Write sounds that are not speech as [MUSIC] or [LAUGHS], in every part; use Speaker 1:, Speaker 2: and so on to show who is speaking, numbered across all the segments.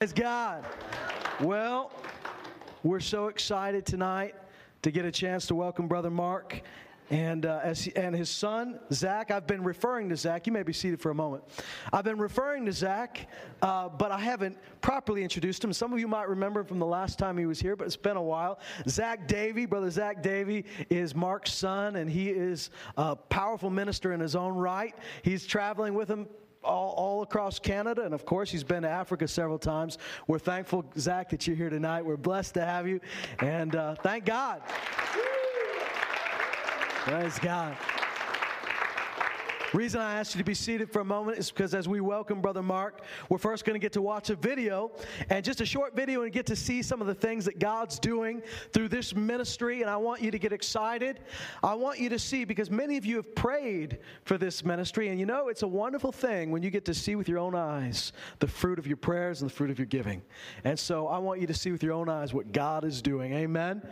Speaker 1: Praise God. Well, we're so excited tonight to get a chance to welcome Brother Mark and, uh, as and his son, Zach. I've been referring to Zach. You may be seated for a moment. I've been referring to Zach, uh, but I haven't properly introduced him. Some of you might remember him from the last time he was here, but it's been a while. Zach Davy, Brother Zach Davy, is Mark's son, and he is a powerful minister in his own right. He's traveling with him all, all across Canada, and of course, he's been to Africa several times. We're thankful, Zach, that you're here tonight. We're blessed to have you, and uh, thank God. Praise God. Reason I asked you to be seated for a moment is because as we welcome Brother Mark, we're first going to get to watch a video and just a short video and get to see some of the things that God's doing through this ministry. And I want you to get excited. I want you to see because many of you have prayed for this ministry. And you know, it's a wonderful thing when you get to see with your own eyes the fruit of your prayers and the fruit of your giving. And so I want you to see with your own eyes what God is doing. Amen.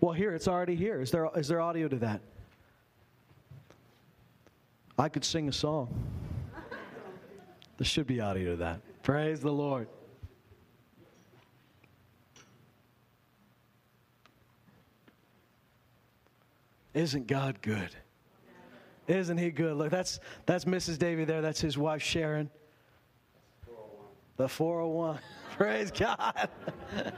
Speaker 1: Well, here, it's already here. Is there, is there audio to that? I could sing a song. There should be audio to that. Praise the Lord. Isn't God good? Isn't he good? Look, that's that's Mrs. Davy there. That's his wife Sharon. The 401. [LAUGHS] Praise God. [LAUGHS]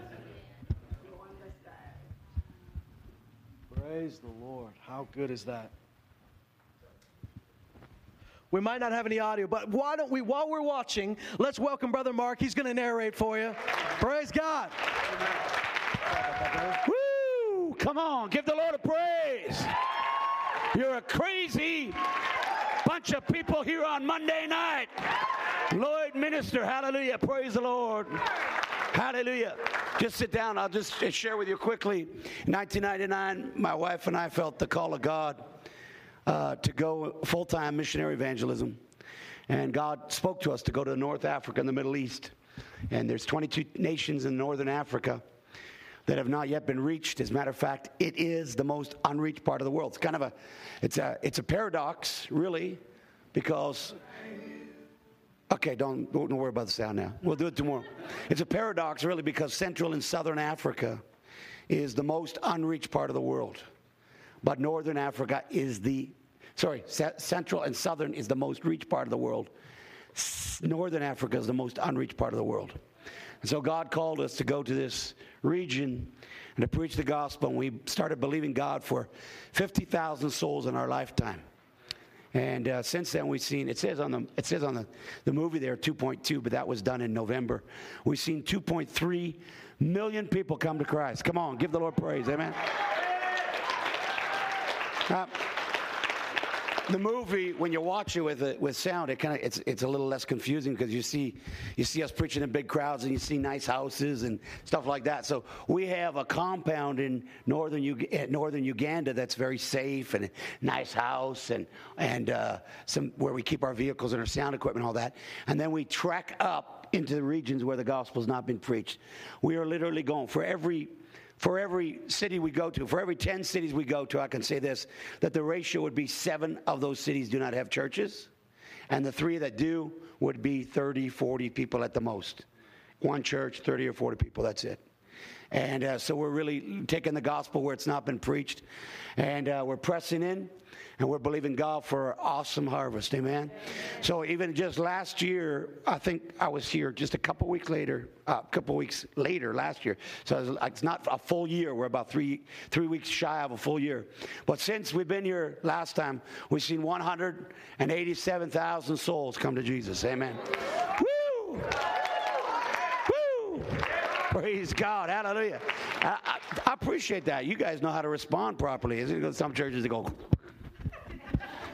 Speaker 1: Praise the Lord. How good is that? We might not have any audio, but why don't we, while we're watching, let's welcome Brother Mark. He's going to narrate for you. Praise God.
Speaker 2: Woo! Come on, give the Lord a praise. You're a crazy bunch of people here on Monday night. Lloydminster, hallelujah. Praise the Lord. Hallelujah. Just sit down. I'll just share with you quickly. In 1999, my wife and I felt the call of God uh, to go full time missionary evangelism. And God spoke to us to go to North Africa and the Middle East. And there's 22 nations in Northern Africa that have not yet been reached. As a matter of fact, it is the most unreached part of the world. It's kind of a, it's a, it's a paradox, really, because. Okay, don't, don't worry about the sound now. We'll do it tomorrow. It's a paradox, really, because Central and Southern Africa is the most unreached part of the world. But Northern Africa is the sorry, Central and Southern is the most reached part of the world. Northern Africa is the most unreached part of the world. And so God called us to go to this region and to preach the gospel. And we started believing God for 50,000 souls in our lifetime. And uh, since then, we've seen, it says on, the, it says on the, the movie there 2.2, but that was done in November. We've seen 2.3 million people come to Christ. Come on, give the Lord praise. Amen. Uh, [LAUGHS] the movie when you watch it with with sound it kind of it's it's a little less confusing because you see you see us preaching in big crowds and you see nice houses and stuff like that. So we have a compound in northern U- northern Uganda that's very safe and nice house and and uh, some where we keep our vehicles and our sound equipment and all that. And then we trek up into the regions where the gospel's not been preached. We are literally going for every for every city we go to, for every 10 cities we go to, I can say this that the ratio would be seven of those cities do not have churches, and the three that do would be 30, 40 people at the most. One church, 30 or 40 people, that's it. And uh, so we're really taking the gospel where it's not been preached, and uh, we're pressing in and we're believing God for an awesome harvest. Amen. So even just last year, I think I was here just a couple weeks later, a uh, couple weeks later last year. So it's not a full year. We're about three three weeks shy of a full year. But since we've been here last time, we've seen 187,000 souls come to Jesus. Amen. Woo! Woo! Praise God. Hallelujah. I, I, I, appreciate that. You guys know how to respond properly. Some churches go,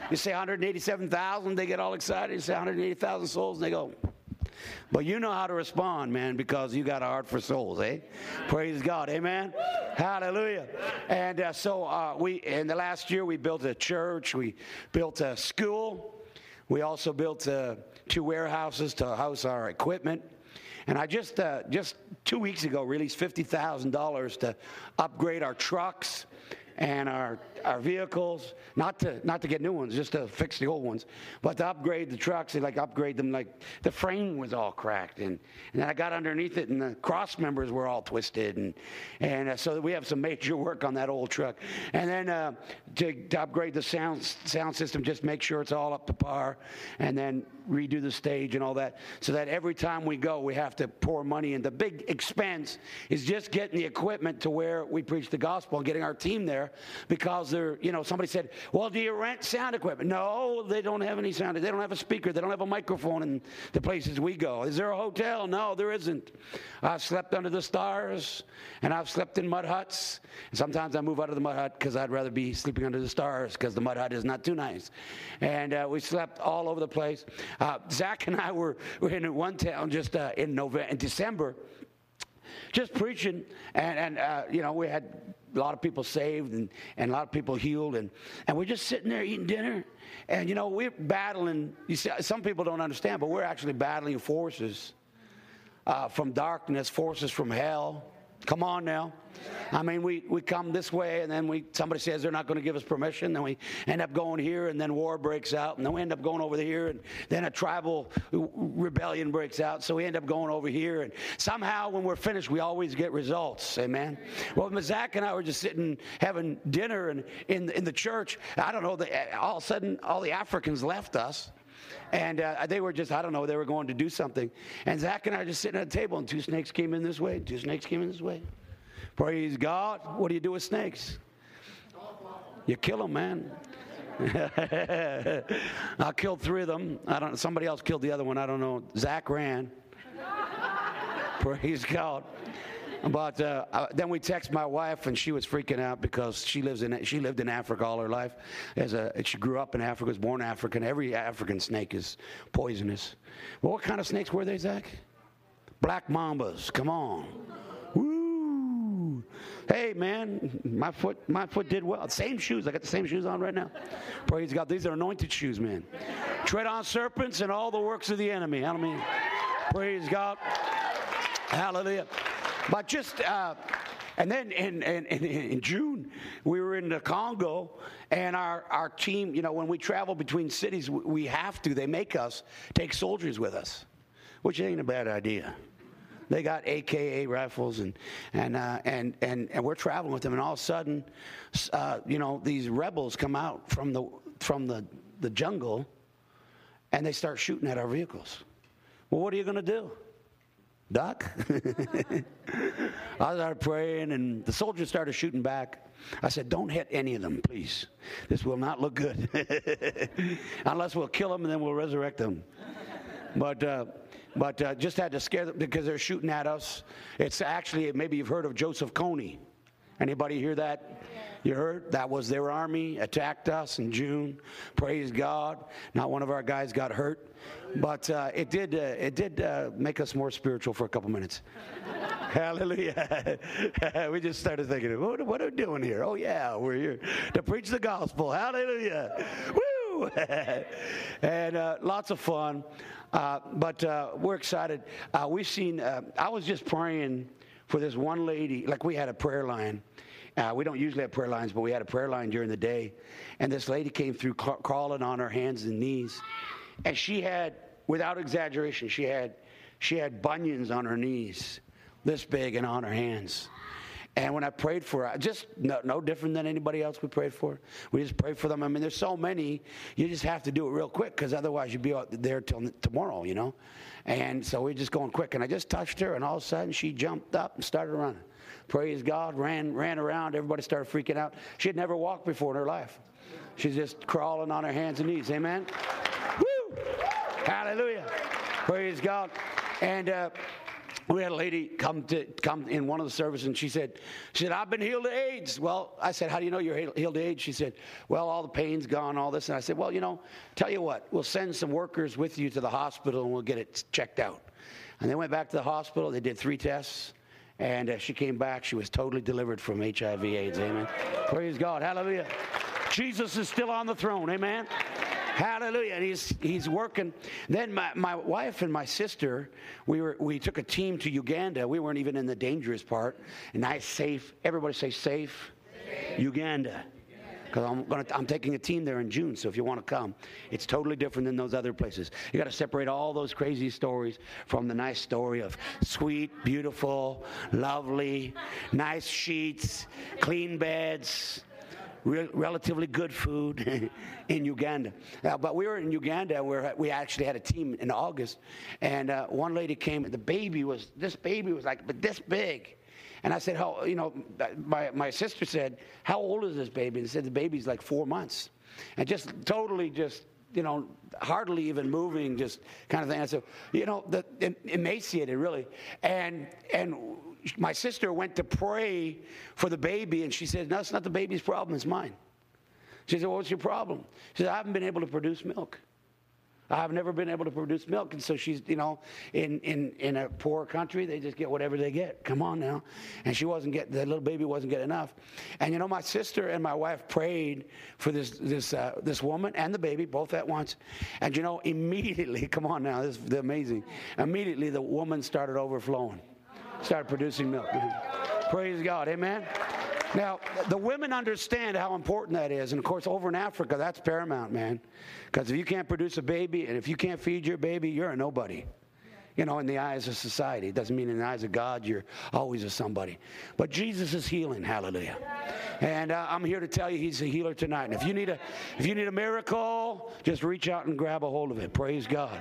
Speaker 2: you say 187,000, they get all excited. You say 180,000 souls, and they go. But you know how to respond, man, because you got a heart for souls, eh? Praise God, amen. Hallelujah. And uh, so uh, we, in the last year, we built a church, we built a school, we also built uh, two warehouses to house our equipment. And I just uh, just two weeks ago released fifty thousand dollars to upgrade our trucks and our our vehicles, not to not to get new ones, just to fix the old ones, but to upgrade the trucks. They like upgrade them. Like the frame was all cracked, and and then I got underneath it, and the cross members were all twisted, and and uh, so we have some major work on that old truck. And then uh, to, to upgrade the sound sound system, just make sure it's all up to par, and then redo the stage and all that, so that every time we go, we have to pour money in. The big expense is just getting the equipment to where we preach the gospel and getting our team there, because they're, you know, somebody said, well, do you rent sound equipment? No, they don't have any sound. They don't have a speaker. They don't have a microphone in the places we go. Is there a hotel? No, there isn't. I've slept under the stars and I've slept in mud huts. And sometimes I move out of the mud hut because I'd rather be sleeping under the stars because the mud hut is not too nice. And uh, we slept all over the place. Uh, Zach and I were, were in one town just uh, in November, in December just preaching, and, and uh, you know, we had a lot of people saved and, and a lot of people healed, and, and we're just sitting there eating dinner. And, you know, we're battling. You see, some people don't understand, but we're actually battling forces uh, from darkness, forces from hell. Come on now. I mean, we, we come this way, and then we somebody says they're not going to give us permission. Then we end up going here, and then war breaks out, and then we end up going over here, and then a tribal rebellion breaks out. So we end up going over here, and somehow when we're finished, we always get results. Amen. Well, Zach and I were just sitting having dinner, and in in the church, I don't know. The, all of a sudden, all the Africans left us. And uh, they were just, I don't know, they were going to do something. And Zach and I were just sitting at a table, and two snakes came in this way, two snakes came in this way. Praise God. What do you do with snakes? You kill them, man. [LAUGHS] I killed three of them. I don't. Somebody else killed the other one. I don't know. Zach ran. [LAUGHS] Praise God. But uh, then we text my wife, and she was freaking out because she lives in she lived in Africa all her life. As a she grew up in Africa, was born African. Every African snake is poisonous. Well, what kind of snakes were they, Zach? Black mambas. Come on. Woo! Hey man, my foot my foot did well. Same shoes. I got the same shoes on right now. Praise God. These are anointed shoes, man. Tread on serpents and all the works of the enemy. I mean, praise God. Hallelujah. But just, uh, and then in, in, in, June, we were in the Congo, and our, our team, you know, when we travel between cities, we have to, they make us take soldiers with us, which ain't a bad idea. They got AKA rifles, and, and, uh, and, and, and we're traveling with them, and all of a sudden, uh, you know, these rebels come out from the, from the, the jungle, and they start shooting at our vehicles. Well, what are you going to do? Duck. [LAUGHS] I started praying, and the soldiers started shooting back. I said, Don't hit any of them, please. This will not look good. [LAUGHS] Unless we'll kill them and then we'll resurrect them. But, uh, but uh, just had to scare them because they're shooting at us. It's actually, maybe you've heard of Joseph Kony. Anybody hear that? You heard? That was their army attacked us in June. Praise God. Not one of our guys got hurt, but uh, it did. Uh, it did uh, make us more spiritual for a couple minutes. [LAUGHS] Hallelujah. [LAUGHS] we just started thinking, what, what, are we doing here? Oh yeah, we're here to preach the gospel. Hallelujah. Woo! [LAUGHS] and uh, lots of fun. Uh, but uh, we're excited. we've seen. I was just praying for this one lady. Like we had a prayer line uh, we don't usually have prayer lines, but we had a prayer line during the day. And this lady came through crawling on her hands and knees. And she had, without exaggeration, she had, she had bunions on her knees, this big, and on her hands. And when I prayed for her, just no, no, different than anybody else we prayed for. We just prayed for them. I mean, there's so many, you just have to do it real quick because otherwise you'd be out there till tomorrow, you know? And so we're just going quick. And I just touched her, and all of a sudden she jumped up and started running praise God, ran, ran around. Everybody started freaking out. She had never walked before in her life. She's just crawling on her hands and knees. Amen. Hallelujah. Praise God. And uh, we had a lady come to come in one of the services, and she said, "she said I've been healed of AIDS." Well, I said, "How do you know you're healed of AIDS?" She said, "Well, all the pain's gone, all this." And I said, "Well, you know, tell you what, we'll send some workers with you to the hospital, and we'll get it checked out." And they went back to the hospital. They did three tests. And uh, she came back. She was totally delivered from HIV/AIDS. Amen. Praise God. Hallelujah. Jesus is still on the throne. Amen. Hallelujah. And he's, he's working. Then my, my wife and my sister, we, were, we took a team to Uganda. We weren't even in the dangerous part. Nice, safe. Everybody say safe. Uganda. Because I'm, gonna, I'm taking a team there in June, so if you want to come, it's totally different than those other places. You got to separate all those crazy stories from the nice story of sweet, beautiful, lovely, nice sheets, clean beds, re- relatively good food [LAUGHS] in Uganda. Uh, but we were in Uganda where we actually had a team in August, and uh, one lady came. The baby was this baby was like but this big. And I said, how, you know, my, my sister said, how old is this baby? And said, the baby's like four months. And just totally just, you know, hardly even moving, just kind of thing. I said, you know, the, emaciated really. And, and my sister went to pray for the baby and she said, no, it's not the baby's problem, it's mine. She said, well, what's your problem? She said, I haven't been able to produce milk. I've never been able to produce milk. And so she's, you know, in, in, in a poor country, they just get whatever they get. Come on now. And she wasn't getting, the little baby wasn't getting enough. And, you know, my sister and my wife prayed for this, this, uh, this woman and the baby, both at once. And, you know, immediately, [LAUGHS] come on now, this is amazing. Immediately, the woman started overflowing, started producing milk. [LAUGHS] Praise God. Amen. Now, the women understand how important that is. And of course, over in Africa, that's paramount, man. Because if you can't produce a baby and if you can't feed your baby, you're a nobody. You know, in the eyes of society. It doesn't mean in the eyes of God you're always a somebody. But Jesus is healing, hallelujah. And uh, I'm here to tell you he's a healer tonight. And if you need a if you need a miracle, just reach out and grab a hold of it. Praise God.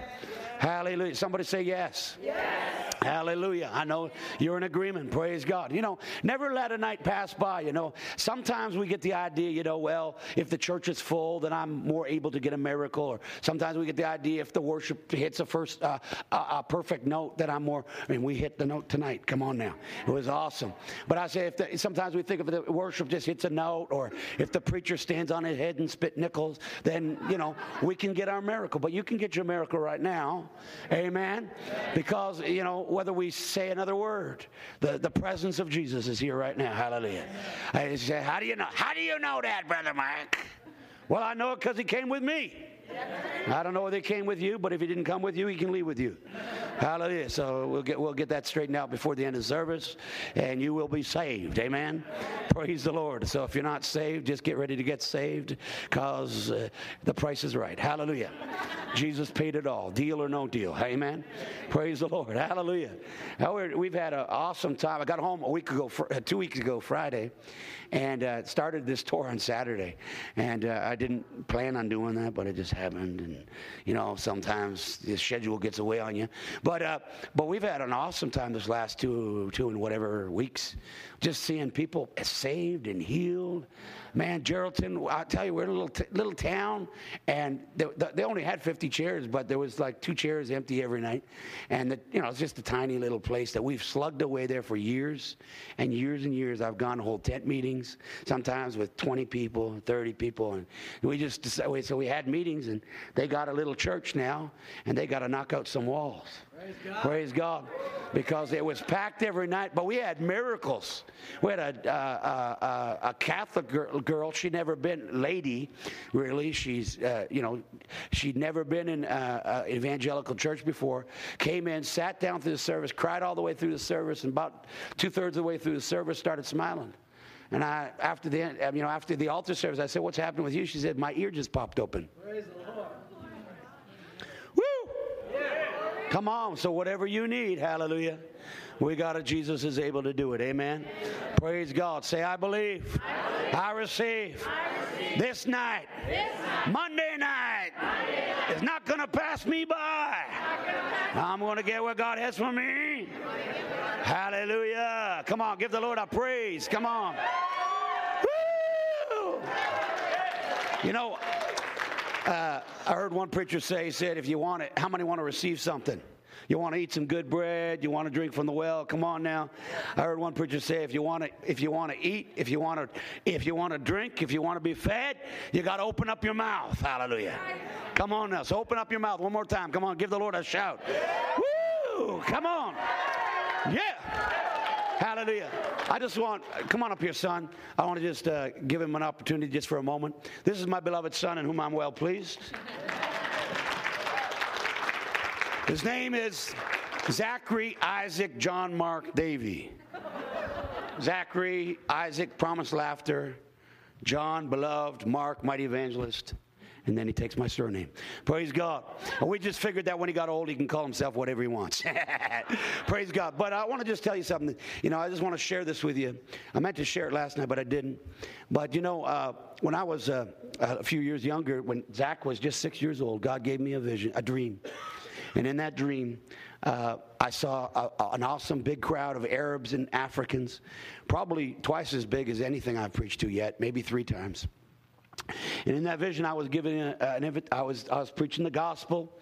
Speaker 2: Hallelujah. Somebody say yes. Yes. Hallelujah. I know you're in agreement. Praise God. You know, never let a night pass by. You know, sometimes we get the idea, you know, well, if the church is full, then I'm more able to get a miracle. Or sometimes we get the idea if the worship hits a first, uh, a, a perfect note, that I'm more, I mean, we hit the note tonight. Come on now. It was awesome. But I say, if the, sometimes we think if the worship just hits a note, or if the preacher stands on his head and spit nickels, then, you know, we can get our miracle. But you can get your miracle right now. Amen. Because, you know, whether we say another word, the, the presence of Jesus is here right now. Hallelujah. I say, how do you know? How do you know that, Brother Mark? Well, I know it because he came with me. I don't know whether he came with you, but if he didn't come with you, he can leave with you. Hallelujah. So we'll get, we'll get that straightened out before the end of the service, and you will be saved. Amen. Praise the Lord. So if you're not saved, just get ready to get saved because uh, the price is right. Hallelujah. Jesus paid it all, deal or no deal. Amen. Praise the Lord. Hallelujah. We've had an awesome time. I got home a week ago, uh, two weeks ago, Friday, and uh, started this tour on Saturday. And uh, I didn't plan on doing that, but it just happened. And you know, sometimes the schedule gets away on you. But uh, but we've had an awesome time this last two two and whatever weeks, just seeing people saved and healed man, Geraldton, I'll tell you, we're in a little, t- little town, and they, they, only had 50 chairs, but there was like two chairs empty every night. And, the, you know, it's just a tiny little place that we've slugged away there for years and years and years. I've gone to hold tent meetings, sometimes with 20 people, 30 people. And we just decided, so we had meetings, and they got a little church now, and they got to knock out some walls. Praise God. Praise God. Because it was packed every night, but we had miracles. We had a, a, a, a Catholic girl, she'd never been, lady, really. She's, uh, you know, she'd never been in uh, uh, evangelical church before. Came in, sat down through the service, cried all the way through the service, and about two thirds of the way through the service started smiling. And I, after the, you know, after the altar service, I said, "What's happening with you?" She said, "My ear just popped open." Praise the Lord. Come on. So, whatever you need, hallelujah, we got it. Jesus is able to do it. Amen. Amen. Praise God. Say, I believe. I, believe. I, receive. I receive. This night, this night. Monday night, night. is not going to pass me by. I'm going to get what God has for me. Hallelujah. Come on. Give the Lord a praise. Come on. Woo! You know, uh, I heard one preacher say, he said, if you want it, how many want to receive something? You want to eat some good bread? You want to drink from the well? Come on now. I heard one preacher say, if you want to, if you want to eat, if you want to, if you want to drink, if you want to be fed, you got to open up your mouth. Hallelujah. Come on now. So open up your mouth one more time. Come on, give the Lord a shout. Woo! Come on. Yeah. Hallelujah. I just want, come on up here, son. I want to just uh, give him an opportunity just for a moment. This is my beloved son in whom I'm well pleased. His name is Zachary Isaac John Mark Davy. Zachary Isaac Promise Laughter John, beloved, Mark, mighty evangelist. And then he takes my surname. Praise God. And we just figured that when he got old, he can call himself whatever he wants. [LAUGHS] Praise God. But I want to just tell you something. You know, I just want to share this with you. I meant to share it last night, but I didn't. But you know, uh, when I was uh, a few years younger, when Zach was just six years old, God gave me a vision, a dream. And in that dream, uh, I saw a, an awesome big crowd of Arabs and Africans, probably twice as big as anything I've preached to yet, maybe three times. And in that vision, I was giving an I was I was preaching the gospel,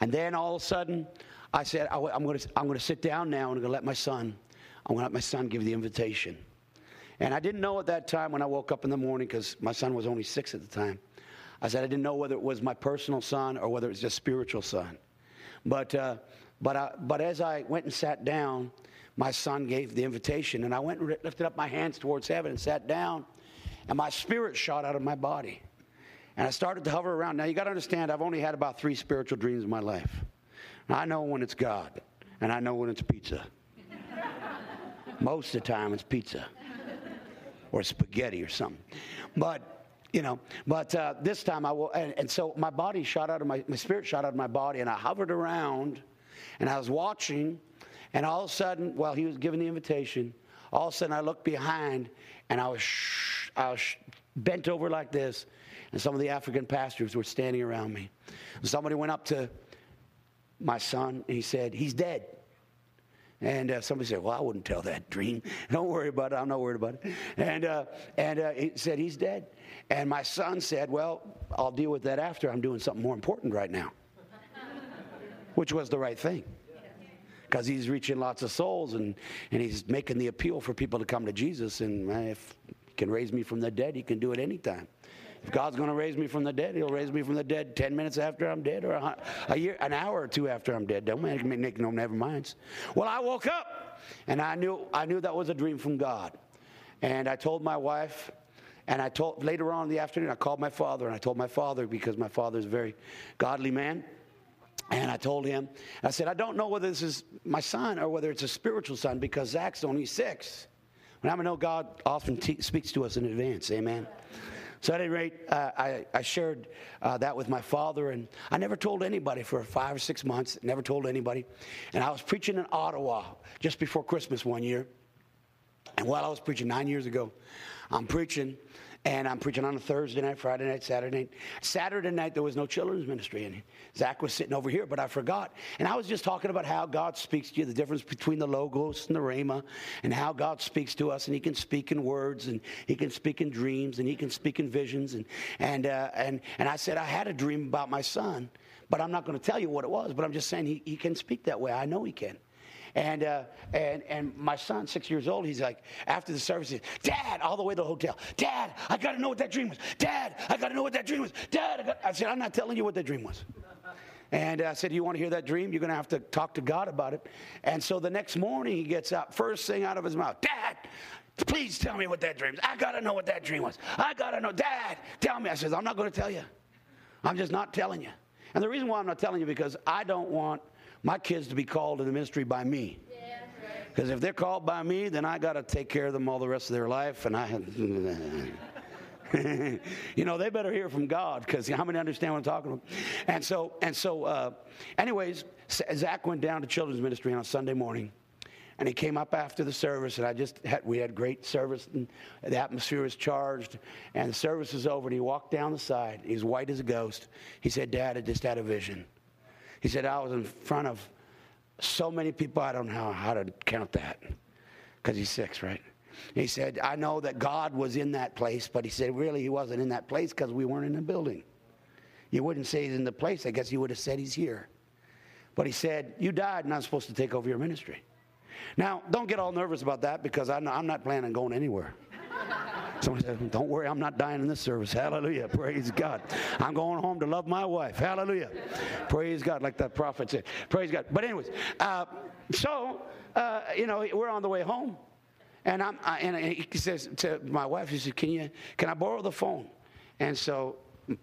Speaker 2: and then all of a sudden, I said, I, am going to I'm going to sit down now and I'm going to let my son, I'm going to let my son give the invitation. And I didn't know at that time when I woke up in the morning because my son was only six at the time. I said I didn't know whether it was my personal son or whether it was just spiritual son. But uh, but I, but as I went and sat down, my son gave the invitation, and I went and lifted up my hands towards heaven and sat down and my spirit shot out of my body. And I started to hover around. Now, you got to understand, I've only had about three spiritual dreams in my life. Now, I know when it's God, and I know when it's pizza. [LAUGHS] Most of the time, it's pizza or spaghetti or something. But, you know, but uh, this time I will, and, and so my body shot out of my, my spirit shot out of my body, and I hovered around, and I was watching, and all of a sudden, while he was giving the invitation, all of a sudden I looked behind, and I was. Shh, I was bent over like this, and some of the African pastors were standing around me. And somebody went up to my son, and he said, He's dead. And uh, somebody said, Well, I wouldn't tell that dream. [LAUGHS] Don't worry about it. I'm not worried about it. And, uh, and uh, he said, He's dead. And my son said, Well, I'll deal with that after. I'm doing something more important right now, [LAUGHS] which was the right thing. Because he's reaching lots of souls and, and he's making the appeal for people to come to Jesus. And if can raise me from the dead. He can do it anytime. If God's going to raise me from the dead, He'll raise me from the dead 10 minutes after I'm dead or a, a year, an hour or two after I'm dead. Don't make, no never minds. Well, I woke up and I knew, I knew that was a dream from God. And I told my wife, and I told later on in the afternoon, I called my father and I told my father because my father is a very godly man. And I told him, I said, I don't know whether this is my son or whether it's a spiritual son because Zach's only six. And I know God often te- speaks to us in advance. Amen. So at any rate, uh, I, I, shared uh, that with my father, and I never told anybody for five or six months. Never told anybody. And I was preaching in Ottawa just before Christmas one year. And while I was preaching nine years ago, I'm preaching, and I'm preaching on a Thursday night, Friday night, Saturday night. Saturday night, there was no children's ministry. And Zach was sitting over here, but I forgot. And I was just talking about how God speaks to you, the difference between the Logos and the Rhema, and how God speaks to us. And He can speak in words, and He can speak in dreams, and He can speak in visions. And, and, uh, and, and I said, I had a dream about my son, but I'm not going to tell you what it was, but I'm just saying he, he can speak that way. I know He can. And, uh, and, and my son, six years old, he's like, after the service, says, Dad, all the way to the hotel, Dad, I got to know what that dream was. Dad, I got to know what that dream was. Dad, I, I said, I'm not telling you what that dream was. And I said, You want to hear that dream? You're going to have to talk to God about it. And so the next morning, he gets up, first thing out of his mouth, Dad, please tell me what that dream is. I got to know what that dream was. I got to know. Dad, tell me. I said, I'm not going to tell you. I'm just not telling you. And the reason why I'm not telling you because I don't want my kids to be called to the ministry by me. Because if they're called by me, then I got to take care of them all the rest of their life, and I. [LAUGHS] you know, they better hear from God because how many understand what I'm talking about? And so, and so, uh, anyways, Zach went down to children's ministry on Sunday morning, and he came up after the service, and I just had, we had great service, and the atmosphere was charged, and the service was over, and he walked down the side. He's white as a ghost. He said, "Dad, I just had a vision." He said, I was in front of so many people, I don't know how to count that because he's six, right? He said, I know that God was in that place, but he said, really, he wasn't in that place because we weren't in the building. You wouldn't say he's in the place. I guess you would have said he's here. But he said, You died, and I'm supposed to take over your ministry. Now, don't get all nervous about that because I'm not planning on going anywhere. Someone said, Don't worry, I'm not dying in this service. Hallelujah. Praise God. I'm going home to love my wife. Hallelujah. Praise God, like that prophet said. Praise God. But, anyways, uh, so, uh, you know, we're on the way home. And, I'm, I, and he says to my wife, he says, can, you, can I borrow the phone? And so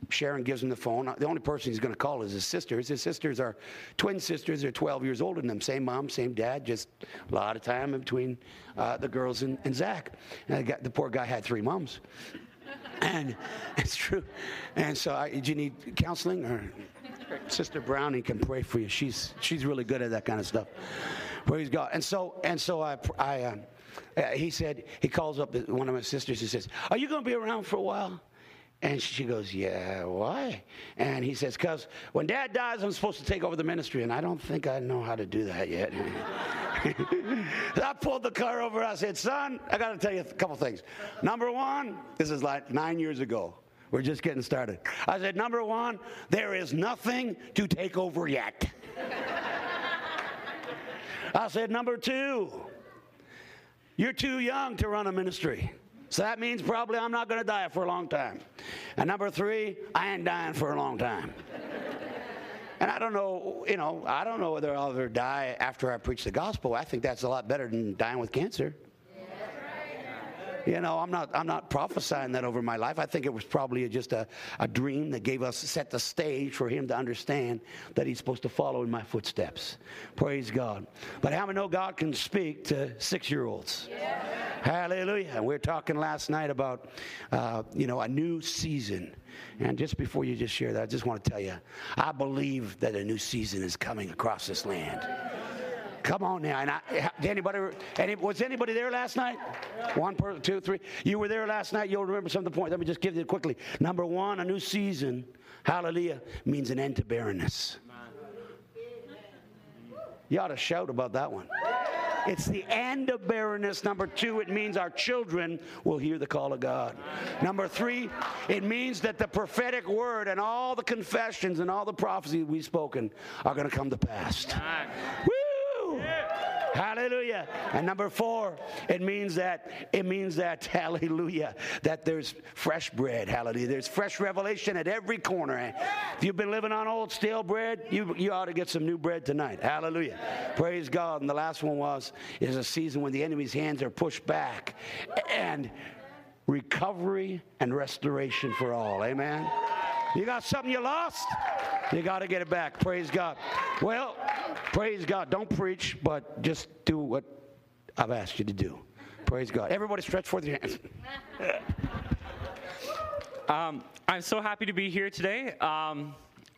Speaker 2: Sharon gives him the phone. The only person he's going to call is his sisters. His sisters are twin sisters. They're 12 years older than him. Same mom, same dad, just a lot of time between uh, the girls and, and Zach. And got, the poor guy had three moms. [LAUGHS] And it's true. And so, I, do you need counseling or Sister Browning can pray for you? She's she's really good at that kind of stuff. Praise God. And so and so I I. Uh, he said he calls up one of my sisters. He says, "Are you going to be around for a while?" And she goes, Yeah, why? And he says, Because when dad dies, I'm supposed to take over the ministry, and I don't think I know how to do that yet. [LAUGHS] I pulled the car over. I said, Son, I got to tell you a couple things. Number one, this is like nine years ago. We're just getting started. I said, Number one, there is nothing to take over yet. [LAUGHS] I said, Number two, you're too young to run a ministry. So that means probably I'm not going to die for a long time. And number three, I ain't dying for a long time. [LAUGHS] and I don't know, you know, I don't know whether I'll ever die after I preach the gospel. I think that's a lot better than dying with cancer. You know, I'm not, I'm not prophesying that over my life. I think it was probably just a, a dream that gave us, set the stage for him to understand that he's supposed to follow in my footsteps. Praise God. But how many know God can speak to six year olds? Yeah. Hallelujah. And we are talking last night about, uh, you know, a new season. And just before you just share that, I just want to tell you, I believe that a new season is coming across this land. Come on now. And I, eh, anybody, any, was anybody there last night? One, person, two, three. You were there last night. You'll remember some of the points. Let me just give you quickly. Number one, a new season, hallelujah, means an end to barrenness. You ought to shout about that one. It's the end of barrenness. Number two, it means our children will hear the call of God. Number three, it means that the prophetic word and all the confessions and all the prophecies we've spoken are going to come to pass. Hallelujah. And number four, it means that, it means that, [LAUGHS] hallelujah, that there's fresh bread. Hallelujah. There's fresh revelation at every corner. If you've been living on old stale bread, you, you ought to get some new bread tonight. Hallelujah. Praise God. And the last one was, is a season when the enemy's hands are pushed back and recovery and restoration for all. Amen. You got something you lost? You got to get it back. Praise God. Well, praise God. Don't preach, but just do what I've asked you to do. Praise God. Everybody stretch forth your hands. [LAUGHS]
Speaker 3: Um, I'm so happy to be here today. Um,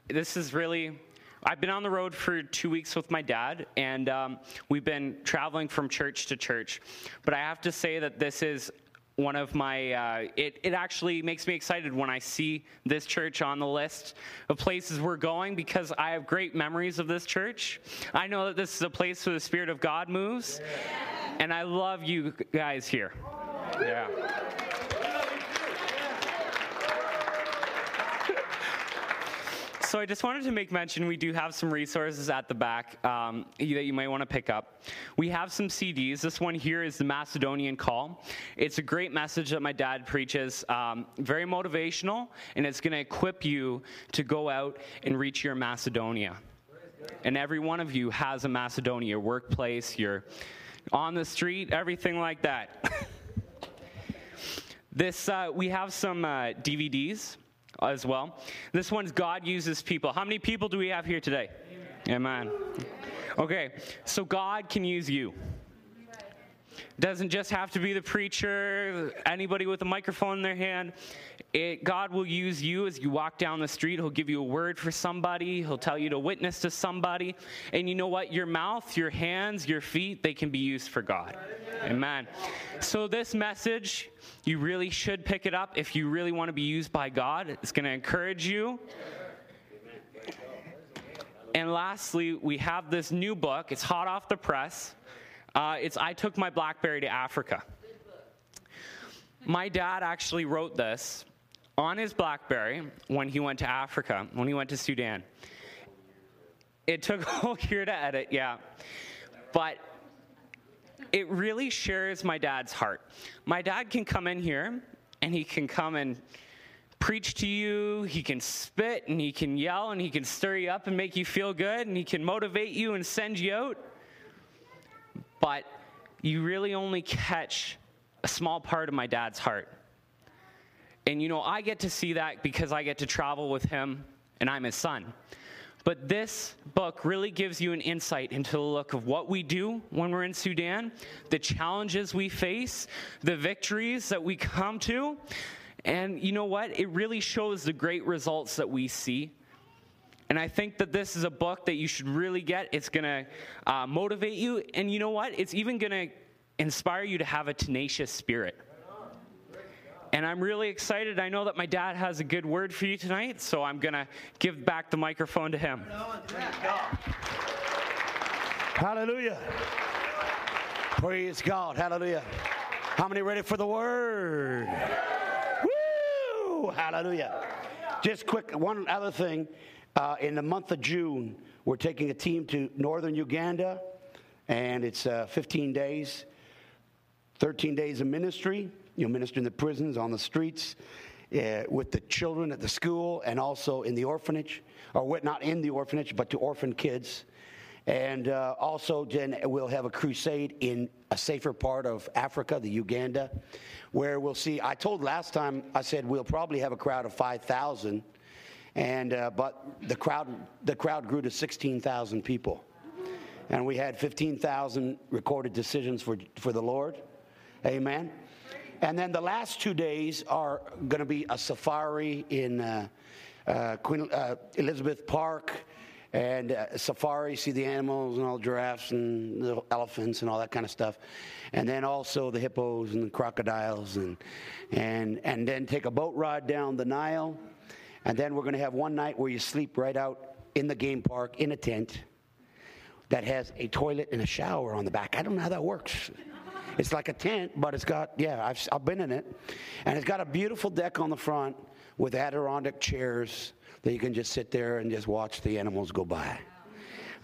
Speaker 3: this is really, I've been on the road for two weeks with my dad, and um, we've been traveling from church to church. But I have to say that this is one of my uh, it, it actually makes me excited when i see this church on the list of places we're going because i have great memories of this church. I know that this is a place where the spirit of god moves and i love you guys here. Yeah So I just wanted to make mention we do have some resources at the back um, that you might want to pick up. We have some CDs. This one here is the Macedonian Call. It's a great message that my dad preaches, um, very motivational, and it's going to equip you to go out and reach your Macedonia. And every one of you has a Macedonia, workplace, your on the street, everything like that. [LAUGHS] this uh, we have some uh, DVDs as well. This one's God uses people. How many people do we have here today? Amen. Amen. Okay, so God can use you. Doesn't just have to be the preacher, anybody with a microphone in their hand. It, God will use you as you walk down the street. He'll give you a word for somebody. He'll tell you to witness to somebody. And you know what? Your mouth, your hands, your feet, they can be used for God. Amen. So, this message, you really should pick it up if you really want to be used by God. It's going to encourage you. And lastly, we have this new book. It's hot off the press. Uh, it's I Took My Blackberry to Africa. My dad actually wrote this on his Blackberry when he went to Africa, when he went to Sudan. It took [LAUGHS] a whole year to edit, yeah. But it really shares my dad's heart. My dad can come in here and he can come and preach to you, he can spit and he can yell and he can stir you up and make you feel good and he can motivate you and send you out but you really only catch a small part of my dad's heart. And you know, I get to see that because I get to travel with him and I'm his son. But this book really gives you an insight into the look of what we do when we're in Sudan, the challenges we face, the victories that we come to. And you know what? It really shows the great results that we see. And I think that this is a book that you should really get. It's going to uh, motivate you. And you know what? It's even going to inspire you to have a tenacious spirit. And I'm really excited. I know that my dad has a good word for you tonight, so I'm going to give back the microphone to him.
Speaker 2: Hallelujah. Praise God. Hallelujah. How many ready for the word? Woo! Hallelujah. Just quick, one other thing. Uh, in the month of June, we're taking a team to northern Uganda, and it's uh, 15 days, 13 days of ministry. You'll minister in the prisons, on the streets, uh, with the children at the school, and also in the orphanage, or not in the orphanage, but to orphan kids. And uh, also, then we'll have a crusade in a safer part of Africa, the Uganda, where we'll see. I told last time, I said we'll probably have a crowd of 5,000 and uh, but the crowd the crowd grew to 16,000 people, and we had 15,000 recorded decisions for for the Lord, Amen. And then the last two days are going to be a safari in uh, uh, Queen uh, Elizabeth Park. And uh, safari, see the animals and all the giraffes and the elephants and all that kind of stuff, and then also the hippos and the crocodiles, and and and then take a boat ride down the Nile, and then we're going to have one night where you sleep right out in the game park in a tent that has a toilet and a shower on the back. I don't know how that works. It's like a tent, but it's got, yeah, I've, I've been in it. And it's got a beautiful deck on the front with Adirondack chairs that you can just sit there and just watch the animals go by.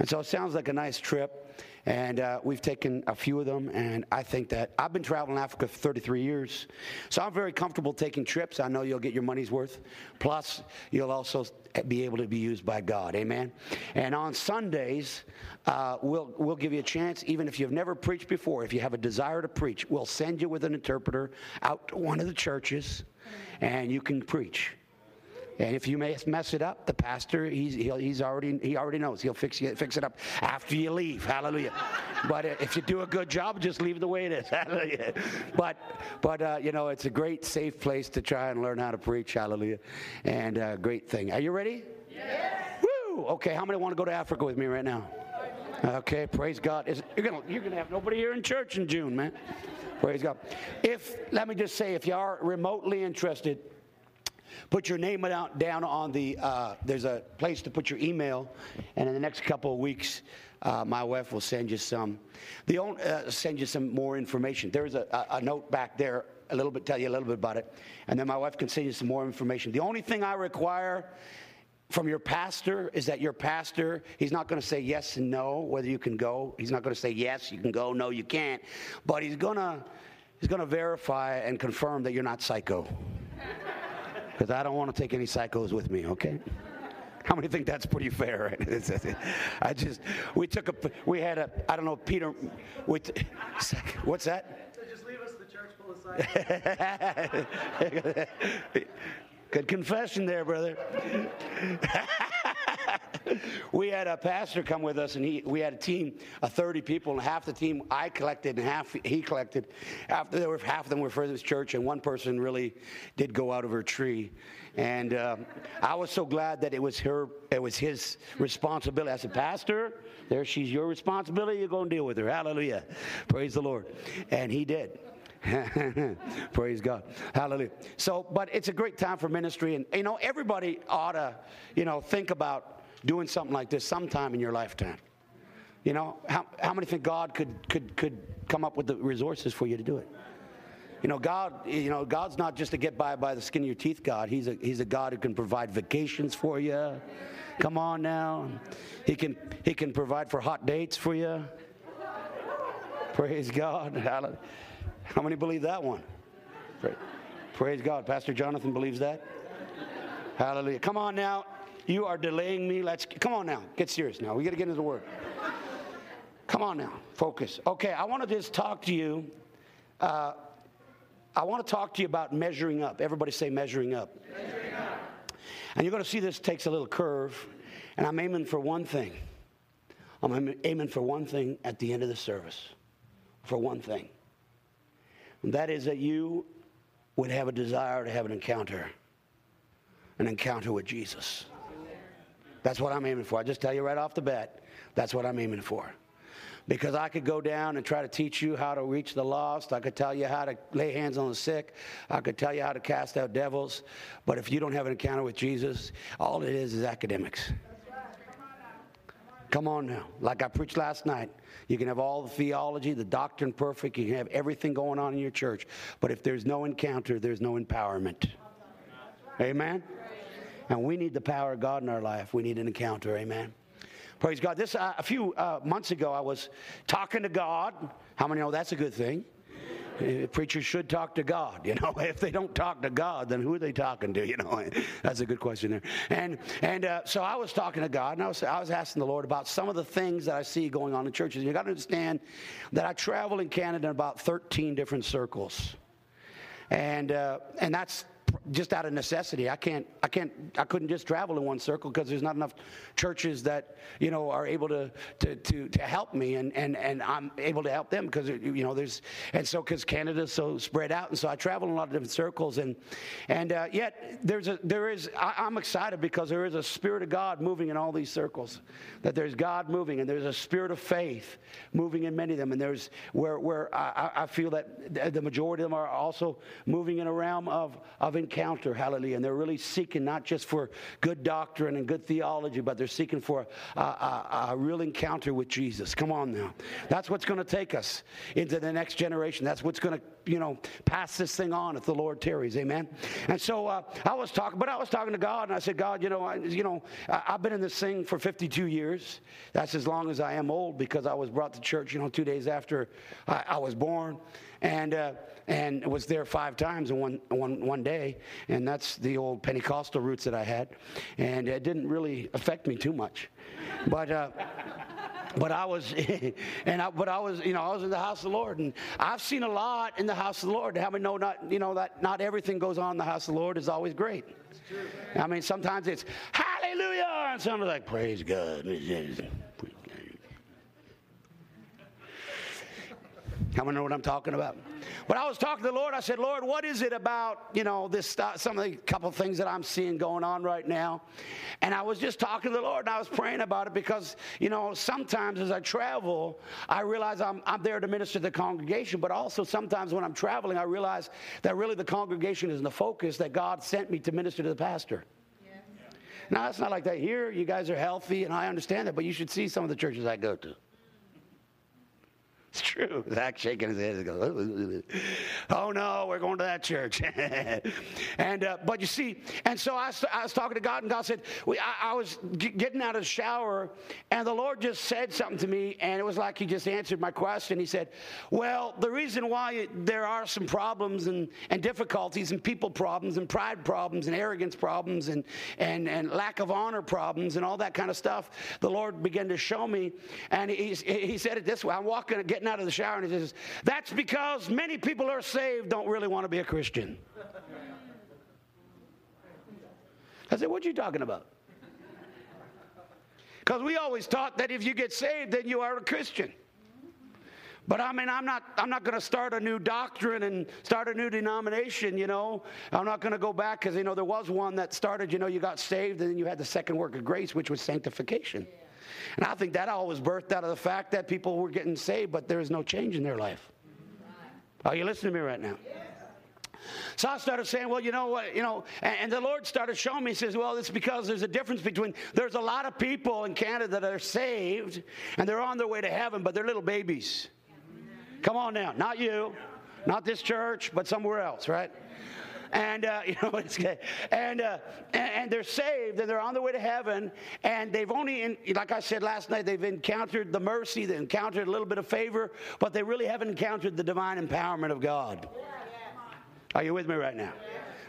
Speaker 2: And so it sounds like a nice trip. And uh, we've taken a few of them, and I think that I've been traveling Africa for 33 years. So I'm very comfortable taking trips. I know you'll get your money's worth. Plus, you'll also be able to be used by God. Amen. And on Sundays, uh, we'll, we'll give you a chance, even if you've never preached before, if you have a desire to preach, we'll send you with an interpreter out to one of the churches, and you can preach. And if you mess it up, the pastor, he's, he's already, he already knows. He'll fix, you, fix it up after you leave. Hallelujah. But if you do a good job, just leave it the way it is. [LAUGHS] Hallelujah. But, but uh, you know, it's a great, safe place to try and learn how to preach. Hallelujah. And uh, great thing. Are you ready? Yes. Woo! Okay, how many want to go to Africa with me right now? Okay, praise God. Is, you're going you're gonna have nobody here in church in June, man. Praise God. If, let me just say, if you are remotely interested, Put your name out, down on the, uh, there's a place to put your email, and in the next couple of weeks, uh, my wife will send you some. The uh, send you some more information. There's a, a note back there, a little bit, tell you a little bit about it, and then my wife can send you some more information. The only thing I require from your pastor is that your pastor, he's not going to say yes and no whether you can go. He's not going to say yes, you can go, no, you can't. But he's going to he's going to verify and confirm that you're not psycho because I don't want to take any psychos with me, okay? How many think that's pretty fair? Right? [LAUGHS] I just, we took a, we had a, I don't know, Peter, we t- [LAUGHS] what's that?
Speaker 1: So Just leave us the church full of [LAUGHS]
Speaker 2: Good confession there, brother. [LAUGHS] we had a pastor come with us, and he, we had a team of 30 people, and half the team I collected and half he collected. After there were half of them were for this church, and one person really did go out of her tree. And uh, I was so glad that it was her, it was his responsibility. I said, Pastor, there she's your responsibility. You're going to deal with her. Hallelujah. Praise the Lord. And he did. [LAUGHS] Praise God. Hallelujah. So, but it's a great time for ministry. And, you know, everybody ought to, you know, think about doing something like this sometime in your lifetime. You know, how, how many think God could, could, could come up with the resources for you to do it? You know, God, you know, God's not just a get by by the skin of your teeth God. He's a, he's a God who can provide vacations for you. Come on now. He can, he can provide for hot dates for you. Praise God. Hallelujah. How many believe that one? Praise God. Pastor Jonathan believes that. Hallelujah. Come on now. You are delaying me. Let's come on now. Get serious now. We got to get into the word. Come on now. Focus. Okay, I want to just talk to you. Uh, I want to talk to you about measuring up. Everybody say measuring up. measuring up. And you're going to see this takes a little curve. And I'm aiming for one thing. I'm aiming for one thing at the end of the service. For one thing. And that is that you would have a desire to have an encounter, an encounter with Jesus. That's what I'm aiming for. I just tell you right off the bat, that's what I'm aiming for. Because I could go down and try to teach you how to reach the lost. I could tell you how to lay hands on the sick. I could tell you how to cast out devils. But if you don't have an encounter with Jesus, all it is is academics. Come on now. Like I preached last night, you can have all the theology, the doctrine perfect, you can have everything going on in your church. But if there's no encounter, there's no empowerment. Amen? And we need the power of God in our life. We need an encounter. Amen. Praise God. This uh, a few uh, months ago, I was talking to God. How many know that's a good thing? Uh, preachers should talk to God. You [LAUGHS] know, if they don't talk to God, then who are they talking to? You know, [LAUGHS] that's a good question there. And and uh, so I was talking to God, and I was I was asking the Lord about some of the things that I see going on in churches. You got to understand that I travel in Canada in about 13 different circles, and uh, and that's just out of necessity. I can't, I can't, I couldn't just travel in one circle because there's not enough churches that you know are able to to to, to help me, and and and I'm able to help them because you know there's and so because Canada's so spread out, and so I travel in a lot of different circles, and and uh, yet there's a there is I, I'm excited because there is a spirit of God moving in all these circles, that there's God moving, and there's a spirit of faith moving in many of them, and there's where where I, I feel that the majority of them are also moving in a realm of of encounter, hallelujah. And they're really seeking not just for good doctrine and good theology, but they're seeking for a, a, a real encounter with Jesus. Come on now. That's what's going to take us into the next generation. That's what's going to, you know, pass this thing on if the Lord tarries. Amen. And so uh, I was talking, but I was talking to God, and I said, God, you know, I, you know, I, I've been in this thing for 52 years. That's as long as I am old because I was brought to church, you know, two days after I, I was born and uh, and was there five times in one, one, one day. And that's the old Pentecostal roots that I had. And it didn't really affect me too much. But, uh, but I was, [LAUGHS] and I, but I was, you know, I was in the house of the Lord, and I've seen a lot in the house of the Lord. How many know not, you know, that not everything goes on in the house of the Lord is always great. I mean, sometimes it's Hallelujah, and some are like Praise God. [LAUGHS] How many know what I'm talking about? But I was talking to the Lord. I said, Lord, what is it about, you know, this stuff, some of the couple things that I'm seeing going on right now? And I was just talking to the Lord and I was praying about it because, you know, sometimes as I travel, I realize I'm, I'm there to minister to the congregation, but also sometimes when I'm traveling, I realize that really the congregation is in the focus that God sent me to minister to the pastor. Now, it's not like that here. You guys are healthy, and I understand that, but you should see some of the churches I go to. It's true. Zach shaking his head. He goes, oh no, we're going to that church. [LAUGHS] and uh, but you see, and so I, I, was talking to God, and God said, we, I, I was g- getting out of the shower, and the Lord just said something to me, and it was like He just answered my question. He said, "Well, the reason why there are some problems and, and difficulties and people problems and pride problems and arrogance problems and, and and lack of honor problems and all that kind of stuff, the Lord began to show me, and He He said it this way: I'm walking, getting getting out of the shower and he says, That's because many people are saved don't really want to be a Christian. I said, What are you talking about? Because we always taught that if you get saved, then you are a Christian. But I mean, I'm not, I'm not going to start a new doctrine and start a new denomination, you know. I'm not going to go back because, you know, there was one that started, you know, you got saved and then you had the second work of grace, which was sanctification. Yeah. And I think that always birthed out of the fact that people were getting saved, but there is no change in their life. Are you listening to me right now? So I started saying, well, you know what, you know, and, and, the Lord started showing me, he says, well, it's because there's a difference between, there's a lot of people in Canada that are saved and they're on their way to heaven, but they're little babies. Come on now, not you, not this church, but somewhere else, right? And uh, [LAUGHS] you know it's good. And, uh, and, and they're saved and they're on their way to heaven. And they've only, in, like I said last night, they've encountered the mercy, they've encountered a little bit of favor, but they really haven't encountered the divine empowerment of God. Are you with me right now?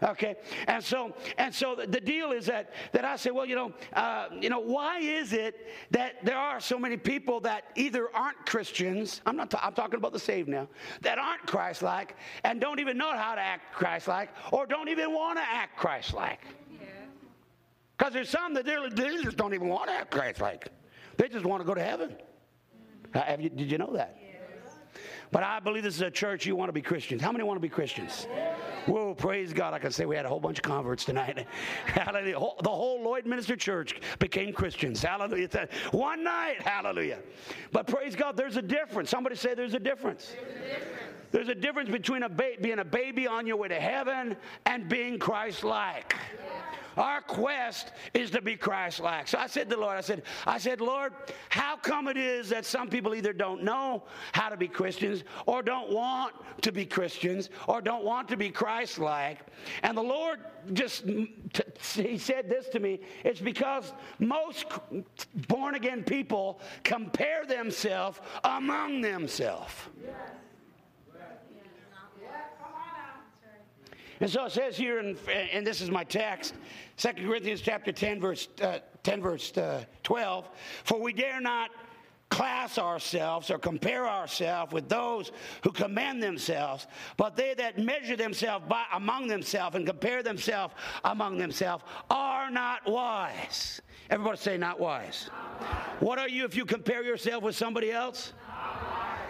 Speaker 2: [LAUGHS] Okay, and so and so the deal is that that I say, well, you know, uh, you know, why is it that there are so many people that either aren't Christians? I'm not. Ta- I'm talking about the saved now. That aren't Christ-like and don't even know how to act Christ-like, or don't even want to act Christ-like. Because there's some that they just don't even want to act Christ-like. They just want to go to heaven. Uh, you, did you know that? But I believe this is a church you want to be Christians. How many want to be Christians? Whoa, praise God. I can say we had a whole bunch of converts tonight. [LAUGHS] Hallelujah. The whole Lloydminster Church became Christians. Hallelujah. One night. Hallelujah. But praise God, there's a difference. Somebody say there's a difference. There's a difference, there's a difference between a ba- being a baby on your way to heaven and being Christ like. Yeah. Our quest is to be Christ-like. So I said to the Lord, I said, I said, Lord, how come it is that some people either don't know how to be Christians or don't want to be Christians or don't want to be Christ-like? And the Lord just he said this to me, it's because most born again people compare themselves among themselves. And so it says here, in, and this is my text, 2 Corinthians chapter 10, verse, uh, 10, verse uh, 12. For we dare not class ourselves or compare ourselves with those who commend themselves, but they that measure themselves by, among themselves and compare themselves among themselves are not wise. Everybody say, not wise. not wise. What are you if you compare yourself with somebody else?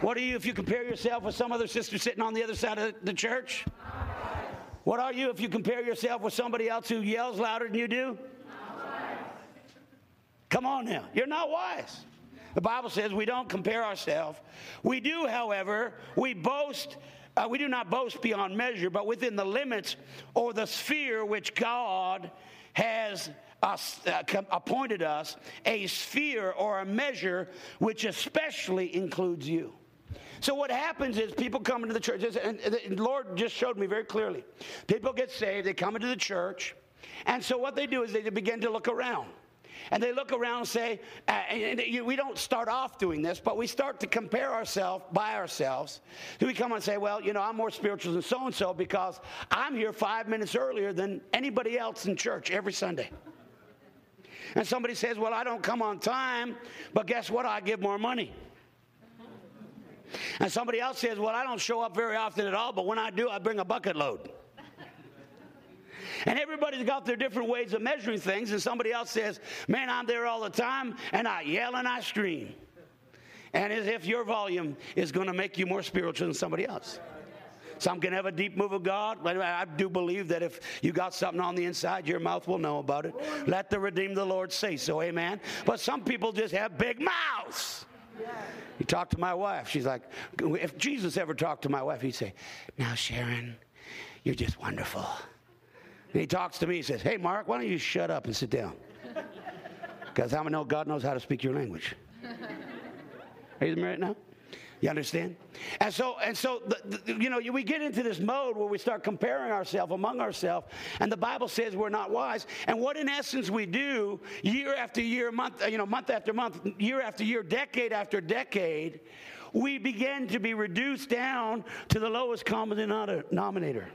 Speaker 2: What are you if you compare yourself with some other sister sitting on the other side of the church? What are you if you compare yourself with somebody else who yells louder than you do? Come on now. You're not wise. The Bible says we don't compare ourselves. We do, however, we boast. Uh, we do not boast beyond measure, but within the limits or the sphere which God has us, uh, appointed us, a sphere or a measure which especially includes you. So what happens is people come into the church, and the Lord just showed me very clearly. People get saved, they come into the church, and so what they do is they begin to look around. And they look around and say, uh, and we don't start off doing this, but we start to compare ourselves by ourselves. So we come and say, well, you know, I'm more spiritual than so and so because I'm here five minutes earlier than anybody else in church every Sunday. And somebody says, well, I don't come on time, but guess what? I give more money. And somebody else says, Well, I don't show up very often at all, but when I do, I bring a bucket load. And everybody's got their different ways of measuring things. And somebody else says, Man, I'm there all the time, and I yell and I scream. And as if your volume is going to make you more spiritual than somebody else. Some can have a deep move of God. I do believe that if you got something on the inside, your mouth will know about it. Let the redeemed the Lord say so. Amen. But some people just have big mouths. You talk to my wife. She's like, if Jesus ever talked to my wife, he'd say, Now, Sharon, you're just wonderful. He talks to me, he says, Hey, Mark, why don't you shut up and sit down? Because I know God knows how to speak your language. Are you married now? You understand? And so, and so, the, the, you know, we get into this mode where we start comparing ourselves among ourselves, and the Bible says we're not wise. And what, in essence, we do year after year, month, you know, month after month, year after year, decade after decade, we begin to be reduced down to the lowest common denominator.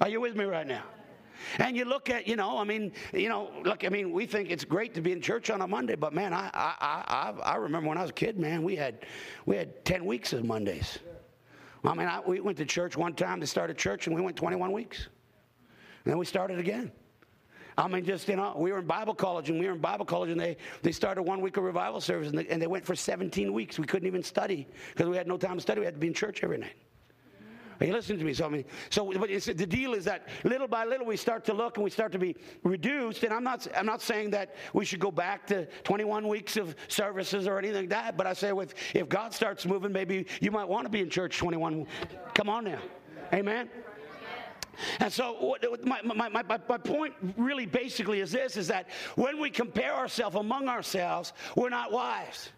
Speaker 2: Are you with me right now? And you look at, you know, I mean, you know, look, I mean, we think it's great to be in church on a Monday, but man, I, I, I, I remember when I was a kid, man, we had, we had 10 weeks of Mondays. I mean, I, we went to church one time to start a church, and we went 21 weeks. And then we started again. I mean, just, you know, we were in Bible college, and we were in Bible college, and they, they started one week of revival service, and they, and they went for 17 weeks. We couldn't even study because we had no time to study. We had to be in church every night. Are you listening to me? So, I mean, so the deal is that little by little we start to look and we start to be reduced. And I'm not, I'm not saying that we should go back to 21 weeks of services or anything like that. But I say, with, if God starts moving, maybe you might want to be in church 21. Come on now. Amen. And so my, my, my, my, point really basically is this, is that when we compare ourselves among ourselves, we're not wise.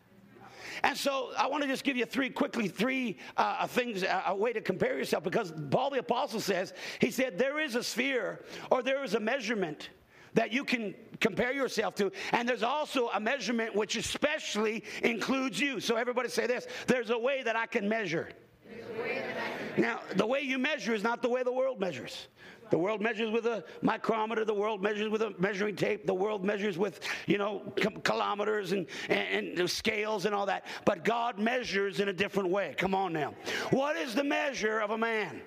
Speaker 2: And so I want to just give you three quickly, three uh, things, uh, a way to compare yourself, because Paul the Apostle says, he said, there is a sphere or there is a measurement that you can compare yourself to. And there's also a measurement which especially includes you. So everybody say this there's a way that I can measure. Now, the way you measure is not the way the world measures. The world measures with a micrometer. The world measures with a measuring tape. The world measures with, you know, kilometers and, and, and scales and all that. But God measures in a different way. Come on now. What is the measure of a man?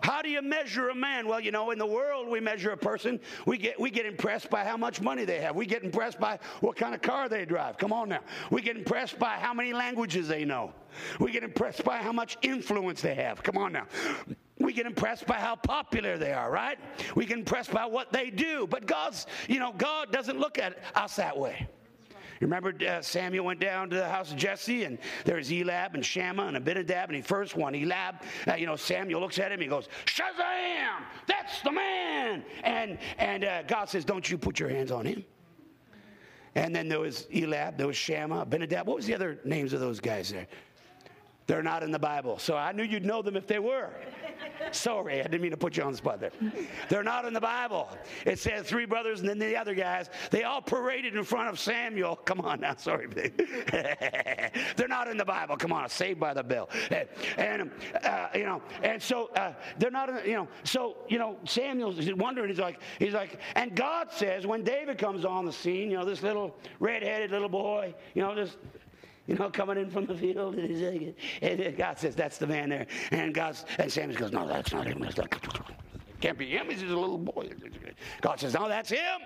Speaker 2: How do you measure a man? Well, you know, in the world we measure a person. We get we get impressed by how much money they have. We get impressed by what kind of car they drive. Come on now. We get impressed by how many languages they know. We get impressed by how much influence they have. Come on now we get impressed by how popular they are, right? We get impressed by what they do. But God's, you know, God doesn't look at us that way. You remember uh, Samuel went down to the house of Jesse, and there's Eliab and Shammah and Abinadab, and he first one, Eliab, uh, you know, Samuel looks at him, he goes, Shazam! That's the man! And, and uh, God says, Don't you put your hands on him. And then there was Eliab, there was Shammah, Abinadab. What was the other names of those guys there? They're not in the Bible. So I knew you'd know them if they were. Sorry, I didn't mean to put you on the spot there. They're not in the Bible. It says three brothers and then the other guys, they all paraded in front of Samuel. Come on now, sorry. [LAUGHS] they're not in the Bible. Come on, saved by the bell. And, uh, you know, and so uh, they're not, in, you know, so, you know, Samuel's wondering, he's like, he's like, and God says when David comes on the scene, you know, this little red-headed little boy, you know, this you know, coming in from the field. [LAUGHS] And God says, that's the man there. And God, and Samuel goes, no, that's not him. Can't be him. He's just a little boy. God says, no, that's him.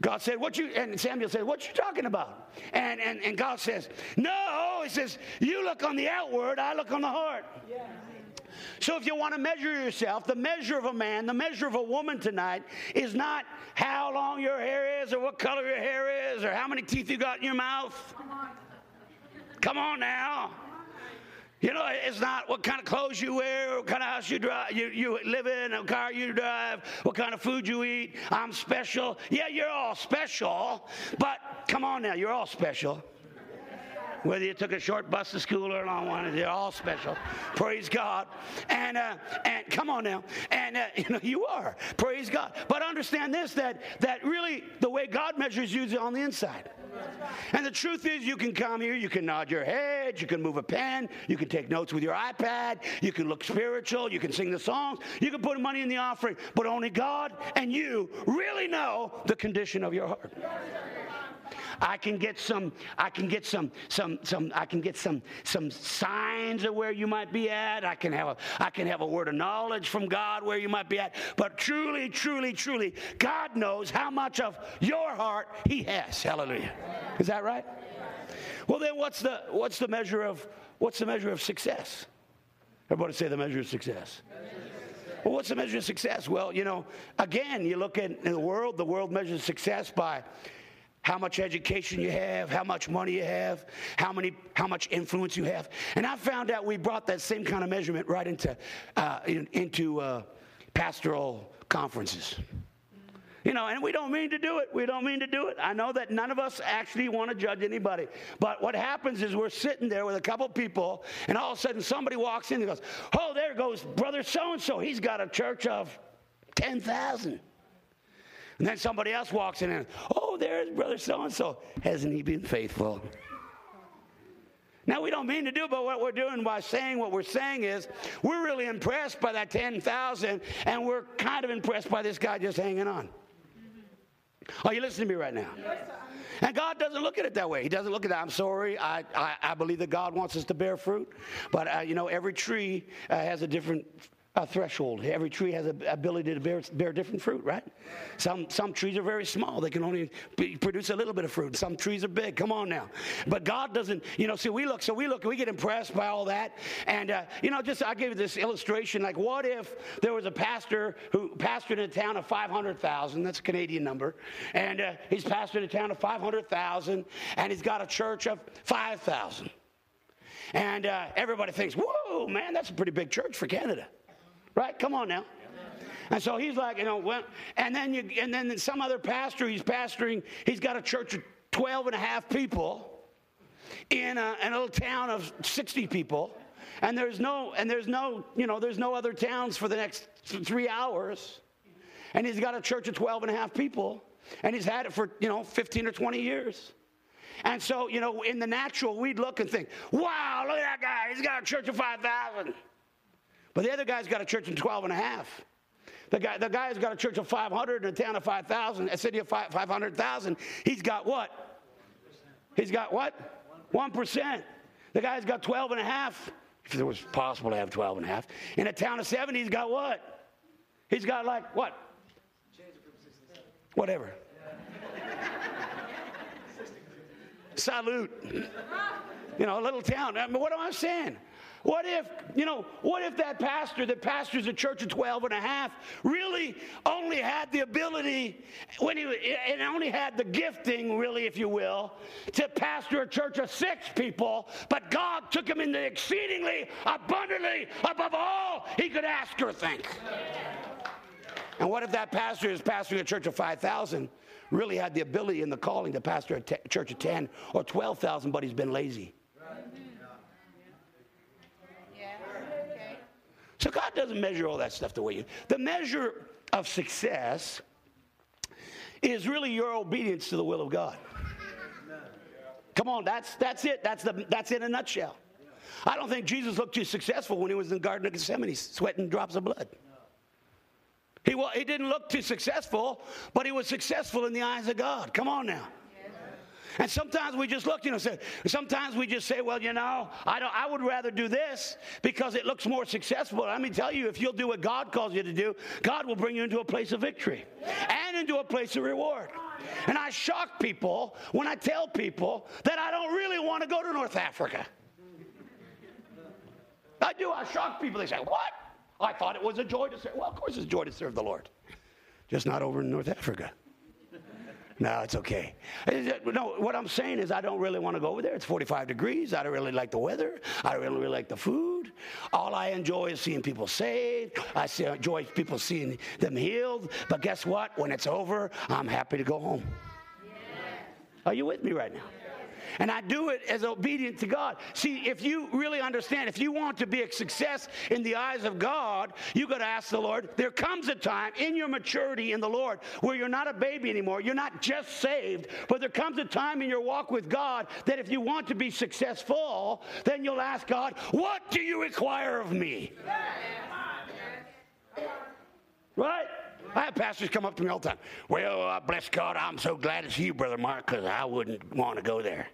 Speaker 2: God said, what you, and Samuel said, what you talking about? And, and, and God says, no, he says, you look on the outward, I look on the heart. Yeah. So if you want to measure yourself, the measure of a man, the measure of a woman tonight is not how long your hair is or what color your hair is or how many teeth you got in your mouth. Come on now. You know, it's not what kind of clothes you wear, what kind of house you drive, you, you live in, what car you drive, what kind of food you eat. I'm special. Yeah, you're all special, but come on now, you're all special. Whether you took a short bus to school or a long one, they're all special. Praise God. And uh, and come on now. And uh, [LAUGHS] you know you are. Praise God. But understand this: that that really the way God measures you is on the inside. And the truth is, you can come here, you can nod your head, you can move a pen, you can take notes with your iPad, you can look spiritual, you can sing the songs, you can put money in the offering, but only God and you really know the condition of your heart. I can get some, I can get some, some, some, I can get some, some signs of where you might be at. I can have a, I can have a word of knowledge from God where you might be at. But truly, truly, truly, God knows how much of your heart He has. Hallelujah. Is that right? Well, then, what's the what's the measure of what's the measure of success? Everybody say the measure of success. Well, what's the measure of success? Well, you know, again, you look at the world, the world measures success by how much education you have, how much money you have, how many, how much influence you have. And I found out we brought that same kind of measurement right into, uh, in, into uh, pastoral conferences. You know, and we don't mean to do it. We don't mean to do it. I know that none of us actually want to judge anybody. But what happens is we're sitting there with a couple people, and all of a sudden somebody walks in and goes, Oh, there goes Brother so and so. He's got a church of 10,000. And then somebody else walks in and, oh, there's brother so and so. Hasn't he been faithful? Now, we don't mean to do but what we're doing by saying what we're saying is we're really impressed by that 10,000, and we're kind of impressed by this guy just hanging on. Are you listening to me right now? And God doesn't look at it that way. He doesn't look at that. I'm sorry. I, I, I believe that God wants us to bear fruit. But, uh, you know, every tree uh, has a different a threshold. Every tree has an ability to bear, bear different fruit, right? Some, some trees are very small. They can only be, produce a little bit of fruit. Some trees are big. Come on now. But God doesn't, you know, see, we look, so we look, we get impressed by all that. And, uh, you know, just, I gave you this illustration. Like, what if there was a pastor who pastored in a town of 500,000? That's a Canadian number. And uh, he's pastored a town of 500,000, and he's got a church of 5,000. And uh, everybody thinks, whoa, man, that's a pretty big church for Canada. Right? Come on now. And so he's like, you know, well, and then you, and then some other pastor, he's pastoring, he's got a church of 12 and a half people in a, a little town of 60 people. And there's no, and there's no, you know, there's no other towns for the next three hours. And he's got a church of 12 and a half people. And he's had it for, you know, 15 or 20 years. And so, you know, in the natural, we'd look and think, wow, look at that guy. He's got a church of 5,000. But the other guy's got a church of 12 and a half. The guy, the guy's got a church of 500 and a town of 5,000, a city of 500,000. He's got what? He's got what? 1%. The guy's got 12 and a half, if it was possible to have 12 and a half. In a town of 70, he's got what? He's got like what? Whatever. Salute. You know, a little town. I mean, what am I saying? What if, you know, what if that pastor that pastors a church of 12 and a half really only had the ability, when he and only had the gifting, really, if you will, to pastor a church of six people, but God took him into exceedingly abundantly above all he could ask or think. And what if that pastor is pastoring a church of 5,000, really had the ability and the calling to pastor a t- church of 10 or 12,000, but he's been lazy? So God doesn't measure all that stuff the way you. The measure of success is really your obedience to the will of God. Come on, that's that's it. That's the that's in a nutshell. I don't think Jesus looked too successful when he was in the Garden of Gethsemane, sweating drops of blood. He, he didn't look too successful, but he was successful in the eyes of God. Come on now. And sometimes we just look, you know, say, sometimes we just say, well, you know, I, don't, I would rather do this because it looks more successful. Let me tell you, if you'll do what God calls you to do, God will bring you into a place of victory and into a place of reward. And I shock people when I tell people that I don't really want to go to North Africa. I do. I shock people. They say, What? I thought it was a joy to serve. Well, of course it's a joy to serve the Lord, just not over in North Africa. No, it's okay. No, what I'm saying is I don't really want to go over there. It's 45 degrees. I don't really like the weather. I don't really, really like the food. All I enjoy is seeing people saved. I see, enjoy people seeing them healed. But guess what? When it's over, I'm happy to go home. Are you with me right now? And I do it as obedient to God. See, if you really understand, if you want to be a success in the eyes of God, you got to ask the Lord. There comes a time in your maturity in the Lord where you're not a baby anymore. You're not just saved, but there comes a time in your walk with God that if you want to be successful, then you'll ask God, What do you require of me? Right? I have pastors come up to me all the time. Well, uh, bless God, I'm so glad it's you, Brother Mark, because I wouldn't want to go there.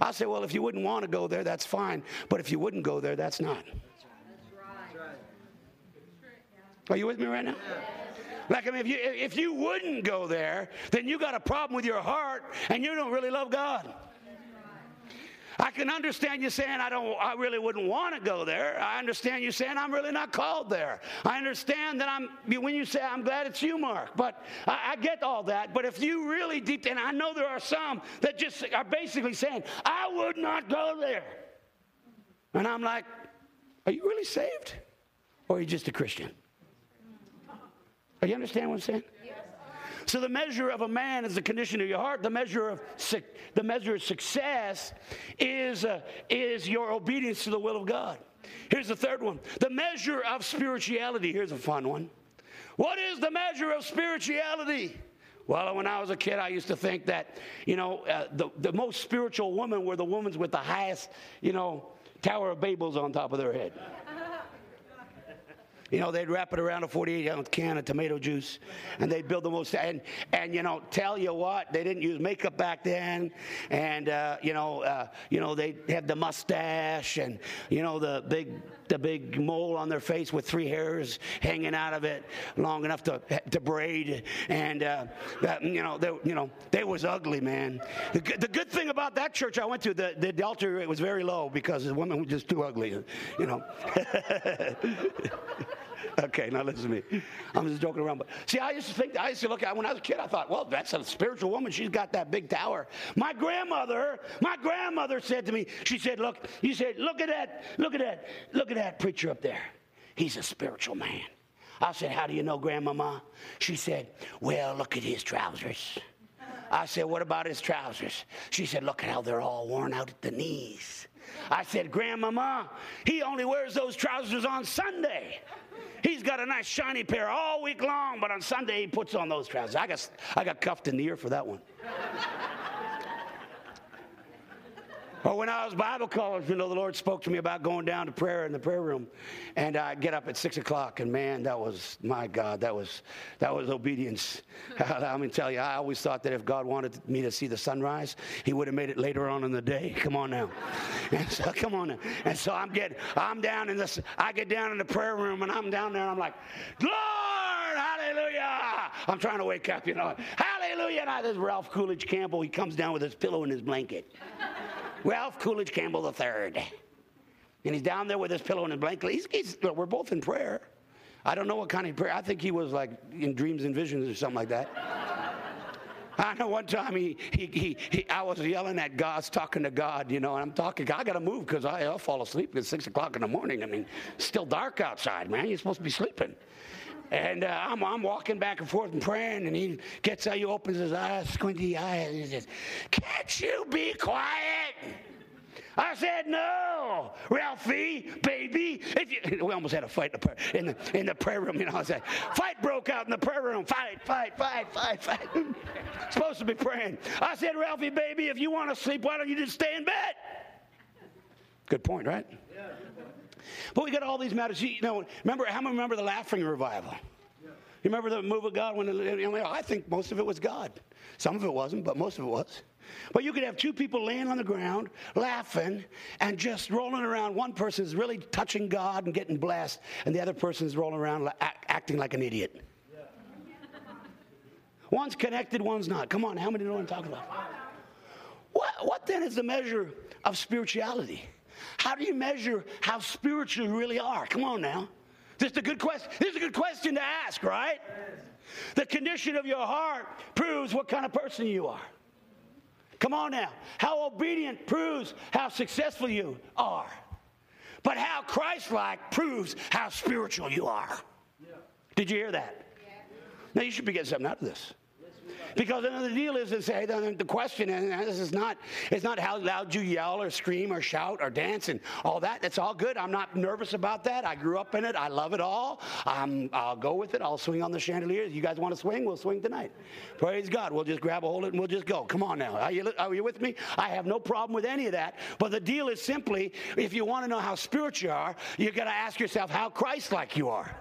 Speaker 2: I say, well, if you wouldn't want to go there, that's fine. But if you wouldn't go there, that's not. Are you with me right now? Like, I mean, if you, if you wouldn't go there, then you got a problem with your heart and you don't really love God. I can understand you saying I don't I really wouldn't want to go there. I understand you saying I'm really not called there. I understand that I'm when you say I'm glad it's you, Mark. But I, I get all that. But if you really deep and I know there are some that just are basically saying, I would not go there. And I'm like, Are you really saved? Or are you just a Christian? Are you understand what I'm saying? So the measure of a man is the condition of your heart. The measure of the measure of success is uh, is your obedience to the will of God. Here's the third one. The measure of spirituality. Here's a fun one. What is the measure of spirituality? Well, when I was a kid, I used to think that, you know, uh, the, the most spiritual women were the women with the highest, you know, Tower of Babels on top of their head. You know, they'd wrap it around a 48 ounce can of tomato juice and they'd build the most. And, and you know, tell you what, they didn't use makeup back then. And, uh, you know, uh, you know, they had the mustache and, you know, the big, the big mole on their face with three hairs hanging out of it long enough to, to braid. And, uh, that, you know, they, you know, they was ugly, man. The, the good thing about that church I went to, the, the adultery rate was very low because the women were just too ugly, you know. [LAUGHS] [LAUGHS] okay, now listen to me. I'm just joking around. But see, I used to think, I used to look at when I was a kid, I thought, well, that's a spiritual woman. She's got that big tower. My grandmother, my grandmother said to me, she said, look, you said, look at that, look at that, look at that preacher up there. He's a spiritual man. I said, how do you know, Grandmama? She said, well, look at his trousers. I said, what about his trousers? She said, look at how they're all worn out at the knees. I said, Grandmama, he only wears those trousers on Sunday. He's got a nice shiny pair all week long, but on Sunday he puts on those trousers. I got, I got cuffed in the ear for that one. Or when I was Bible college, you know, the Lord spoke to me about going down to prayer in the prayer room, and I get up at six o'clock, and man, that was my God, that was that was obedience. [LAUGHS] Let me tell you, I always thought that if God wanted me to see the sunrise, He would have made it later on in the day. [LAUGHS] Come on now, and so come on, now. and so I'm getting, I'm down in this, I get down in the prayer room, and I'm down there, and I'm like, Lord, hallelujah! I'm trying to wake up, you know, hallelujah! And I, this Ralph Coolidge Campbell, he comes down with his pillow and his blanket. Ralph Coolidge Campbell III. And he's down there with his pillow and his blanket. He's, he's, we're both in prayer. I don't know what kind of prayer. I think he was like in dreams and visions or something like that. [LAUGHS] I know one time he, he, he, he, I was yelling at God, talking to God, you know, and I'm talking, I got to move because I'll fall asleep at 6 o'clock in the morning. I mean, still dark outside, man. You're supposed to be sleeping. And uh, I'm, I'm walking back and forth and praying, and he gets out, he opens his eyes, squinty eyes, and he says, Can't you be quiet? I said, no, Ralphie, baby. We almost had a fight in the, prayer, in the, in the prayer room. You know, I said, fight broke out in the prayer room. Fight, fight, fight, fight, fight. [LAUGHS] Supposed to be praying. I said, Ralphie, baby, if you want to sleep, why don't you just stay in bed? Good point, right? Yeah. But we got all these matters. You know, remember, how many remember the laughing revival? You remember the move of God when I think most of it was God. Some of it wasn't, but most of it was. But you could have two people laying on the ground, laughing, and just rolling around. One person is really touching God and getting blessed, and the other person is rolling around acting like an idiot. Yeah. One's connected, one's not. Come on, how many know what I'm talking about? What, what then is the measure of spirituality? How do you measure how spiritual you really are? Come on now. This is a good question. This is a good question to ask, right? The condition of your heart proves what kind of person you are. Come on now. How obedient proves how successful you are. But how Christ like proves how spiritual you are. Yeah. Did you hear that? Yeah. Now you should be getting something out of this. Because the deal is to say the question, this is not, it's not how loud you yell or scream or shout or dance and all that. That's all good. I'm not nervous about that. I grew up in it. I love it all. Um, I'll go with it. I'll swing on the chandelier. You guys want to swing? We'll swing tonight. Praise God. We'll just grab a hold of it and we'll just go. Come on now. Are you, are you with me? I have no problem with any of that. But the deal is simply, if you want to know how spiritual you are, you've got to ask yourself how Christ-like you are.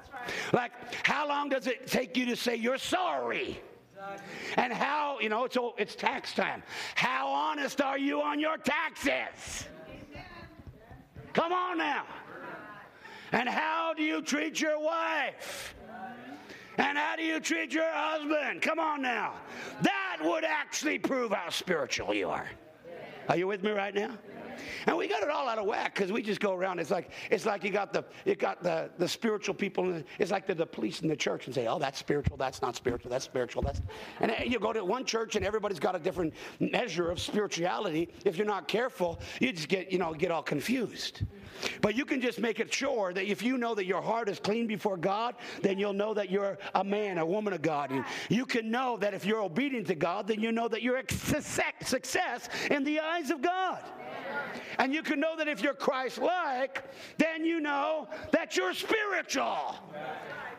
Speaker 2: Like, how long does it take you to say you're sorry? And how, you know, it's, it's tax time. How honest are you on your taxes? Come on now. And how do you treat your wife? And how do you treat your husband? Come on now. That would actually prove how spiritual you are. Are you with me right now? And we got it all out of whack because we just go around. It's like it's like you got the you got the, the spiritual people. It's like the, the police in the church and say, oh, that's spiritual, that's not spiritual, that's spiritual, that's. And you go to one church and everybody's got a different measure of spirituality. If you're not careful, you just get you know get all confused. But you can just make it sure that if you know that your heart is clean before God, then you'll know that you're a man, a woman of God. And you can know that if you're obedient to God, then you know that you're a success in the eyes of God. And you can know that if you're Christ like, then you know that you're spiritual.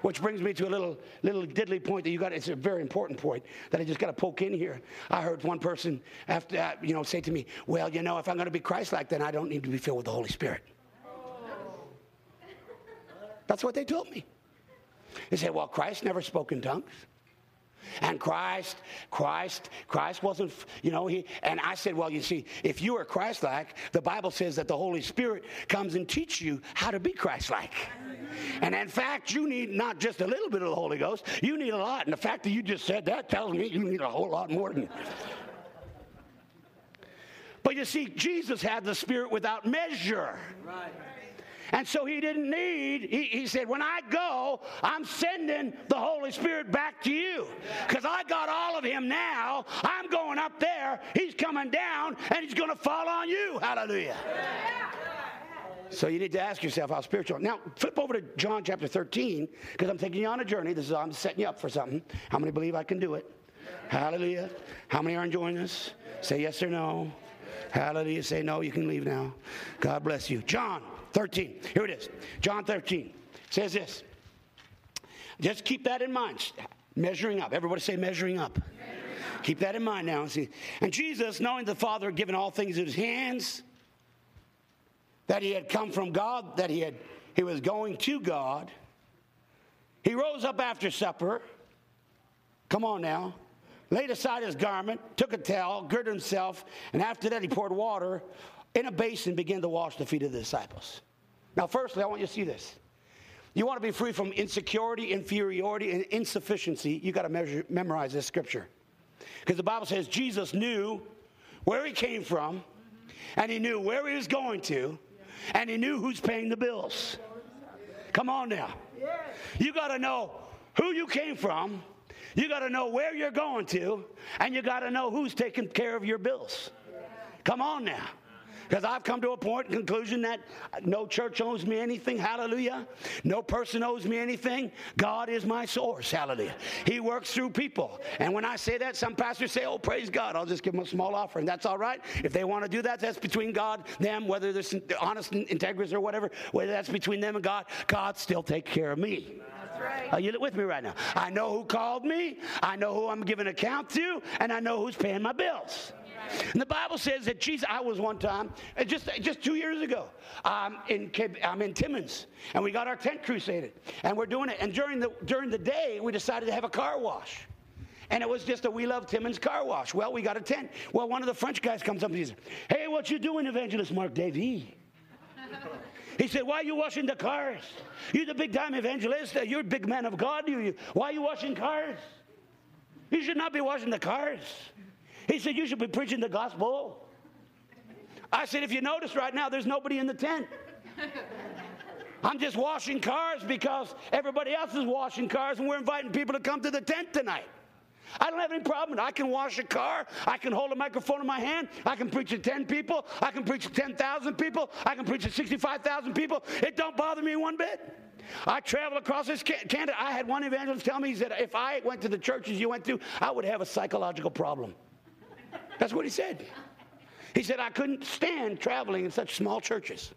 Speaker 2: Which brings me to a little little diddly point that you got. It's a very important point that I just got to poke in here. I heard one person after uh, you know say to me, "Well, you know, if I'm going to be Christ-like, then I don't need to be filled with the Holy Spirit." That's what they told me. They said, "Well, Christ never spoke in tongues." And Christ, Christ, Christ wasn't, you know, he, and I said, well, you see, if you are Christ like, the Bible says that the Holy Spirit comes and teach you how to be Christ like. And in fact, you need not just a little bit of the Holy Ghost, you need a lot. And the fact that you just said that tells me you need a whole lot more than. But you see, Jesus had the Spirit without measure. Right. And so he didn't need, he, he said, When I go, I'm sending the Holy Spirit back to you. Because I got all of him now. I'm going up there. He's coming down and he's going to fall on you. Hallelujah. So you need to ask yourself how spiritual. Now, flip over to John chapter 13, because I'm taking you on a journey. This is I'm setting you up for something. How many believe I can do it? Hallelujah. How many are enjoying this? Say yes or no. Hallelujah. Say no, you can leave now. God bless you. John 13. Here it is. John 13 says this. Just keep that in mind. Measuring up. Everybody say measuring up. Measuring Keep that in mind now. See, and Jesus, knowing the Father had given all things in his hands, that he had come from God, that he had he was going to God. He rose up after supper. Come on now. Laid aside his garment, took a towel, girded himself, and after that he poured water in a basin began to wash the feet of the disciples. Now, firstly, I want you to see this. You want to be free from insecurity, inferiority, and insufficiency, you got to measure, memorize this scripture. Because the Bible says Jesus knew where he came from, and he knew where he was going to, and he knew who's paying the bills. Come on now. You got to know who you came from, you got to know where you're going to, and you got to know who's taking care of your bills. Come on now. Because I've come to a point conclusion that no church owes me anything, hallelujah. No person owes me anything. God is my source, hallelujah. He works through people. And when I say that, some pastors say, oh, praise God, I'll just give them a small offering. That's all right. If they want to do that, that's between God, them, whether they're honest and integrous or whatever, whether that's between them and God, God still take care of me. Right. Are you with me right now? I know who called me, I know who I'm giving account to, and I know who's paying my bills. And the Bible says that Jesus, I was one time, uh, just, just two years ago, um, in, I'm in Timmins, and we got our tent crusaded, and we're doing it. And during the, during the day, we decided to have a car wash. And it was just a We Love Timmins car wash. Well, we got a tent. Well, one of the French guys comes up and says, Hey, what you doing, Evangelist Mark Davy? [LAUGHS] He said, Why are you washing the cars? You're the big time evangelist. You're a big man of God. You, why are you washing cars? You should not be washing the cars. He said, You should be preaching the gospel. I said, If you notice right now, there's nobody in the tent. [LAUGHS] I'm just washing cars because everybody else is washing cars, and we're inviting people to come to the tent tonight. I don't have any problem. I can wash a car. I can hold a microphone in my hand. I can preach to 10 people. I can preach to 10,000 people. I can preach to 65,000 people. It don't bother me one bit. I travel across this Canada. I had one evangelist tell me, he said, if I went to the churches you went to, I would have a psychological problem. That's what he said. He said, I couldn't stand traveling in such small churches.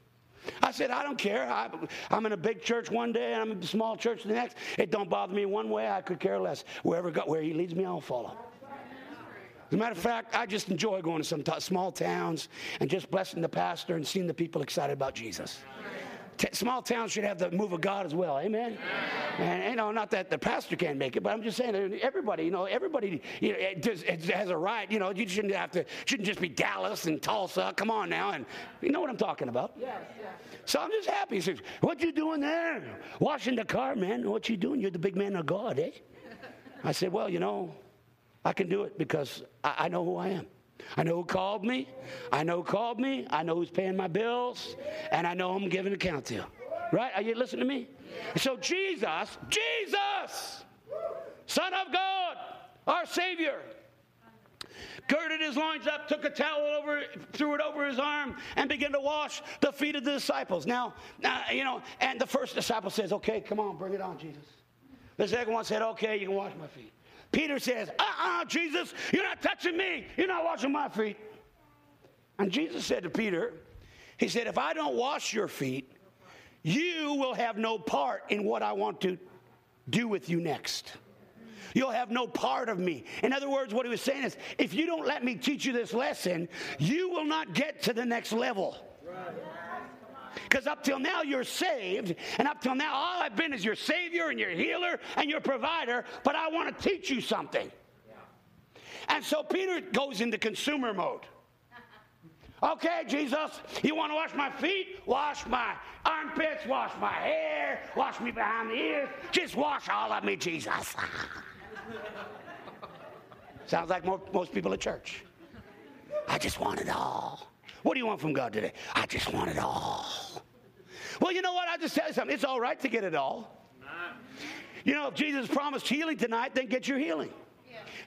Speaker 2: I said, I don't care. I, am in a big church one day and I'm in a small church the next. It don't bother me one way. I could care less. Wherever God, where he leads me, I'll follow. As a matter of fact, I just enjoy going to some t- small towns and just blessing the pastor and seeing the people excited about Jesus t- small towns should have the move of God as well. Amen. And you know, not that the pastor can't make it, but I'm just saying everybody, you know, everybody you know, it does, has a right. You know, you shouldn't have to. Shouldn't just be Dallas and Tulsa. Come on now, and you know what I'm talking about. Yes. yes. So I'm just happy. He says, "What you doing there? Washing the car, man? What you doing? You're the big man of God, eh?" [LAUGHS] I said, "Well, you know, I can do it because I, I know who I am." I know who called me. I know who called me. I know who's paying my bills. And I know I'm giving account to. Right? Are you listening to me? So Jesus, Jesus, Son of God, our Savior, girded his loins up, took a towel over, threw it over his arm, and began to wash the feet of the disciples. Now, now, you know, and the first disciple says, Okay, come on, bring it on, Jesus. The second one said, Okay, you can wash my feet. Peter says, uh uh-uh, uh Jesus, you're not touching me. You're not washing my feet. And Jesus said to Peter, He said, If I don't wash your feet, you will have no part in what I want to do with you next. You'll have no part of me. In other words, what he was saying is if you don't let me teach you this lesson, you will not get to the next level. Right. Because up till now you're saved, and up till now all I've been is your Savior and your healer and your provider, but I want to teach you something. And so Peter goes into consumer mode. [LAUGHS] Okay, Jesus, you want to wash my feet? Wash my armpits, wash my hair, wash me behind the ears. Just wash all of me, Jesus. [LAUGHS] Sounds like most people at church. I just want it all. What do you want from God today? I just want it all. Well, you know what? I just tell you something. It's all right to get it all. You know, if Jesus promised healing tonight, then get your healing.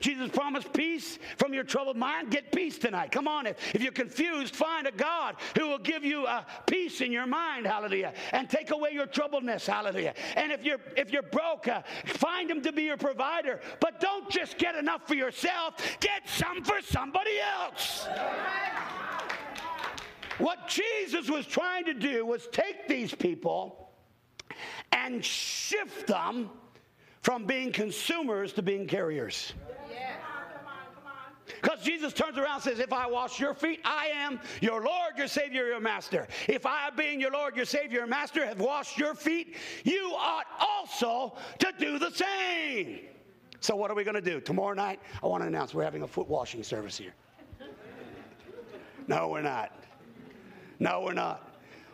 Speaker 2: Jesus promised peace from your troubled mind. Get peace tonight. Come on. If, if you're confused, find a God who will give you a peace in your mind. Hallelujah. And take away your troubledness. Hallelujah. And if you're if you're broke, uh, find him to be your provider. But don't just get enough for yourself. Get some for somebody else. What Jesus was trying to do was take these people and shift them from being consumers to being carriers. Because Jesus turns around and says, If I wash your feet, I am your Lord, your Savior, your Master. If I, being your Lord, your Savior, your Master, have washed your feet, you ought also to do the same. So, what are we going to do? Tomorrow night, I want to announce we're having a foot washing service here. [LAUGHS] No, we're not. No, we're not.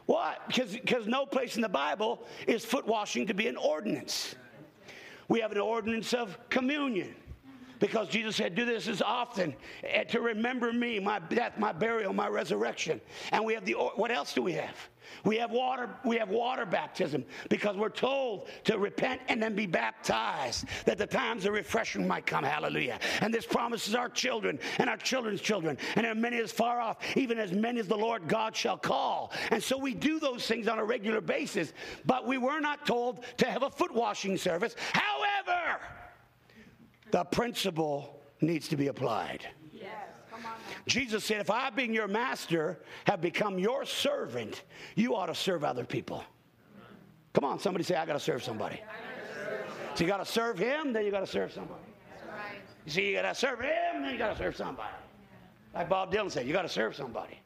Speaker 2: Why? Because because no place in the Bible is foot washing to be an ordinance. We have an ordinance of communion. Because Jesus said, Do this as often eh, to remember me, my death, my burial, my resurrection. And we have the, what else do we have? We have water, we have water baptism because we're told to repent and then be baptized that the times of refreshing might come. Hallelujah. And this promises our children and our children's children, and are many as far off, even as many as the Lord God shall call. And so we do those things on a regular basis, but we were not told to have a foot washing service. However, the principle needs to be applied. Jesus said, If I, being your master, have become your servant, you ought to serve other people. Come on, somebody say, I got to serve somebody. So you got to serve him, then you got to serve somebody. You see, you got to serve him, then you got to serve somebody. Like Bob Dylan said, you got to serve somebody.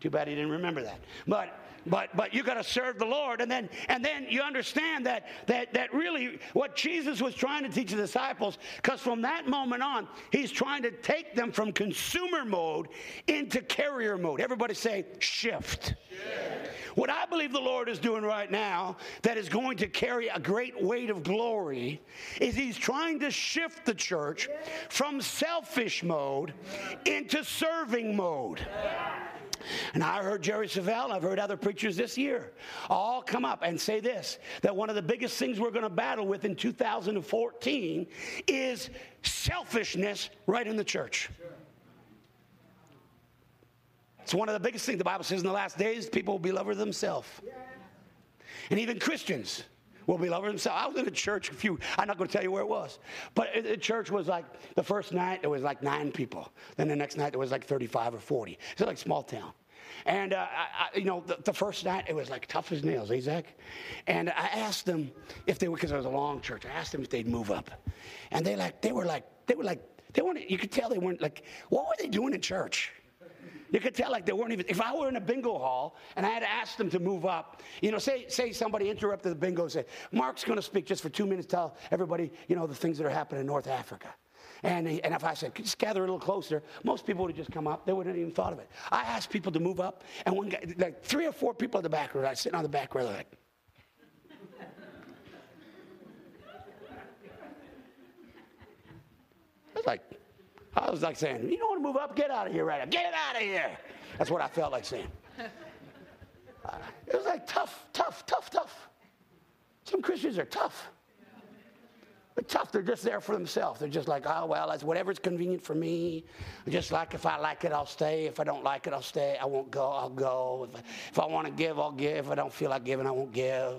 Speaker 2: Too bad he didn't remember that. But but but you got to serve the Lord, and then and then you understand that that that really what Jesus was trying to teach the disciples, because from that moment on, he's trying to take them from consumer mode into carrier mode. Everybody say shift. shift. What I believe the Lord is doing right now that is going to carry a great weight of glory is He's trying to shift the church from selfish mode into serving mode. And I heard Jerry Savelle, I've heard other preachers this year all come up and say this that one of the biggest things we're going to battle with in 2014 is selfishness right in the church. It's one of the biggest things the Bible says in the last days people will be lovers of themselves. And even Christians will be lovers themselves. I was in a church a few, I'm not going to tell you where it was, but the church was like, the first night it was like nine people. Then the next night it was like 35 or 40. It's like small town. And, uh, I, you know, the, the, first night it was like tough as nails, Isaac. And I asked them if they were, because it was a long church, I asked them if they'd move up. And they like, they were like, they were like, they weren't, you could tell they weren't like, what were they doing in church? You could tell like they weren't even. If I were in a bingo hall and I had to ask them to move up, you know, say say somebody interrupted the bingo and said, "Mark's going to speak just for two minutes, tell everybody, you know, the things that are happening in North Africa." And, and if I said, just gather a little closer, most people would have just come up. They wouldn't have even thought of it. I asked people to move up, and one guy, like three or four people in the back row, I sitting on the back row, like, I was like, I was like saying, you don't want to move up? Get out of here right now. Get out of here. That's what I felt like saying. Uh, it was like tough, tough, tough, tough. Some Christians are tough. They're tough, they're just there for themselves. They're just like, oh, well, that's whatever's convenient for me. Just like if I like it, I'll stay. If I don't like it, I'll stay. I won't go, I'll go. If I, if I want to give, I'll give. If I don't feel like giving, I won't give.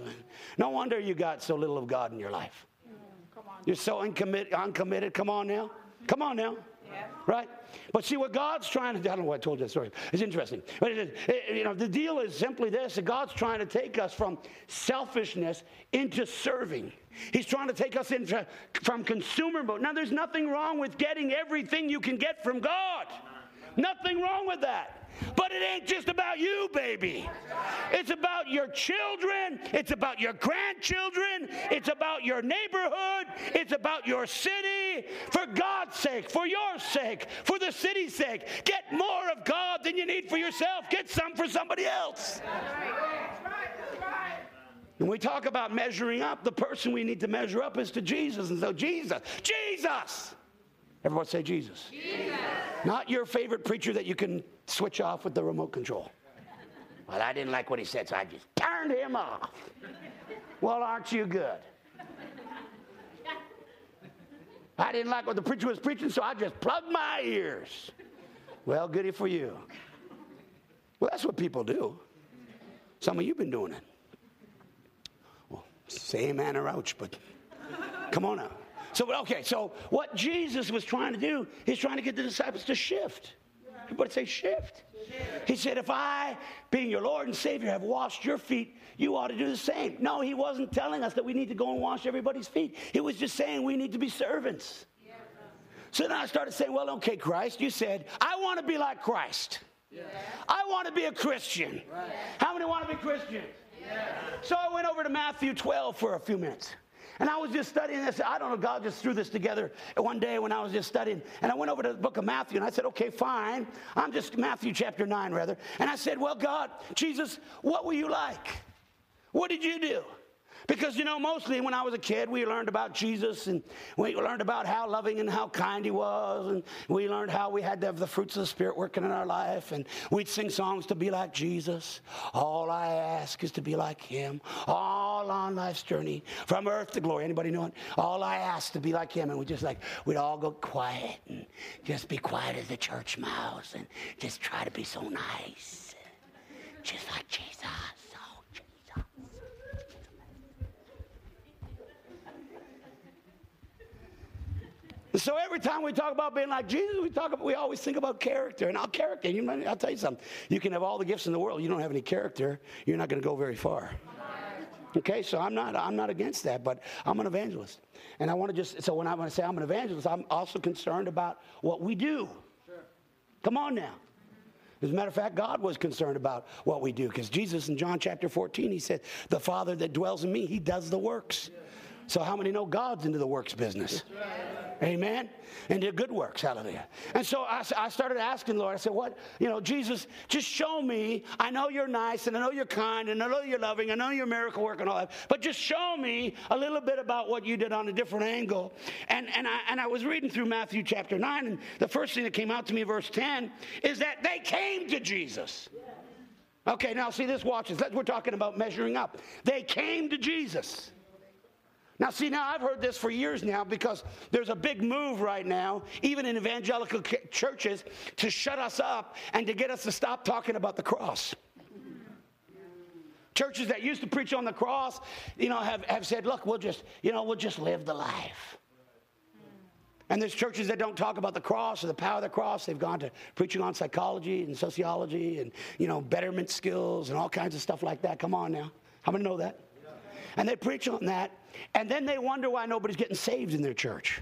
Speaker 2: No wonder you got so little of God in your life. Mm, You're so uncommitted, uncommitted. Come on now. Come on now. Right? But see what God's trying to do. I don't know why I told you that story. It's interesting. But it it, you know, the deal is simply this that God's trying to take us from selfishness into serving. He's trying to take us into from consumer mode. Now, there's nothing wrong with getting everything you can get from God. Nothing wrong with that. But it ain't just about you, baby. It's about your children. It's about your grandchildren. It's about your neighborhood. It's about your city. For God's sake, for your sake, for the city's sake, get more of God than you need for yourself. Get some for somebody else. When we talk about measuring up, the person we need to measure up is to Jesus. And so, Jesus, Jesus. Everybody say Jesus. Jesus. Not your favorite preacher that you can switch off with the remote control. Well, I didn't like what he said, so I just turned him off. Well, aren't you good? I didn't like what the preacher was preaching, so I just plugged my ears. Well, goody for you. Well, that's what people do. Some of you have been doing it. Well, say amen or ouch, but come on now. So, okay, so what Jesus was trying to do, he's trying to get the disciples to shift. Everybody say shift. He said, If I, being your Lord and Savior, have washed your feet, you ought to do the same. No, he wasn't telling us that we need to go and wash everybody's feet. He was just saying we need to be servants. So then I started saying, Well, okay, Christ, you said, I want to be like Christ. Yeah. I want to be a Christian. Right. How many want to be Christians? Yeah. So I went over to Matthew 12 for a few minutes. And I was just studying this. I don't know, God just threw this together one day when I was just studying. And I went over to the book of Matthew and I said, okay, fine. I'm just Matthew chapter 9, rather. And I said, well, God, Jesus, what were you like? What did you do? Because, you know, mostly when I was a kid, we learned about Jesus and we learned about how loving and how kind he was. And we learned how we had to have the fruits of the Spirit working in our life. And we'd sing songs to be like Jesus. All I ask is to be like him. All on life's journey from earth to glory. Anybody know it? All I ask to be like him. And we just like, we'd all go quiet and just be quiet as a church mouse and just try to be so nice. Just like Jesus. So every time we talk about being like Jesus, we talk about, we always think about character and our character. You I'll tell you something. You can have all the gifts in the world. You don't have any character. You're not going to go very far. Okay, so I'm not I'm not against that, but I'm an evangelist, and I want to just so when I want to say I'm an evangelist, I'm also concerned about what we do. Sure. Come on now. As a matter of fact, God was concerned about what we do because Jesus in John chapter 14, he said, The Father that dwells in me, he does the works. So, how many know God's into the works business? Amen. And did good works, hallelujah. And so I, I started asking Lord, I said, What, you know, Jesus, just show me. I know you're nice and I know you're kind and I know you're loving, I know you're miracle work and all that, but just show me a little bit about what you did on a different angle. And, and, I, and I was reading through Matthew chapter 9, and the first thing that came out to me, verse 10, is that they came to Jesus. Okay, now see this, watch this. We're talking about measuring up. They came to Jesus. Now, see, now I've heard this for years now because there's a big move right now, even in evangelical churches, to shut us up and to get us to stop talking about the cross. Churches that used to preach on the cross, you know, have, have said, look, we'll just, you know, we'll just live the life. And there's churches that don't talk about the cross or the power of the cross. They've gone to preaching on psychology and sociology and, you know, betterment skills and all kinds of stuff like that. Come on now. How many know that? And they preach on that. And then they wonder why nobody's getting saved in their church.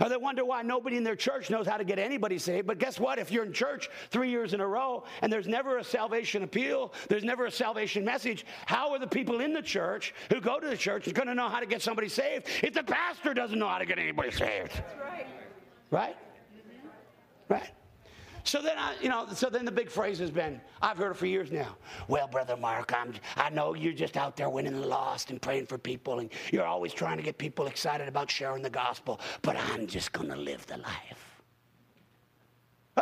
Speaker 2: Or they wonder why nobody in their church knows how to get anybody saved. But guess what? If you're in church three years in a row and there's never a salvation appeal, there's never a salvation message, how are the people in the church who go to the church going to know how to get somebody saved if the pastor doesn't know how to get anybody saved? That's right. Right? Right? So then I, you know, so then the big phrase has been, I've heard it for years now. Well, brother Mark, I'm, I know you're just out there winning the lost and praying for people, and you're always trying to get people excited about sharing the gospel, but I'm just going to live the life.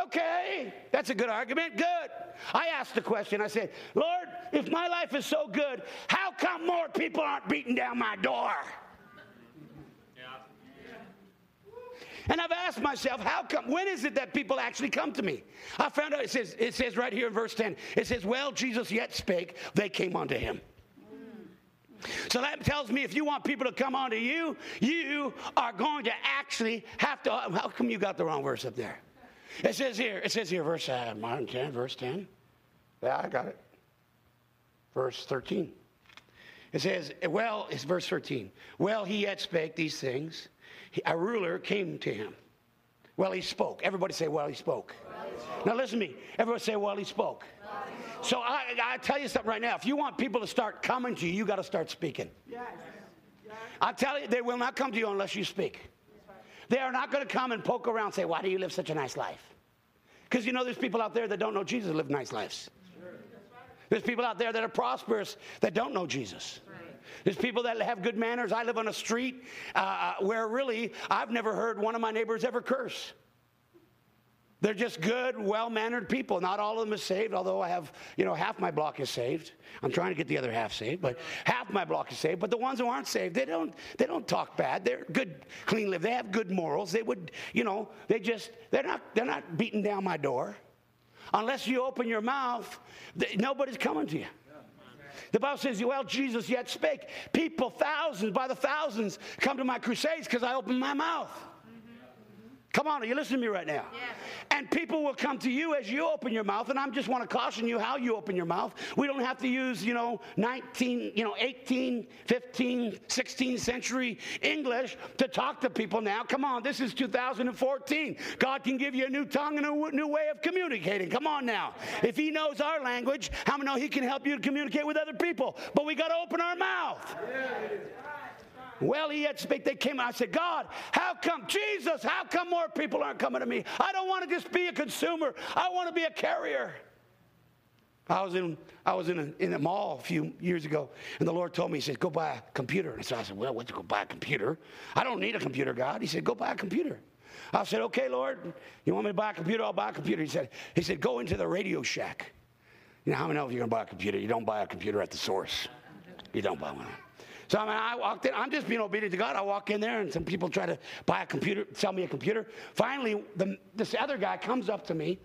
Speaker 2: Okay, that's a good argument. Good. I asked the question. I said, Lord, if my life is so good, how come more people aren't beating down my door? And I've asked myself, how come, when is it that people actually come to me? I found out it says, it says right here in verse 10, it says, Well, Jesus yet spake, they came unto him. So that tells me if you want people to come onto you, you are going to actually have to. How come you got the wrong verse up there? It says here, it says here, verse uh, 10, verse 10. Yeah, I got it. Verse 13. It says, well, it's verse 13. Well, he yet spake these things a ruler came to him. Well, he spoke. Everybody say, well, he spoke. Now, listen to me. Everybody say, well, he spoke. So I, I tell you something right now. If you want people to start coming to you, you got to start speaking. I tell you, they will not come to you unless you speak. They are not going to come and poke around and say, why do you live such a nice life? Because you know, there's people out there that don't know Jesus live nice lives. There's people out there that are prosperous that don't know Jesus. There's people that have good manners. I live on a street uh, uh, where really I've never heard one of my neighbors ever curse. They're just good, well mannered people. Not all of them is saved, although I have, you know, half my block is saved. I'm trying to get the other half saved, but half my block is saved. But the ones who aren't saved, they don't, they don't talk bad. They're good, clean live. They have good morals. They would, you know, they just, they're not, they're not beating down my door. Unless you open your mouth, nobody's coming to you. The Bible says, Well, Jesus yet spake. People, thousands by the thousands, come to my crusades because I open my mouth. Come on, are you listening to me right now? Yeah. And people will come to you as you open your mouth, and I just want to caution you how you open your mouth. We don't have to use, you know, 19, you know, 18, 15, 16th century English to talk to people now. Come on, this is 2014. God can give you a new tongue and a new way of communicating. Come on now. If He knows our language, how many know He can help you to communicate with other people? But we got to open our mouth. Yeah. Well, he had speak. They came. I said, God, how come, Jesus, how come more people aren't coming to me? I don't want to just be a consumer. I want to be a carrier. I was in I was in a, in a mall a few years ago, and the Lord told me, He said, "Go buy a computer." And so I said, "Well, what to go buy a computer? I don't need a computer, God." He said, "Go buy a computer." I said, "Okay, Lord, you want me to buy a computer? I'll buy a computer." He said, "He said, go into the Radio Shack." You know how many know if you're going to buy a computer, you don't buy a computer at the source. You don't buy one. So I mean, I walked in. I'm just being obedient to God. I walk in there, and some people try to buy a computer, sell me a computer. Finally, the, this other guy comes up to me,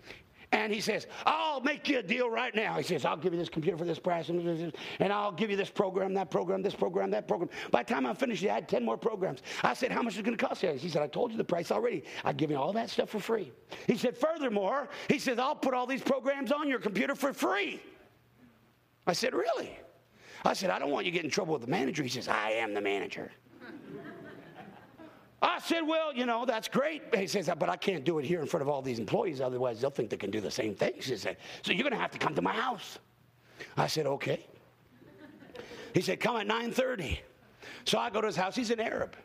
Speaker 2: and he says, I'll make you a deal right now. He says, I'll give you this computer for this price, and I'll give you this program, that program, this program, that program. By the time I'm finished, I had 10 more programs. I said, How much is it going to cost you? He said, I told you the price already. I'd give you all that stuff for free. He said, Furthermore, he says, I'll put all these programs on your computer for free. I said, Really? I said, I don't want you to get in trouble with the manager. He says, I am the manager. I said, Well, you know, that's great. He says, But I can't do it here in front of all these employees. Otherwise, they'll think they can do the same thing. He said, So you're going to have to come to my house. I said, Okay. He said, Come at 9:30. So I go to his house. He's an Arab.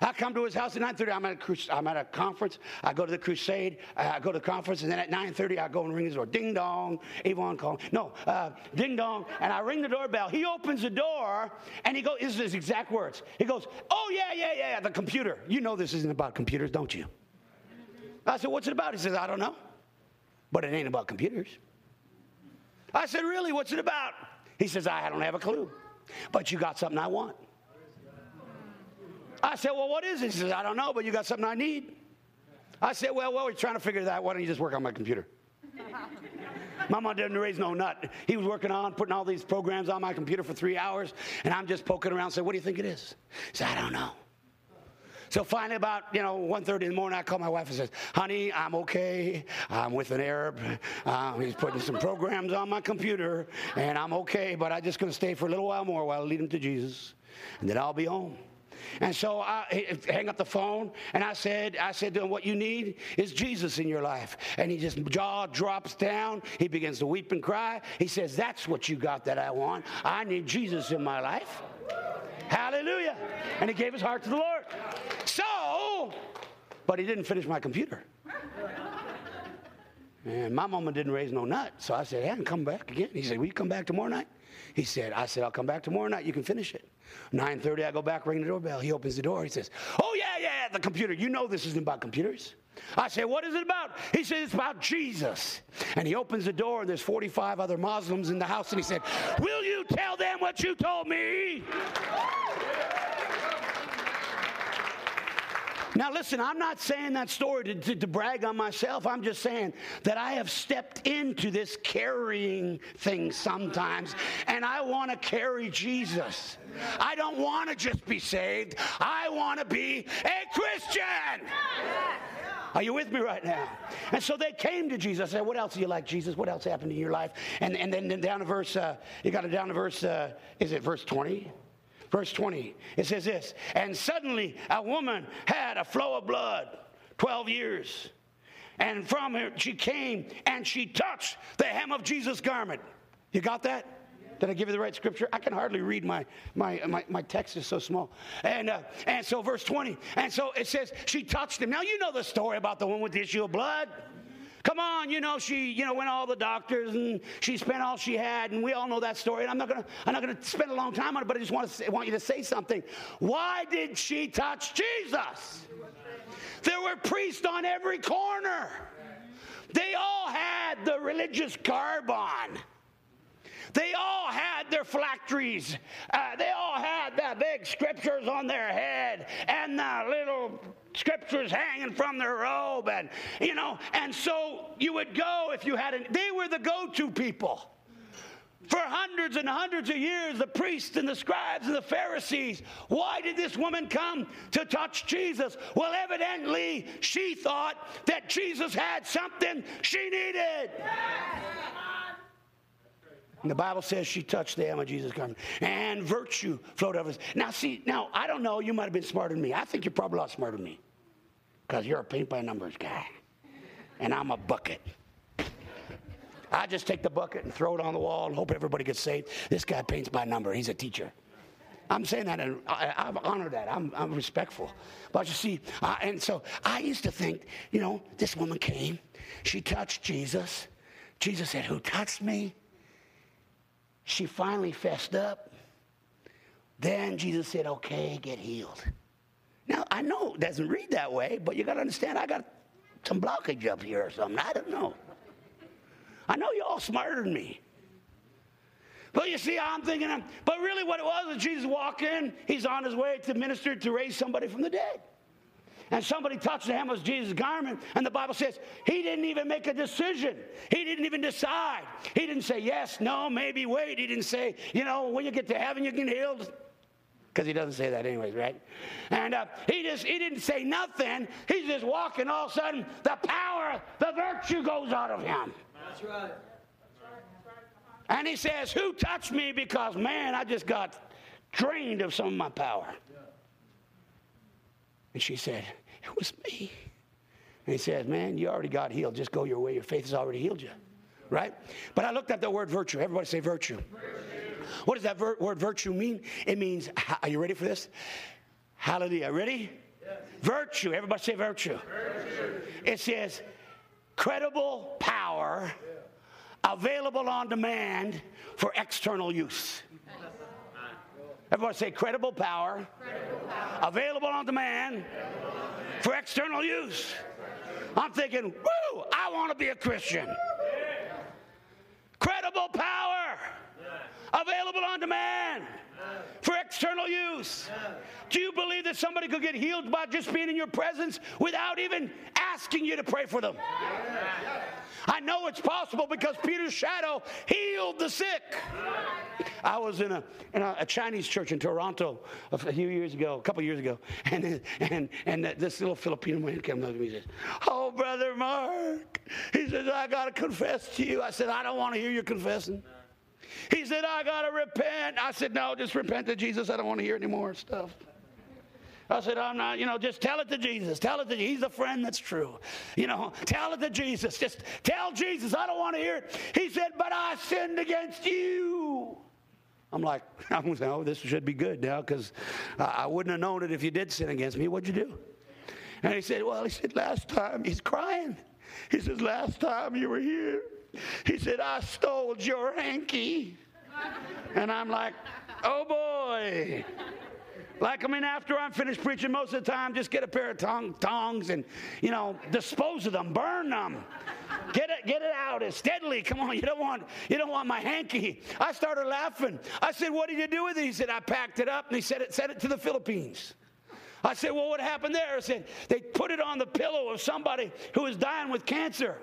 Speaker 2: I come to his house at 9:30. I'm at a I'm at a conference. I go to the crusade. I go to the conference, and then at 9:30 I go and ring his door. Ding dong. Avon calling. No, uh, ding dong. And I ring the doorbell. He opens the door, and he goes. This is his exact words. He goes, "Oh yeah, yeah, yeah, the computer. You know this isn't about computers, don't you?" I said, "What's it about?" He says, "I don't know, but it ain't about computers." I said, "Really? What's it about?" He says, "I don't have a clue, but you got something I want." I said, Well, what is it? He says, I don't know, but you got something I need. I said, Well, well, we're trying to figure that out. Why don't you just work on my computer? [LAUGHS] my mom didn't raise no nut. He was working on putting all these programs on my computer for three hours, and I'm just poking around saying, What do you think it is? He said, I don't know. So finally, about you know 1.30 in the morning, I call my wife and says, "Honey, I'm okay. I'm with an Arab. Um, he's putting some programs on my computer, and I'm okay. But I'm just going to stay for a little while more while I lead him to Jesus, and then I'll be home." And so I hang up the phone and I said, I said to him, what you need is Jesus in your life. And he just jaw drops down. He begins to weep and cry. He says, that's what you got that I want. I need Jesus in my life. Hallelujah. And he gave his heart to the Lord. So, but he didn't finish my computer. And my mama didn't raise no nut. So I said, I can come back again. He said, will you come back tomorrow night? He said, I said, I'll come back tomorrow night. You can finish it. 9.30, I go back, ring the doorbell. He opens the door. He says, oh, yeah, yeah, the computer. You know this isn't about computers. I say, what is it about? He said, it's about Jesus. And he opens the door, and there's 45 other Muslims in the house, and he said, will you tell them what you told me? Now, listen, I'm not saying that story to, to, to, brag on myself. I'm just saying that I have stepped into this carrying thing sometimes, and I want to carry Jesus. I don't want to just be saved, I want to be a Christian. Are you with me right now? And so they came to Jesus. I said, What else do you like, Jesus? What else happened in your life? And, and then down to verse, uh, you got it down to verse, uh, is it verse 20? Verse 20, it says this And suddenly a woman had a flow of blood 12 years. And from her she came and she touched the hem of Jesus' garment. You got that? Did I give you the right scripture? I can hardly read my my my, my text is so small. And uh, and so verse 20. And so it says she touched him. Now you know the story about the one with the issue of blood. Come on, you know, she, you know, went all the doctors and she spent all she had, and we all know that story. And I'm not gonna, I'm not gonna spend a long time on it, but I just want to want you to say something. Why did she touch Jesus? There were priests on every corner. They all had the religious garb on. They all had their phylacteries. Uh, they all had the big scriptures on their head and the little scriptures hanging from their robe. And, you know, and so you would go if you had an, they were the go to people. For hundreds and hundreds of years, the priests and the scribes and the Pharisees, why did this woman come to touch Jesus? Well, evidently, she thought that Jesus had something she needed. And the Bible says she touched the hem of Jesus' garment, and virtue flowed over. Now, see, now I don't know. You might have been smarter than me. I think you're probably a lot smarter than me, because you're a paint by numbers guy, and I'm a bucket. I just take the bucket and throw it on the wall and hope everybody gets saved. This guy paints by number. He's a teacher. I'm saying that, and I, I honor that. I'm, I'm respectful. But you see, uh, and so I used to think, you know, this woman came, she touched Jesus. Jesus said, Who touched me? she finally fessed up. Then Jesus said, Okay, get healed. Now, I know it doesn't read that way, but you got to understand, I got some blockage up here or something. I don't know. I know you're all smarter than me. But you see, I'm thinking, but really what it was is Jesus walked in, he's on his way to minister to raise somebody from the dead. And somebody touched the hem of Jesus' garment, and the Bible says he didn't even make a decision. He didn't even decide. He didn't say yes, no, maybe, wait. He didn't say, you know, when you get to heaven, you can heal. Because he doesn't say that anyways, right? And uh, he just he didn't say nothing. He's just walking. All of a sudden, the power, the virtue goes out of him. That's right. And he says, Who touched me? Because, man, I just got drained of some of my power. And she said, It was me. And he says, Man, you already got healed. Just go your way. Your faith has already healed you. Right? But I looked at the word virtue. Everybody say virtue. virtue. What does that ver- word virtue mean? It means, are you ready for this? Hallelujah. Ready? Yes. Virtue. Everybody say virtue. virtue. It says credible power available on demand for external use. Everybody say credible power, credible power. available on demand for external use. I'm thinking, woo, I want to be a Christian. Credible power, available on demand for external use. Do you believe that somebody could get healed by just being in your presence without even asking you to pray for them? I know it's possible because Peter's shadow healed the sick. I was in a, in a, a, Chinese church in Toronto a few years ago, a couple years ago, [LAUGHS] and, and, and this little Filipino man came up to me and says, Oh, Brother Mark, he says, I got to confess to you. I said, I don't want to hear you confessing. He said, I got to repent. I said, No, just repent to Jesus. I don't want to hear any more stuff. I said, I'm not, you know, just tell it to Jesus. Tell it to He's a friend that's true. You know, tell it to Jesus. Just tell Jesus, I don't want to hear it. He said, But I sinned against you. I'm like, [LAUGHS] oh, this should be good now because I wouldn't have known it if you did sin against me. What'd you do? And he said, Well, he said, last time, he's crying. He says, Last time you were here, he said, I stole your hanky. And I'm like, Oh boy. Like, I mean, after I'm finished preaching, most of the time, just get a pair of tong- tongs and, you know, dispose of them, burn them. Get it, get it out as steadily. Come on, you don't want, you don't want my hanky. I started laughing. I said, "What did you do with it?" He said, "I packed it up," and he said, "It sent it to the Philippines." I said, "Well, what happened there?" I said, "They put it on the pillow of somebody who was dying with cancer."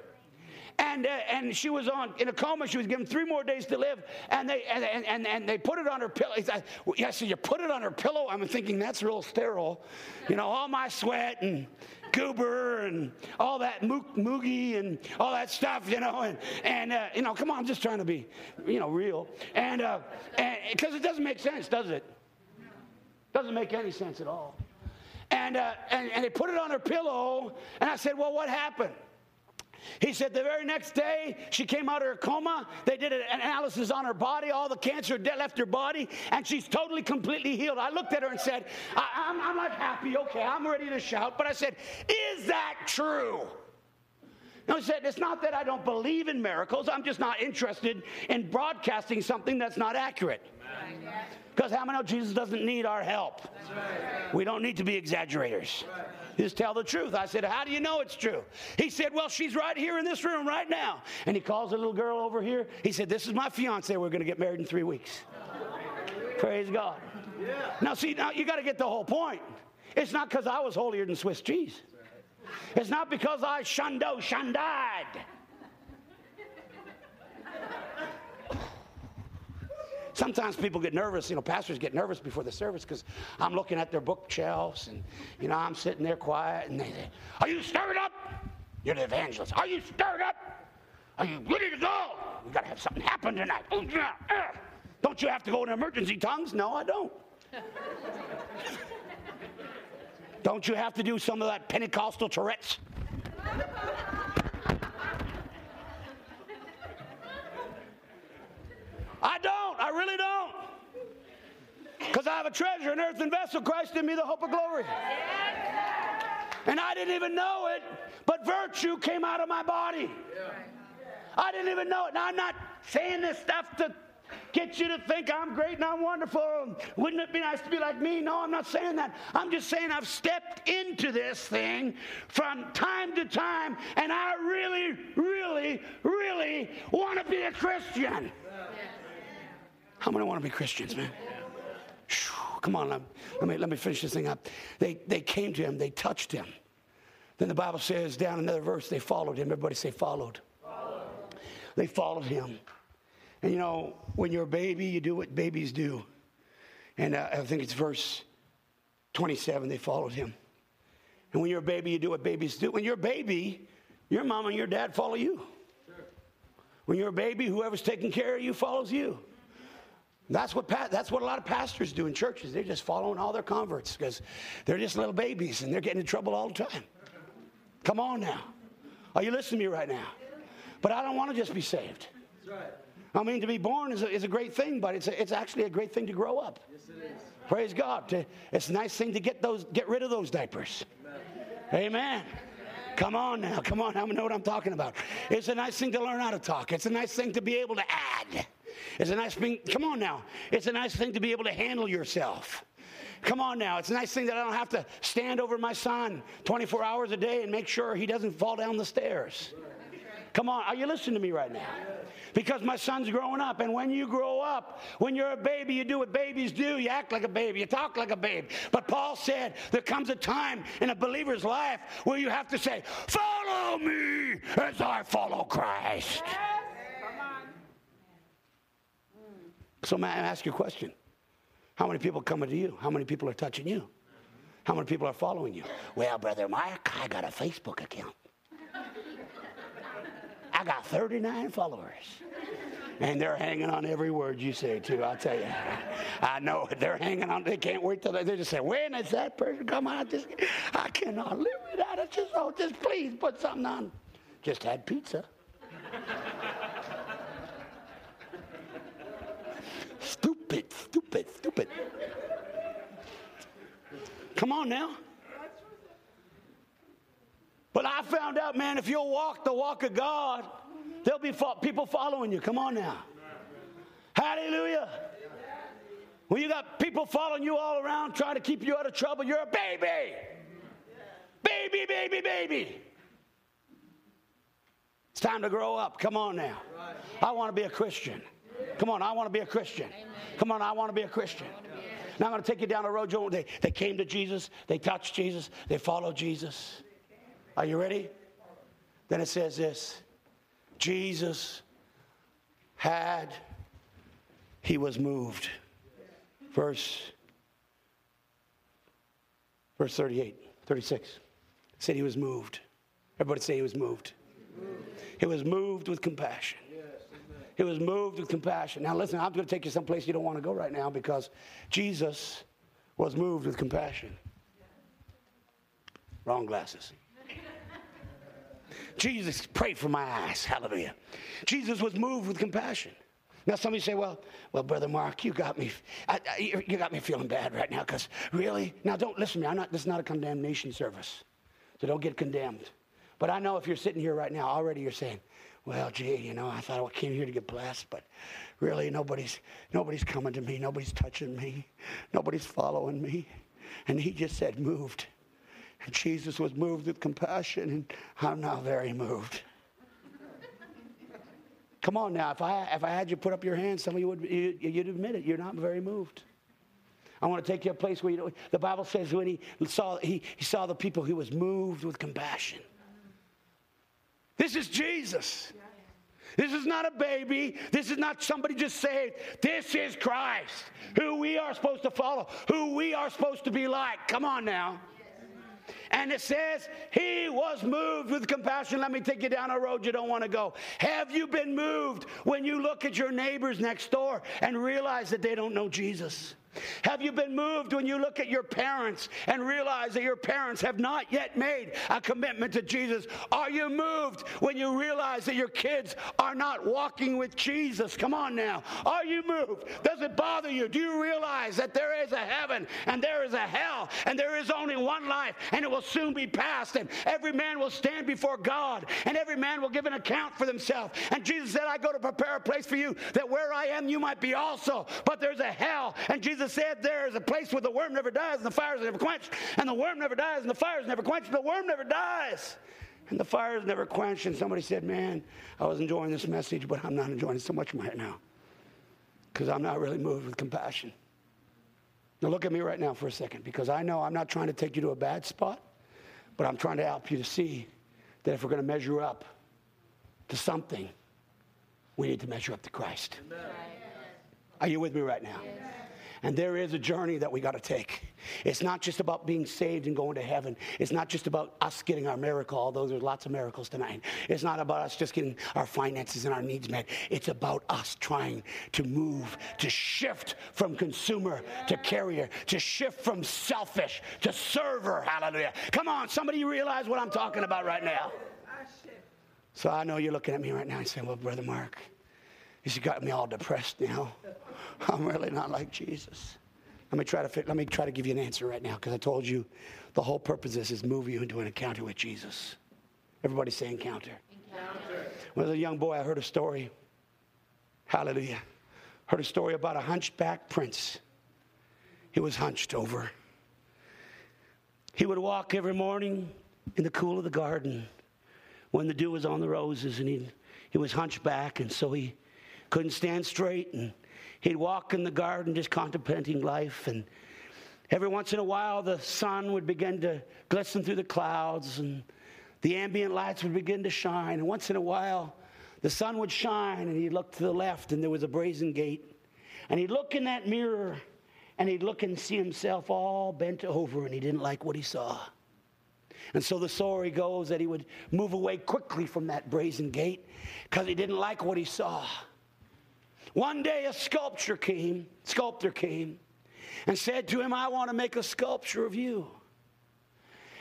Speaker 2: And, uh, and she was on in a coma. She was given three more days to live, and they and, and, and they put it on her pillow. I, yeah, so you put it on her pillow. I'm thinking that's real sterile, you know, all my sweat and goober and all that moogie and all that stuff, you know, and and uh, you know, come on, I'm just trying to be, you know, real, and because uh, it doesn't make sense, does it? Doesn't make any sense at all. And, uh, and, and they put it on her pillow, and I said, Well, what happened? He said the very next day she came out of her coma. They did an analysis on her body. All the cancer left her body, and she's totally, completely healed. I looked at her and said, I, am I'm, I'm like happy, okay, I'm ready to shout. But I said, Is that true? No, he said, It's not that I don't believe in miracles. I'm just not interested in broadcasting something that's not accurate. Because how many know Jesus doesn't need our help? Right. We don't need to be exaggerators. Right. Just tell the truth. I said, How do you know it's true? He said, Well, she's right here in this room right now. And he calls a little girl over here. He said, This is my fiance. We're going to get married in three weeks. Praise God. Yeah. Now, see, now you got to get the whole point. It's not because I was holier than Swiss cheese. It's not because I shundo shundad. Sometimes people get nervous, you know, pastors get nervous before the service because I'm looking at their bookshelves and, you know, I'm sitting there quiet and they say, Are you stirred up? You're the evangelist. Are you stirred up? Are you ready to go? We got to have something happen tonight. Oh, uh. don't you have to go in emergency tongues? No, I don't. [LAUGHS] don't you have to do some of that Pentecostal Tourette's? I don't. I really don't. Because I have a treasure, an earthen vessel, Christ in me, the hope of glory. And I didn't even know it, but virtue came out of my body. I didn't even know it. Now, I'm not saying this stuff to get you to think I'm great and I'm wonderful. Wouldn't it be nice to be like me? No, I'm not saying that. I'm just saying I've stepped into this thing from time to time, and I really, really, really want to be a Christian. How many want to be Christians, man? Come on, let, me, let me finish this thing up. They, they came to him, they touched him. Then the Bible says down another verse, they followed him. Everybody say, followed. followed. They followed him. And you know, when you're a baby, you do what babies do. And uh, I think it's verse 27, they followed him. And when you're a baby, you do what babies do. When you're a baby, your mom and your dad follow you. When you're a baby, whoever's taking care of you follows you. That's what, that's what a lot of pastors do in churches. They're just following all their converts because they're just little babies and they're getting in trouble all the time. Come on now. Are you listening to me right now? But I don't want to just be saved. I mean, to be born is a, is a great thing, but it's, a, it's actually a great thing to grow up. Yes, it is. Praise God. To, it's a nice thing to get, those, get rid of those diapers. Amen. Amen. Come on now. Come on. I know what I'm talking about. It's a nice thing to learn how to talk. It's a nice thing to be able to add. It's a nice thing. Come on now. It's a nice thing to be able to handle yourself. Come on now. It's a nice thing that I don't have to stand over my son 24 hours a day and make sure he doesn't fall down the stairs. Come on. Are you listening to me right now? Because my son's growing up. And when you grow up, when you're a baby, you do what babies do. You act like a baby. You talk like a babe. But Paul said there comes a time in a believer's life where you have to say, Follow me as I follow Christ. So, may I ask you a question? How many people coming to you? How many people are touching you? How many people are following you? Well, Brother Mark, I got a Facebook account. I got 39 followers. And they're hanging on every word you say, too. I'll tell you. I know. They're hanging on. They can't wait till they, they just say, when is that person come out? Just, I cannot live without it. Just, oh, just please put something on. Just had pizza. Stupid, stupid, stupid. Come on now. But I found out, man, if you'll walk the walk of God, there'll be people following you. Come on now. Hallelujah. When you got people following you all around trying to keep you out of trouble, you're a baby. Baby, baby, baby. It's time to grow up. Come on now. I want to be a Christian. Come on, I want to be a Christian. Come on, I want to be a Christian. Now I'm going to take you down the road. They, they came to Jesus, they touched Jesus, they followed Jesus. Are you ready? Then it says this Jesus had, he was moved. Verse, verse 38, 36. Said he was moved. Everybody say he was moved. He was moved with compassion. He was moved with compassion. Now, listen, I'm going to take you someplace you don't want to go right now because Jesus was moved with compassion. Wrong glasses. Jesus, pray for my eyes. Hallelujah. Jesus was moved with compassion. Now, somebody say, "Well, well, brother Mark, you got me, I, I, you got me feeling bad right now." Because really, now don't listen to me. I'm not. This is not a condemnation service, so don't get condemned. But I know if you're sitting here right now, already you're saying, "Well, gee, you know, I thought I came here to get blessed, but really, nobody's nobody's coming to me. Nobody's touching me. Nobody's following me." And he just said, "Moved." And Jesus was moved with compassion, and I'm now very moved. Come on now, if I, if I had you put up your hands, some of you would you, you'd admit it. You're not very moved. I want to take you a place where you know, the Bible says when he saw, he, he saw the people, he was moved with compassion. This is Jesus. This is not a baby. This is not somebody just saved. This is Christ, who we are supposed to follow, who we are supposed to be like. Come on now. And it says, He was moved with compassion. Let me take you down a road you don't want to go. Have you been moved when you look at your neighbors next door and realize that they don't know Jesus? Have you been moved when you look at your parents and realize that your parents have not yet made a commitment to Jesus? Are you moved when you realize that your kids are not walking with Jesus? Come on now. Are you moved? Does it bother you? Do you realize that there is a heaven and there is a hell and there is only one life and it will soon be past and every man will stand before God and every man will give an account for themselves? And Jesus said, I go to prepare a place for you that where I am, you might be also. But there's a hell. And Jesus said, There is a place where the worm never dies and the fires never quenched. And the worm never dies and the fires never quenched. The worm never dies and the fires never quenched. And somebody said, Man, I was enjoying this message, but I'm not enjoying it so much right now because I'm not really moved with compassion. Now, look at me right now for a second because I know I'm not trying to take you to a bad spot, but I'm trying to help you to see that if we're going to measure up to something, we need to measure up to Christ. Are you with me right now? Yes. And there is a journey that we got to take. It's not just about being saved and going to heaven. It's not just about us getting our miracle, although there's lots of miracles tonight. It's not about us just getting our finances and our needs met. It's about us trying to move, to shift from consumer to carrier, to shift from selfish to server. Hallelujah. Come on, somebody realize what I'm talking about right now. So I know you're looking at me right now and saying, Well, Brother Mark, you got me all depressed now. I'm really not like Jesus. Let me try to let me try to give you an answer right now because I told you the whole purpose of this is move you into an encounter with Jesus. Everybody say encounter. Encounter. When I was a young boy, I heard a story. Hallelujah. Heard a story about a hunchback prince. He was hunched over. He would walk every morning in the cool of the garden when the dew was on the roses, and he he was hunchback, and so he couldn't stand straight, and he'd walk in the garden just contemplating life. And every once in a while, the sun would begin to glisten through the clouds, and the ambient lights would begin to shine. And once in a while, the sun would shine, and he'd look to the left, and there was a brazen gate. And he'd look in that mirror, and he'd look and see himself all bent over, and he didn't like what he saw. And so the story goes that he would move away quickly from that brazen gate because he didn't like what he saw. One day a sculptor came, sculptor came, and said to him, I want to make a sculpture of you.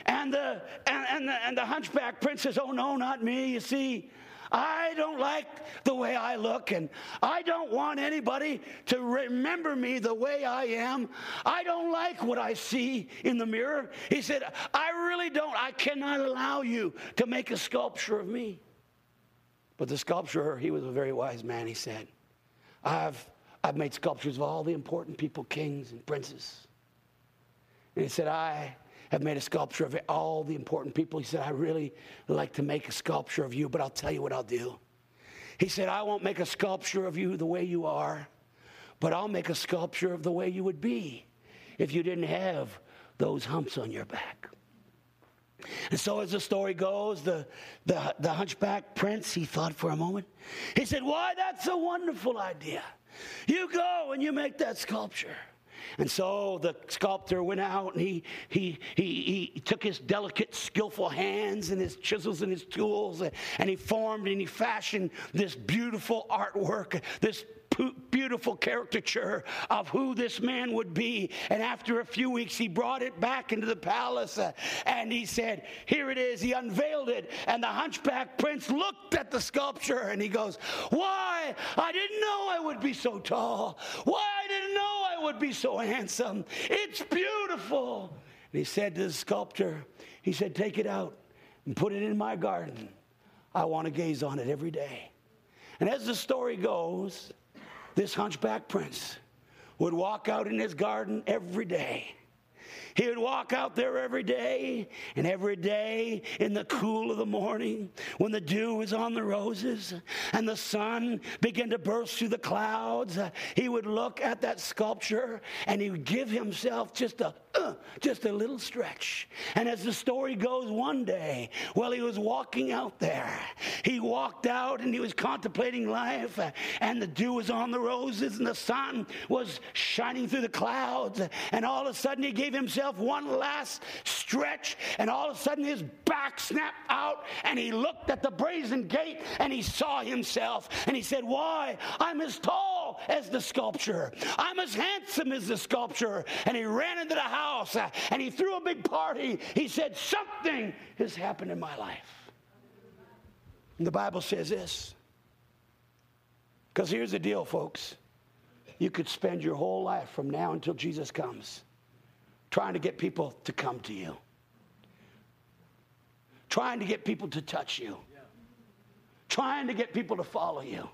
Speaker 2: And the, and, and, the, and the hunchback prince says, Oh, no, not me. You see, I don't like the way I look, and I don't want anybody to remember me the way I am. I don't like what I see in the mirror. He said, I really don't. I cannot allow you to make a sculpture of me. But the sculptor, he was a very wise man, he said, I've, I've made sculptures of all the important people, kings and princes. And he said, I have made a sculpture of all the important people. He said, I really like to make a sculpture of you, but I'll tell you what I'll do. He said, I won't make a sculpture of you the way you are, but I'll make a sculpture of the way you would be if you didn't have those humps on your back. And so, as the story goes, the, the, the hunchback prince, he thought for a moment. He said, Why, that's a wonderful idea. You go and you make that sculpture. And so the sculptor went out and he, he, he, he took his delicate, skillful hands and his chisels and his tools and he formed and he fashioned this beautiful artwork, this beautiful caricature of who this man would be. And after a few weeks, he brought it back into the palace uh, and he said, Here it is. He unveiled it. And the hunchback prince looked at the sculpture and he goes, Why? I didn't know I would be so tall. Why? I didn't know I would be so handsome. It's beautiful. And he said to the sculptor, He said, Take it out and put it in my garden. I want to gaze on it every day. And as the story goes, this hunchback prince would walk out in his garden every day. He would walk out there every day, and every day in the cool of the morning, when the dew was on the roses and the sun began to burst through the clouds, he would look at that sculpture and he would give himself just a uh, just a little stretch. And as the story goes, one day, while he was walking out there, he walked out and he was contemplating life, and the dew was on the roses, and the sun was shining through the clouds. And all of a sudden, he gave himself one last stretch, and all of a sudden, his back snapped out, and he looked at the brazen gate and he saw himself, and he said, Why? I'm as tall as the sculpture. I'm as handsome as the sculpture. And he ran into the house and he threw a big party. He said, Something has happened in my life. And the Bible says this. Because here's the deal, folks. You could spend your whole life from now until Jesus comes trying to get people to come to you, trying to get people to touch you, trying to get people to follow you,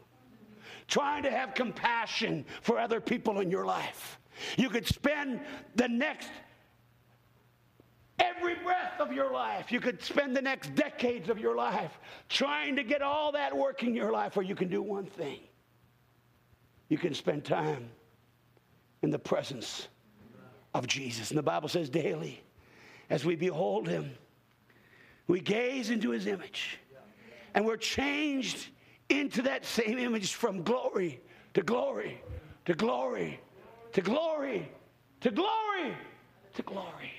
Speaker 2: trying to have compassion for other people in your life. You could spend the next every breath of your life. You could spend the next decades of your life trying to get all that working in your life, or you can do one thing. You can spend time in the presence of Jesus. And the Bible says daily, as we behold him, we gaze into his image, and we're changed into that same image from glory to glory to glory to glory to glory to glory.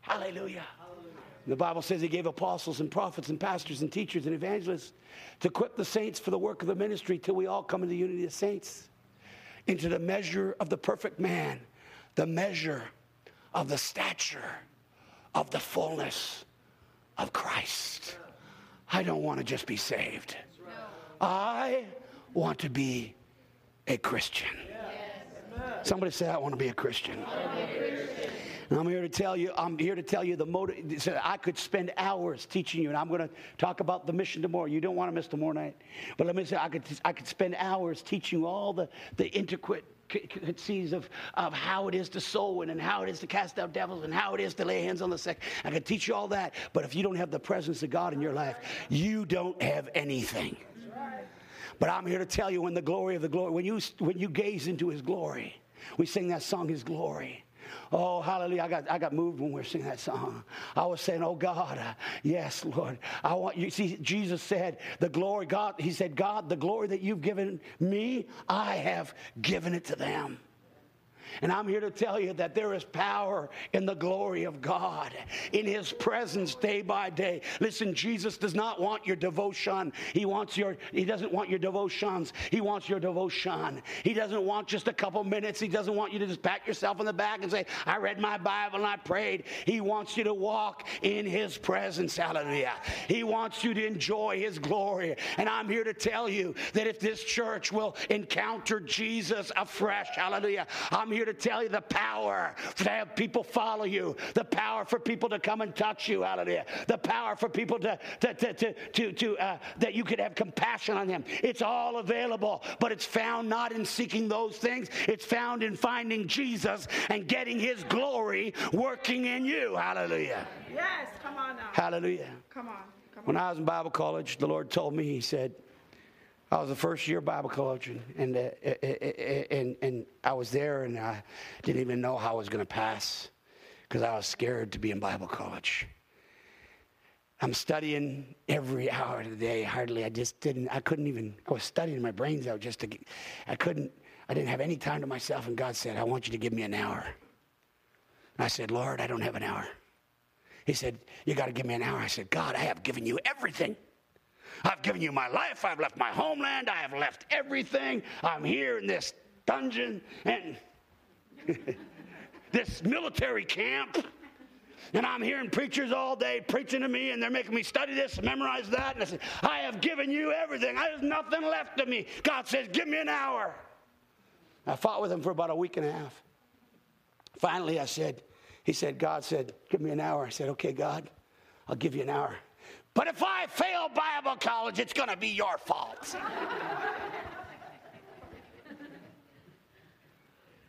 Speaker 2: Hallelujah. The Bible says he gave apostles and prophets and pastors and teachers and evangelists to equip the saints for the work of the ministry till we all come into the unity of saints, into the measure of the perfect man, the measure of the stature of the fullness of Christ. I don't want to just be saved. I want to be a Christian. Somebody say, I want to be a Christian. I'm here to tell you, I'm here to tell you the motive. I could spend hours teaching you, and I'm going to talk about the mission tomorrow. You don't want to miss tomorrow night. But let me say, I could, I could spend hours teaching you all the, the intricate sees of, of how it is to sow and how it is to cast out devils and how it is to lay hands on the sick. I could teach you all that, but if you don't have the presence of God in your life, you don't have anything. But I'm here to tell you when the glory of the glory, when you, when you gaze into his glory, we sing that song, His Glory. Oh, hallelujah. I got, I got moved when we were singing that song. I was saying, Oh God, uh, yes, Lord. I want you. See, Jesus said, The glory, God, He said, God, the glory that you've given me, I have given it to them. And I'm here to tell you that there is power in the glory of God, in His presence day by day. Listen, Jesus does not want your devotion. He wants your, He doesn't want your devotions. He wants your devotion. He doesn't want just a couple minutes. He doesn't want you to just pat yourself on the back and say, I read my Bible and I prayed. He wants you to walk in His presence. Hallelujah. He wants you to enjoy His glory. And I'm here to tell you that if this church will encounter Jesus afresh, hallelujah, I'm here here to tell you the power to have people follow you, the power for people to come and touch you, hallelujah, the power for people to, to, to, to, to, to uh, that you could have compassion on them. It's all available, but it's found not in seeking those things, it's found in finding Jesus and getting his glory working in you, hallelujah.
Speaker 4: Yes, come on now.
Speaker 2: Hallelujah.
Speaker 4: Come on. Come on.
Speaker 2: When I was in Bible college, the Lord told me, He said, I was a first year Bible college, and, uh, uh, uh, uh, and, and I was there, and I didn't even know how I was going to pass because I was scared to be in Bible college. I'm studying every hour of the day. Hardly, I just didn't. I couldn't even. I was studying my brains out just to. I couldn't. I didn't have any time to myself. And God said, "I want you to give me an hour." And I said, "Lord, I don't have an hour." He said, "You got to give me an hour." I said, "God, I have given you everything." I've given you my life. I've left my homeland. I have left everything. I'm here in this dungeon and [LAUGHS] this military camp. And I'm hearing preachers all day preaching to me, and they're making me study this and memorize that. And I said, I have given you everything. There's nothing left of me. God says, Give me an hour. I fought with him for about a week and a half. Finally, I said, He said, God said, Give me an hour. I said, Okay, God, I'll give you an hour. But if I fail Bible college, it's going to be your fault.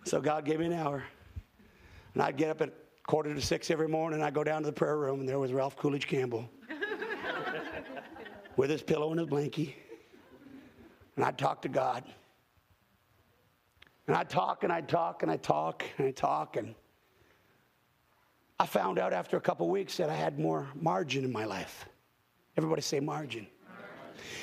Speaker 2: so God gave me an hour. And I'd get up at quarter to six every morning, and I'd go down to the prayer room, and there was Ralph Coolidge Campbell [LAUGHS] with his pillow and his blankie. And I'd talk to God. And I'd talk and I'd talk and I'd talk and I'd talk. And I found out after a couple weeks that I had more margin in my life. Everybody say margin.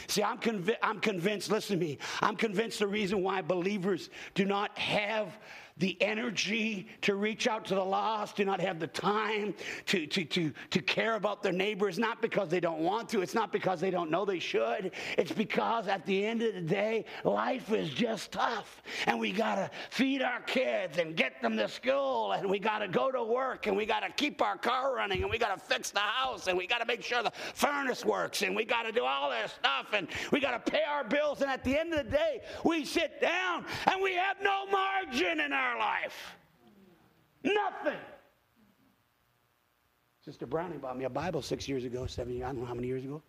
Speaker 2: See, I'm, convi- I'm convinced, listen to me, I'm convinced the reason why believers do not have the energy to reach out to the lost, do not have the time to, to, to, to care about their neighbors, not because they don't want to, it's not because they don't know they should. It's because at the end of the day, life is just tough. And we got to feed our kids and get them to school, and we got to go to work, and we got to keep our car running, and we got to fix the house, and we got to make sure the furnace works, and we got to do all this stuff, and we got to pay our bills. And at the end of the day, we sit down and we have no margin in our life. Nothing. Sister Browning bought me a Bible six years ago, seven years, I don't know how many years ago.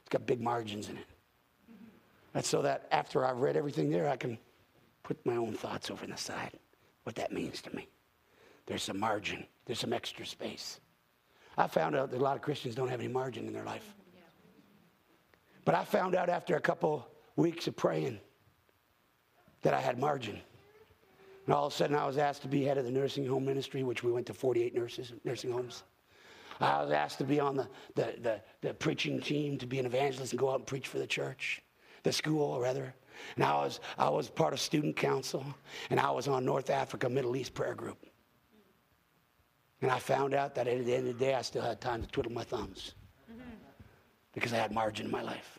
Speaker 2: It's got big margins in it. That's so that after I've read everything there, I can put my own thoughts over on the side, what that means to me. There's some margin, there's some extra space. I found out that a lot of Christians don't have any margin in their life. But I found out after a couple weeks of praying that I had margin. And all of a sudden, I was asked to be head of the nursing home ministry, which we went to 48 nurses, nursing homes. I was asked to be on the, the, the, the preaching team, to be an evangelist and go out and preach for the church, the school, rather. And I was, I was part of student council, and I was on North Africa Middle East prayer group. And I found out that at the end of the day, I still had time to twiddle my thumbs because I had margin in my life.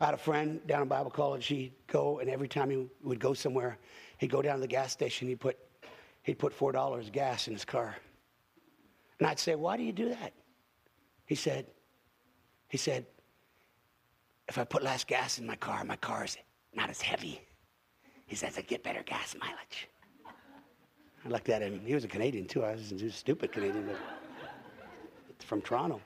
Speaker 2: I had a friend down in Bible college. He'd go, and every time he would go somewhere, he'd go down to the gas station. He'd put, he'd put four dollars gas in his car, and I'd say, "Why do you do that?" He said, "He said, if I put less gas in my car, my car is not as heavy." He says, "I get better gas mileage." I looked at him. He was a Canadian too. I was a stupid Canadian, but from Toronto.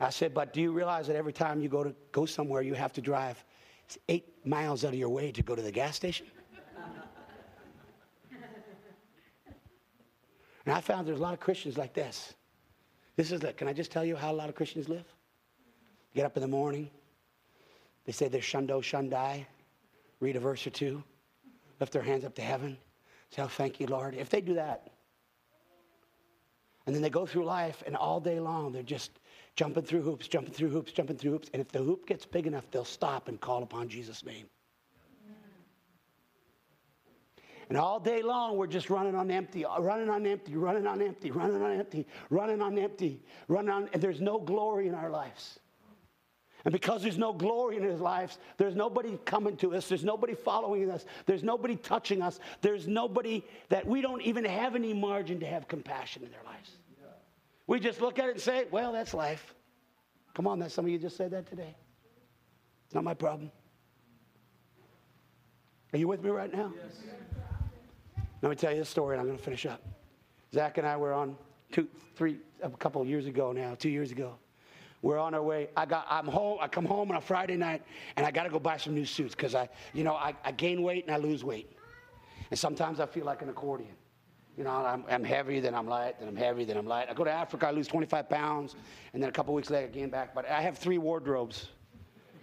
Speaker 2: I said, but do you realize that every time you go to go somewhere, you have to drive eight miles out of your way to go to the gas station? and I found there's a lot of Christians like this. This is like, can I just tell you how a lot of Christians live? Get up in the morning. They say they're shundo shundai. Read a verse or two. Lift their hands up to heaven. Say, oh, thank you, Lord. If they do that, and then they go through life, and all day long they're just jumping through hoops, jumping through hoops, jumping through hoops. And if the hoop gets big enough, they'll stop and call upon Jesus' name. And all day long, we're just running on empty, running on empty, running on empty, running on empty, running on empty, running on, and there's no glory in our lives. And because there's no glory in his lives, there's nobody coming to us, there's nobody following us, there's nobody touching us, there's nobody that we don't even have any margin to have compassion in their lives. We just look at it and say, well, that's life. Come on, that some of you just said that today. It's not my problem. Are you with me right now? Yes. Let me tell you a story and I'm going to finish up. Zach and I were on two, three, a couple of years ago now, two years ago. We're on our way. I got, I'm home. I come home on a Friday night and I got to go buy some new suits because I, you know, I, I gain weight and I lose weight. And sometimes I feel like an accordion. You know, I'm, I'm, heavy, then I'm light, then I'm heavy, then I'm light. I go to Africa, I lose 25 pounds, and then a couple weeks later I gain back. But I have three wardrobes,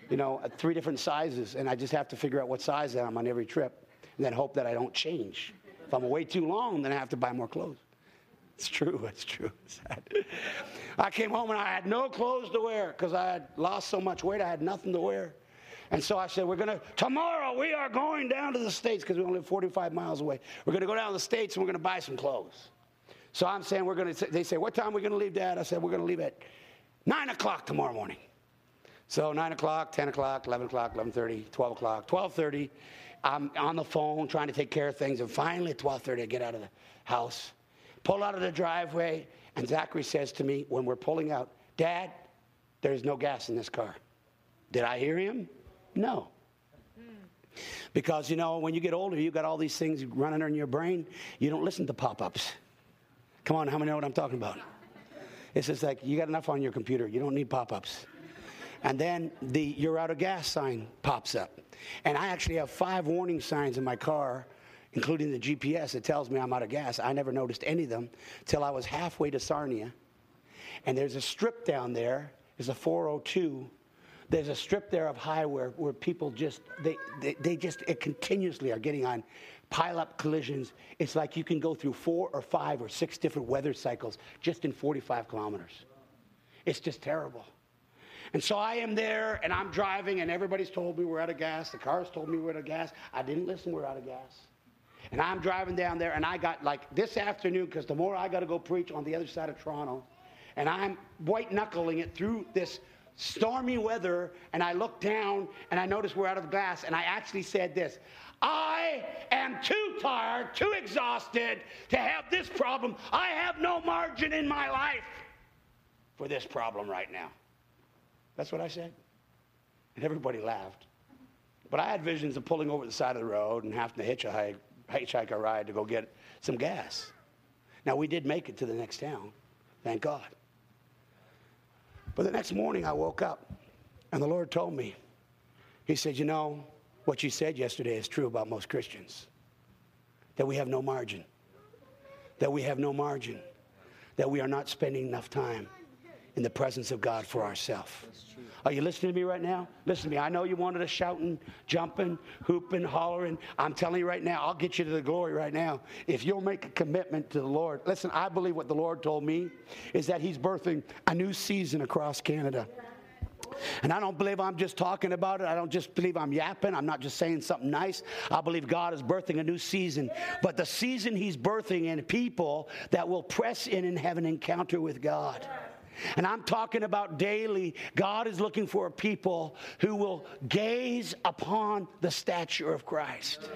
Speaker 2: you know, three different sizes, and I just have to figure out what size I'm on every trip, and then hope that I don't change. If I'm away too long, then I have to buy more clothes. It's true, [LAUGHS] it's true. I came home and I had no clothes to wear because I had lost so much weight, I had nothing to wear. And so I said, We're going to, tomorrow we are going down to the States because we only live 45 miles away. We're going to go down to the States and we're going to buy some clothes. So I'm saying, We're going to, they say, What time are we going to leave, Dad? I said, We're going to leave at 9 o'clock tomorrow morning. So 9 o'clock, 10 o'clock, 11 o'clock, 11.30, 12 o'clock, 12.30, I'm on the phone trying to take care of things. And finally at 12.30, I get out of the house, pull out of the driveway, and Zachary says to me when we're pulling out, Dad, there's no gas in this car. Did I hear him? No. Because, you know, when you get older, you've got all these things running in your brain. You don't listen to pop ups. Come on, how many know what I'm talking about? It's just like you got enough on your computer. You don't need pop ups. And then the you're out of gas sign pops up. And I actually have five warning signs in my car, including the GPS that tells me I'm out of gas. I never noticed any of them till I was halfway to Sarnia. And there's a strip down there, there's a 402 there's a strip there of highway where people just they, they, they just continuously are getting on pile up collisions it's like you can go through four or five or six different weather cycles just in 45 kilometers it's just terrible And so I am there and I'm driving, and everybody's told me we're out of gas. The car's told me we're out of gas. I didn't listen, we're out of gas. And I'm driving down there, and I got like this afternoon, because tomorrow I got to go preach on the other side of Toronto. And I'm white knuckling it through this stormy weather, and I look down and I notice we're out of gas, and I actually said this I am too tired, too exhausted to have this problem. I have no margin in my life for this problem right now. That's what I said. And everybody laughed. But I had visions of pulling over the side of the road and having to hitchhike, hitchhike a ride to go get some gas. Now, we did make it to the next town, thank God. But the next morning, I woke up and the Lord told me, He said, You know, what you said yesterday is true about most Christians that we have no margin, that we have no margin, that we are not spending enough time in the presence of God for ourselves. Are you listening to me right now? Listen to me. I know you wanted us shouting, jumping, hooping, hollering. I'm telling you right now, I'll get you to the glory right now. If you'll make a commitment to the Lord. Listen, I believe what the Lord told me is that He's birthing a new season across Canada. And I don't believe I'm just talking about it. I don't just believe I'm yapping. I'm not just saying something nice. I believe God is birthing a new season. But the season He's birthing in people that will press in and have an encounter with God. And I'm talking about daily. God is looking for a people who will gaze upon the stature of Christ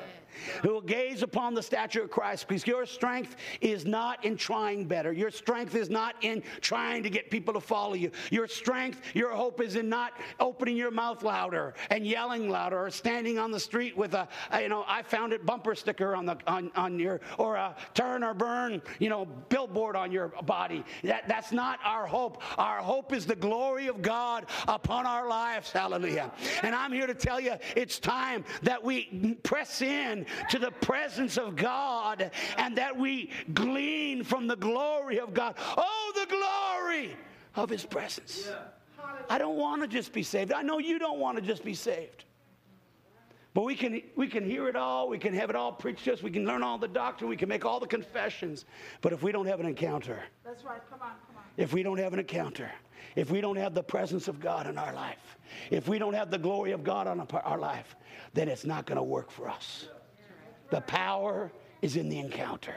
Speaker 2: who will gaze upon the stature of Christ because your strength is not in trying better. Your strength is not in trying to get people to follow you. Your strength, your hope is in not opening your mouth louder and yelling louder or standing on the street with a, a you know, I found it bumper sticker on the on, on your or a turn or burn, you know, billboard on your body. That, that's not our hope. Our hope is the glory of God upon our lives. Hallelujah. And I'm here to tell you it's time that we press in to the presence of God and that we glean from the glory of God. Oh, the glory of His presence. I don't want to just be saved. I know you don't want to just be saved. But we can, we can hear it all. We can have it all preached to us. We can learn all the doctrine. We can make all the confessions. But if we don't have an encounter,
Speaker 4: That's right. Come on, come on.
Speaker 2: if we don't have an encounter, if we don't have the presence of God in our life, if we don't have the glory of God on our life, then it's not going to work for us. The power is in the encounter.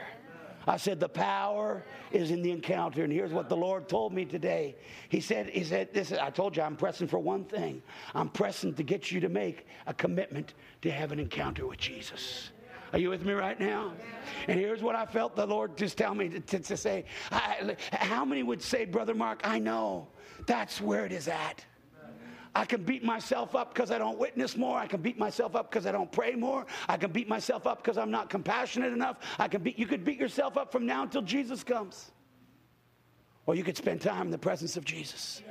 Speaker 2: I said, the power is in the encounter. And here's what the Lord told me today. He said, He said, this I told you I'm pressing for one thing. I'm pressing to get you to make a commitment to have an encounter with Jesus. Are you with me right now? And here's what I felt the Lord just tell me to, to, to say. I, how many would say, Brother Mark, I know that's where it is at. I can beat myself up because I don't witness more. I can beat myself up because I don't pray more. I can beat myself up because I'm not compassionate enough. I can beat, you could beat yourself up from now until Jesus comes. Or you could spend time in the presence of Jesus.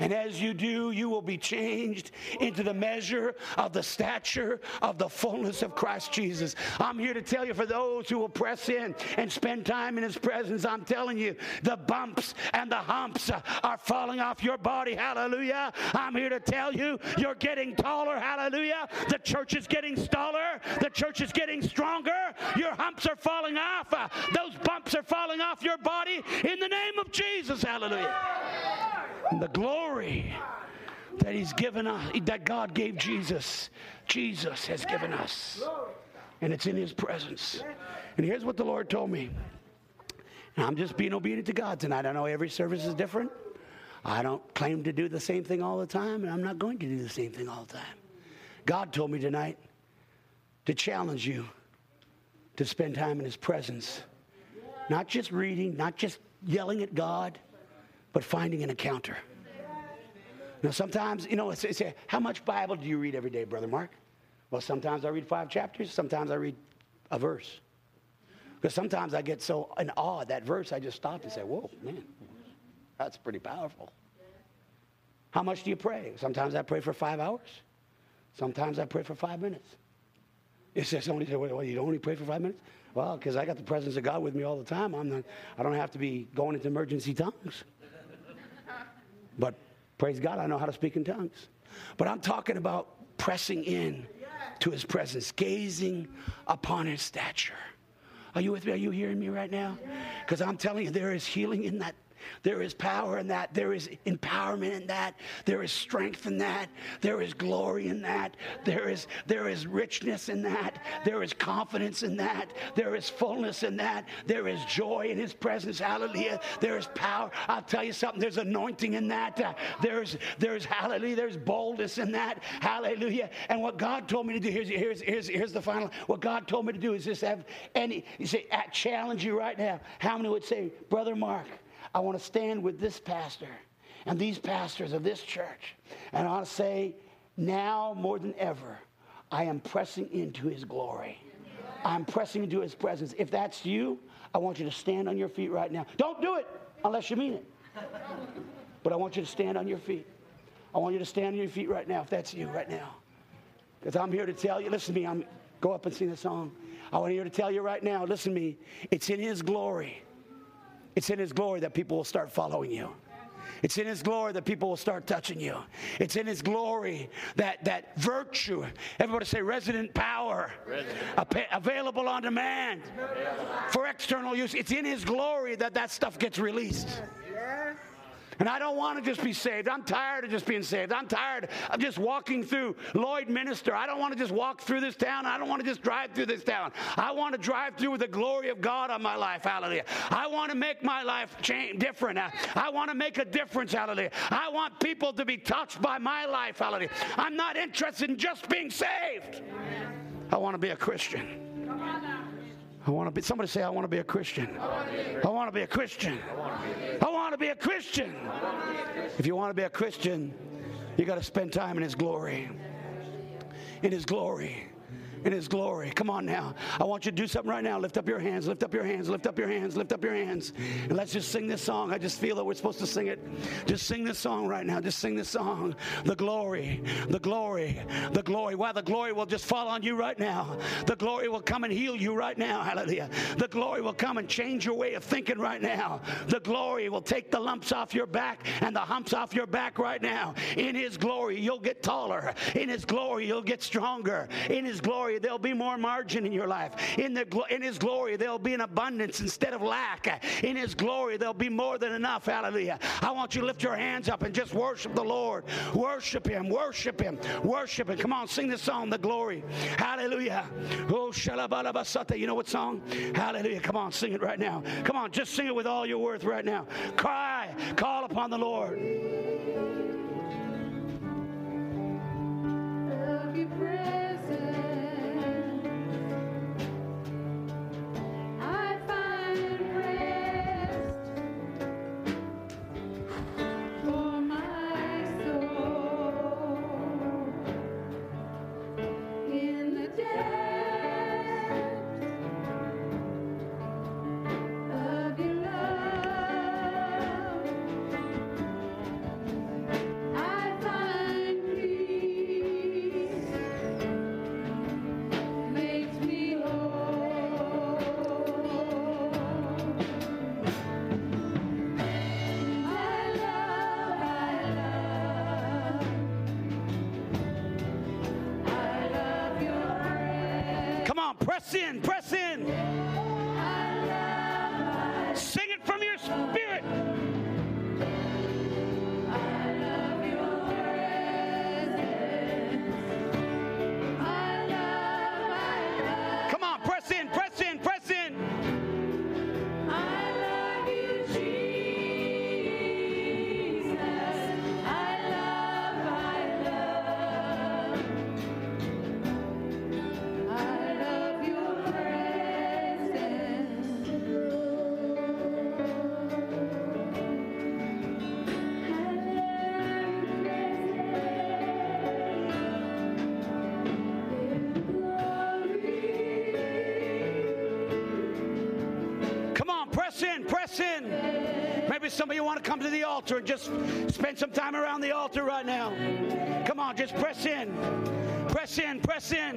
Speaker 2: And as you do, you will be changed into the measure of the stature of the fullness of Christ Jesus. I'm here to tell you for those who will press in and spend time in His presence, I'm telling you, the bumps and the humps are falling off your body. Hallelujah. I'm here to tell you, you're getting taller. Hallelujah. The church is getting taller. The church is getting stronger. Your humps are falling off. Those bumps are falling off your body in the name of Jesus. Hallelujah. The glory that He's given us, that God gave Jesus, Jesus has given us. And it's in His presence. And here's what the Lord told me. And I'm just being obedient to God tonight. I know every service is different. I don't claim to do the same thing all the time, and I'm not going to do the same thing all the time. God told me tonight to challenge you to spend time in His presence. Not just reading, not just yelling at God, but finding an encounter. Now, sometimes, you know, it's, it's, how much Bible do you read every day, Brother Mark? Well, sometimes I read five chapters, sometimes I read a verse. Because sometimes I get so in awe at that verse, I just stop and say, whoa, man, that's pretty powerful. How much do you pray? Sometimes I pray for five hours. Sometimes I pray for five minutes. It says only, well, you only pray for five minutes? Well, because I got the presence of God with me all the time. I'm not, I don't have to be going into emergency tongues. But praise God, I know how to speak in tongues. But I'm talking about pressing in to his presence, gazing upon his stature. Are you with me? Are you hearing me right now? Because I'm telling you, there is healing in that There is power in that. There is empowerment in that. There is strength in that. There is glory in that. There is, there is richness in that. There is confidence in that. There is fullness in that. There is joy in his presence. Hallelujah. There is power. I'll tell you something. There's anointing in that. Uh, there's, there's hallelujah. There's boldness in that. Hallelujah. And what God told me to do, here's, here's, here's, here's the final. What God told me to do is just have any, you say, I challenge you right now. How many would say, Brother Mark, I want to stand with this pastor and these pastors of this church. And I want to say, now more than ever, I am pressing into his glory. I'm pressing into his presence. If that's you, I want you to stand on your feet right now. Don't do it unless you mean it. [LAUGHS] But I want you to stand on your feet. I want you to stand on your feet right now if that's you right now. Because I'm here to tell you, listen to me, I'm go up and sing the song. I want you to tell you right now, listen to me, it's in his glory. It's in his glory that people will start following you. It's in His glory that people will start touching you. It's in His glory that, that virtue, everybody say resident power, resident. available on demand for external use. It's in His glory that that stuff gets released. And I don't want to just be saved. I'm tired of just being saved. I'm tired of just walking through Lloydminster. I don't want to just walk through this town. I don't want to just drive through this town. I want to drive through with the glory of God on my life. Hallelujah. I want to make my life change different. I want to make a difference. Hallelujah. I want people to be touched by my life. Hallelujah. I'm not interested in just being saved. I want to be a Christian. I want to be, somebody say, I want to be a Christian. I want to be a Christian. I want to be a Christian. If you want to be a Christian, you got to spend time in His glory. In His glory in His glory. Come on now. I want you to do something right now. Lift up your hands, lift up your hands, lift up your hands, lift up your hands. And let's just sing this song. I just feel that we're supposed to sing it. Just sing this song right now. Just sing this song. The glory, the glory, the glory. Why the glory will just fall on you right now. The glory will come and heal you right now. Hallelujah. The glory will come and change your way of thinking right now. The glory will take the lumps off your back and the humps off your back right now. In His glory, you'll get taller. In His glory, you'll get stronger. In His glory, glory, there'll be more margin in your life. In, the, in His glory, there'll be an abundance instead of lack. In His glory, there'll be more than enough. Hallelujah. I want you to lift your hands up and just worship the Lord. Worship Him, worship Him, worship Him. Come on, sing this song, The Glory. Hallelujah. Oh, shalabalabasata. You know what song? Hallelujah. Come on, sing it right now. Come on, just sing it with all your worth right now. Cry, call upon the Lord. Press in, press just spend some time around the altar right now. Come on, just press in. Press in, press in.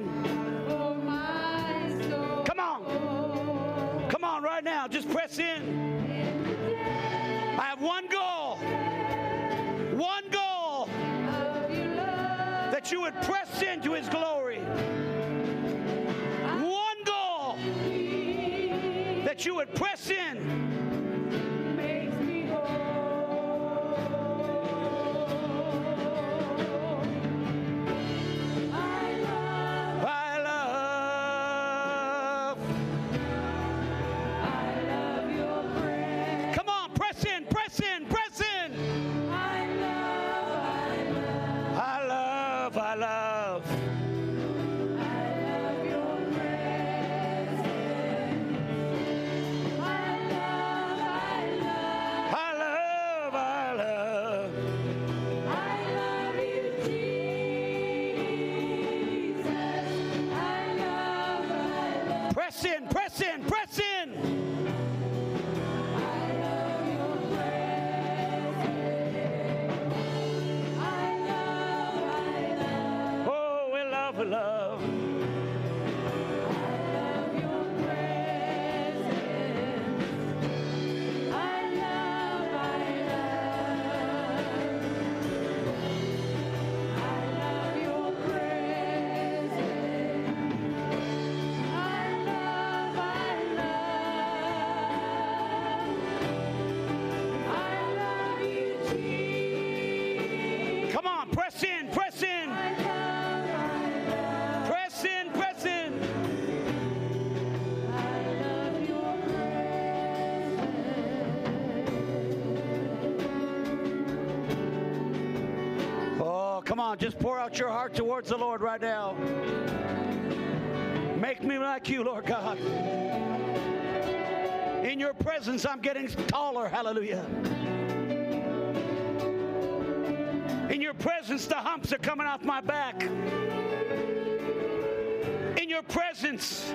Speaker 2: On, just pour out your heart towards the Lord right now. Make me like you, Lord God. In your presence, I'm getting taller. Hallelujah. In your presence, the humps are coming off my back. In your presence,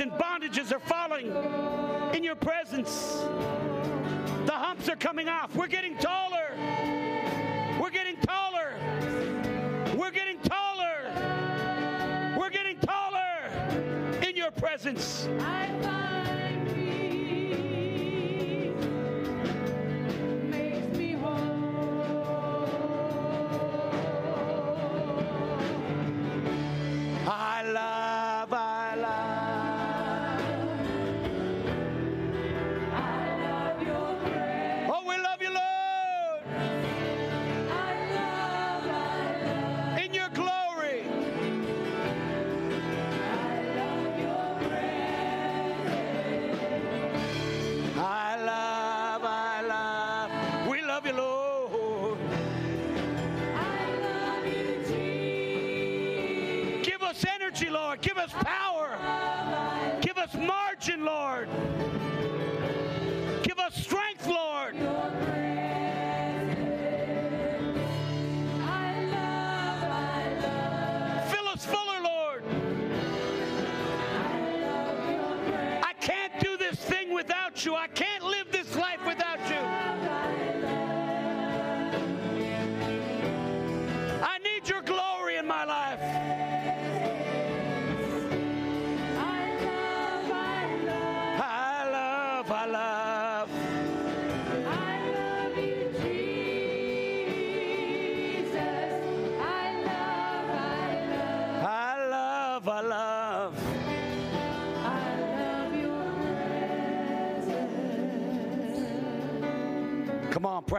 Speaker 2: and bondages are falling. In your presence, the humps are coming off. We're getting taller. We're getting taller. We're getting taller. We're getting taller in your presence.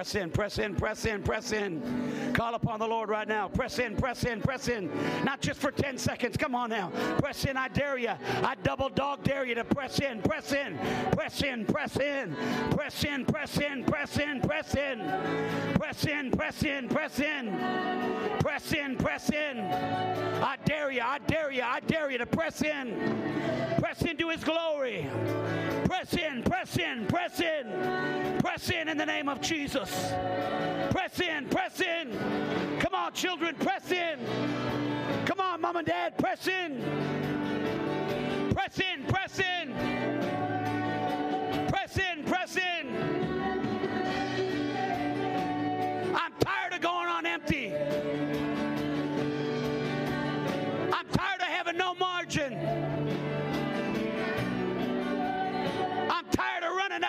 Speaker 2: Press in, press in, press in, press in. Call upon the Lord right now. Press in, press in, press in. Not just for 10 seconds. Come on now. Press in. I dare you. I double dog dare you to press in, press in, press in, press in, press in, press in, press in, press in, press in, press in, press in, press in, press in. Dare you. I dare you. I dare you to press in. Press into his glory. Press in, press in, press in, press in in the name of Jesus. Press in, press in. Come on, children, press in. Come on, mom and dad, press in. Press in, press in. Press in, press in. I'm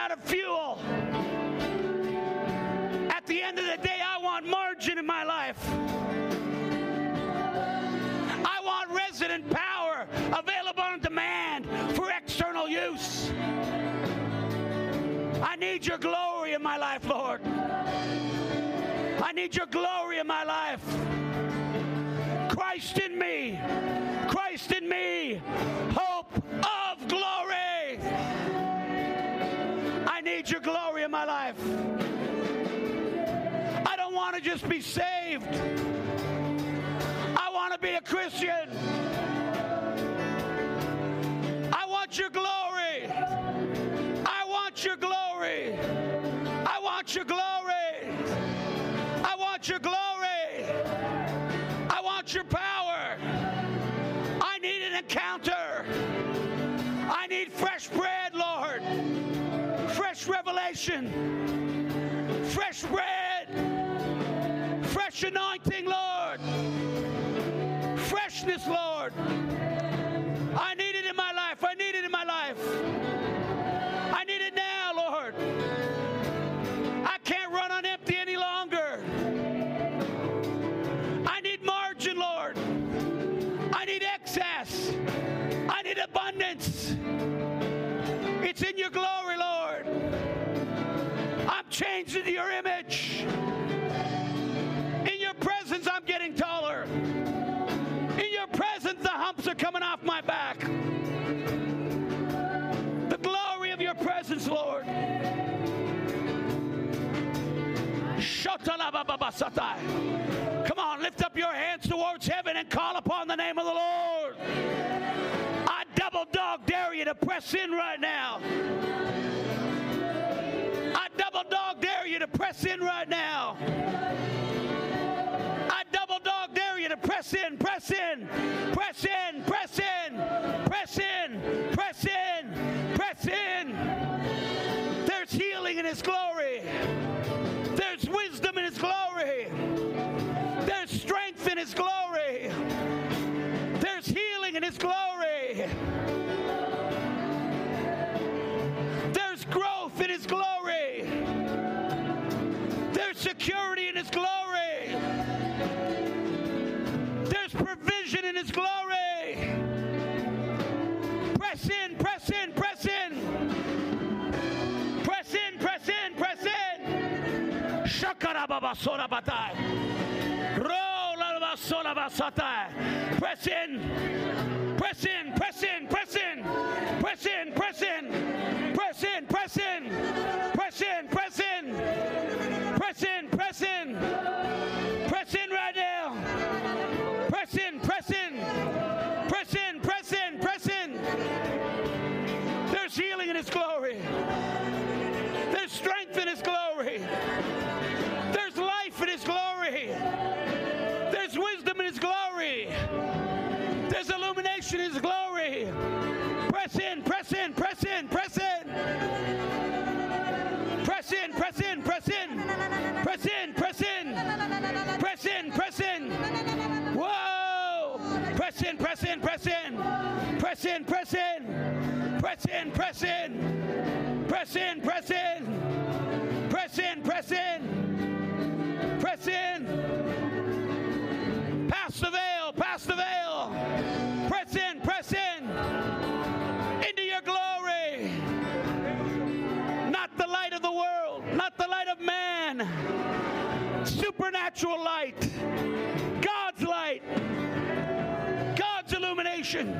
Speaker 2: out of fuel. At the end of the day, I want margin in my life. I want resident power available on demand for external use. I need your glory in my life, Lord. I need your glory in my life. Christ in me. Christ in me. Hope need your glory in my life. I don't want to just be saved. I want to be a Christian. I want your glory. I want your glory. I want your your glory. I want your glory. Fresh revelation. Fresh bread. Fresh anointing, Lord. Freshness, Lord. I need it in my life. I need it in my life. I need it now, Lord. I can't run on empty any longer. I need margin, Lord. I need excess. I need abundance. It's in your glory, changed into your image. In your presence, I'm getting taller. In your presence, the humps are coming off my back. The glory of your presence, Lord. Come on, lift up your hands towards heaven and call upon the name of the Lord. I double dog dare you to press in right now. I double dog dare you to press in right now. I double dog dare you to press in, press in, press in, press in, Shakarababasora batai. Rolalabasora basatai. Press in. Press in, press in, press in. Press in, press in. Press in, press in. Press in, press in. Press in, press in. Press in right now. Press in, press in. Press in, press in, press in. There's healing in His glory. There's strength in His glory. His glory. There's wisdom in His glory. There's illumination in His glory. Press in, press in, press in, press in. Press in, press in, press in. Press in, press in. Press in, press in. Whoa! Press in, press in, press in. Press in, press in. Press in, press in. Press in, press in. Press in, press in. Press in. Pass the veil, pass the veil. Press in, press in. Into your glory. Not the light of the world, not the light of man. Supernatural light. God's light. God's illumination.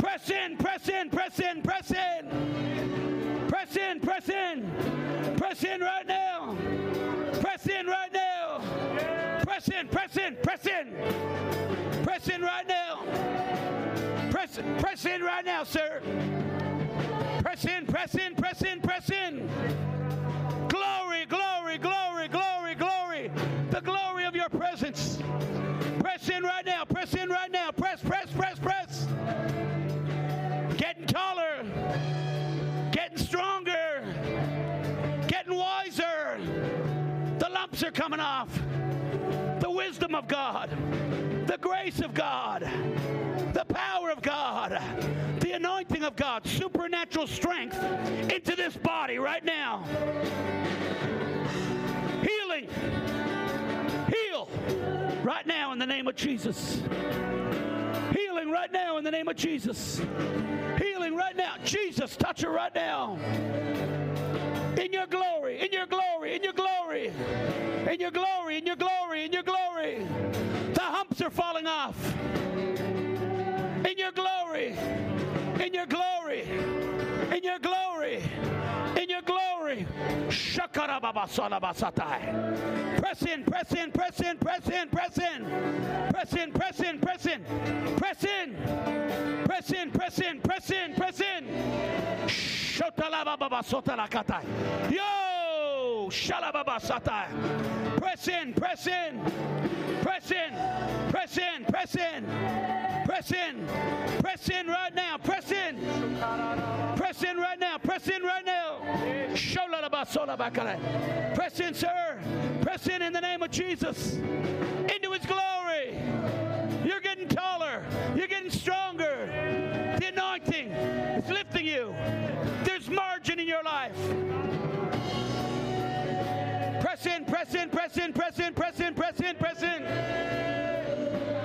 Speaker 2: Press in, press in, press in, press in. Press in, press in. Press in right now. Press in right now. Press in, press in, press in. Press in right now. Press, press in right now, sir. Press in, press in, press in, press in. Glory, glory, glory, glory, glory. The glory of your presence. Press in right now, press in right now. Press, press, press, press. Getting taller, getting stronger, getting wiser. The are coming off. The wisdom of God, the grace of God, the power of God, the anointing of God, supernatural strength into this body right now. Healing. Heal right now in the name of Jesus. Healing right now in the name of Jesus. Healing right now. Jesus, touch her right now. In your glory, in your glory, in your glory, in your glory, in your glory, in your glory. The humps are falling off. In your glory, in your glory, in your glory, in your glory. Press in, press in, press in, press in, press in, press in, press in, press in, press in, press in, press in, press in, press in. Shotalabababasotalakai. Yo! Whoa, shalababasata. Press in, press in, press in, press in, press in, press in, press in right now, press in, press in right now, press in right now. Sholalabasolabakalai. Press in, sir. Press in in the name of Jesus into his glory. You're getting taller. You're getting stronger. The anointing is lifting you. There's margin in your life. Press in, press in, press in, press in, press in, press in, press in.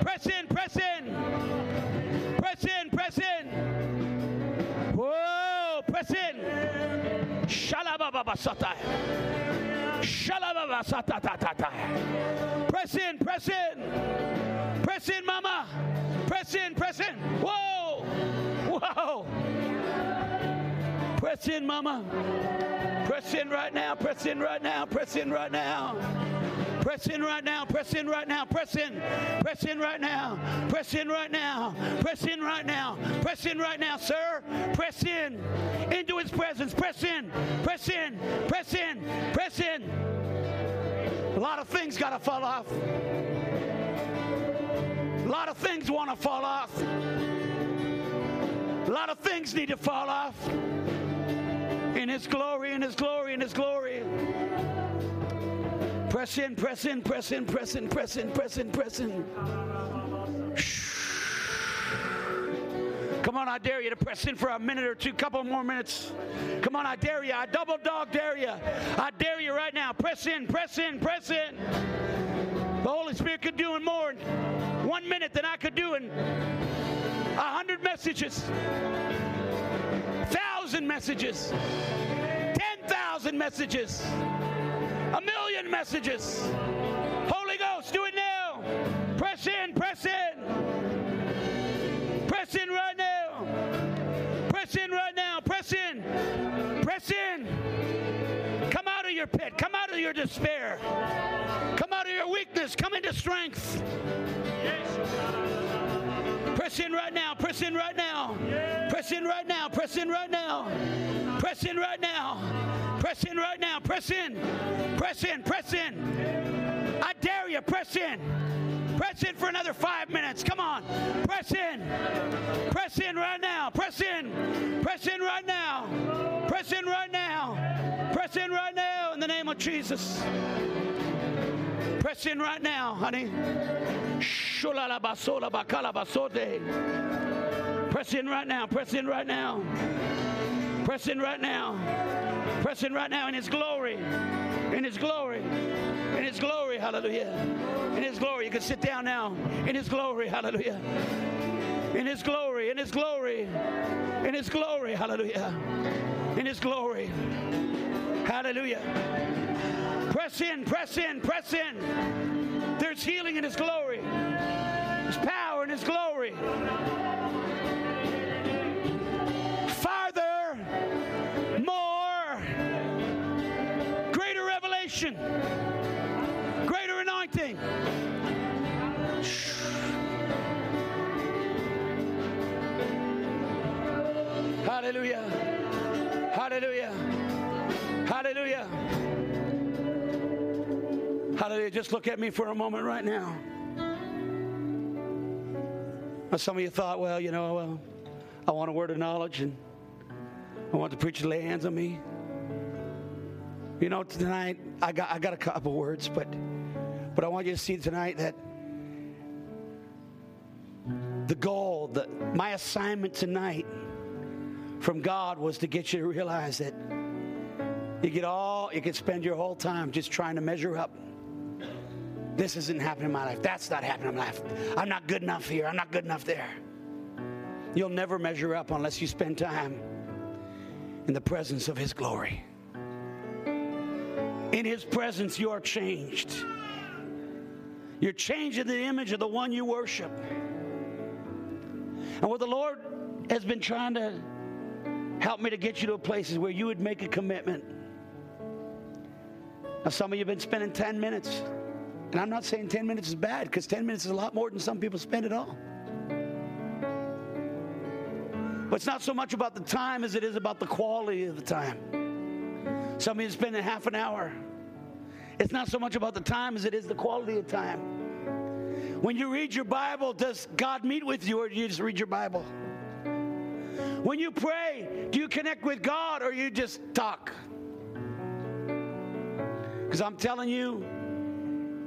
Speaker 2: Press in, press in. Press in, press in. Whoa, press in. Shalababasata. Shalababasata. Press in, press in. Press in, mama. Press in, press in. Whoa. Whoa. Press in, mama. Press in right now. Press in right now. Press in right now. Press in right now. Press in right now. Press in. Press in right now. Press in right now. Press in right now. Press in right now, sir. Press in into his presence. Press in. Press in. Press in. Press in. A lot of things got to fall off. A lot of things want to fall off. A lot of things need to fall off. In His glory, in His glory, in His glory. Press in, press in, press in, press in, press in, press in, press in. Come on, I dare you to press in for a minute or two, couple more minutes. Come on, I dare you. I double dog dare you. I dare you right now. Press in, press in, press in. The Holy Spirit could do in more in one minute than I could do in a hundred messages, thousand messages, ten thousand messages, a million messages. Holy Ghost, do it now. Press in, press in. Press in right now. Press in right now. Press in. Press in. Come out of your pit. Come out of your despair. Come out of your weakness. Come into strength. Press in right now. Press in right now. Press in right now. Press in right now. Press in right now. Press in right now. Press in. Press in. Press in. I dare you. Press in. Press in for another five minutes. Come on. Press in. Press in right now. Press in. Press in right now. Press in right now. Press in right now in the name of Jesus. Press in right now, honey. Press in right now. Press in right now. Press in right now. Press in right now in His glory. In His glory. In His glory. Hallelujah. In His glory. You can sit down now. In His glory. Hallelujah. In His glory. In His glory. In His glory. Hallelujah. In His glory. Hallelujah. Press in, press in, press in. There's healing in His glory. There's power in His glory. Farther, more, greater revelation, greater anointing. Hallelujah. Hallelujah. Hallelujah. Hallelujah. Just look at me for a moment right now. Now, some of you thought, well, you know, well, I want a word of knowledge and I want the preacher to lay hands on me. You know, tonight I got I got a couple words, but but I want you to see tonight that the goal, the, my assignment tonight from God was to get you to realize that you get all you can spend your whole time just trying to measure up. This isn't happening in my life. That's not happening in my life. I'm not good enough here. I'm not good enough there. You'll never measure up unless you spend time in the presence of His glory. In His presence, you are changed. You're changed in the image of the one you worship. And what the Lord has been trying to help me to get you to a place is where you would make a commitment. Now, some of you have been spending 10 minutes. And I'm not saying 10 minutes is bad because 10 minutes is a lot more than some people spend at all. But it's not so much about the time as it is about the quality of the time. Some of you spending half an hour, It's not so much about the time as it is the quality of time. When you read your Bible, does God meet with you or do you just read your Bible? When you pray, do you connect with God or you just talk? Because I'm telling you,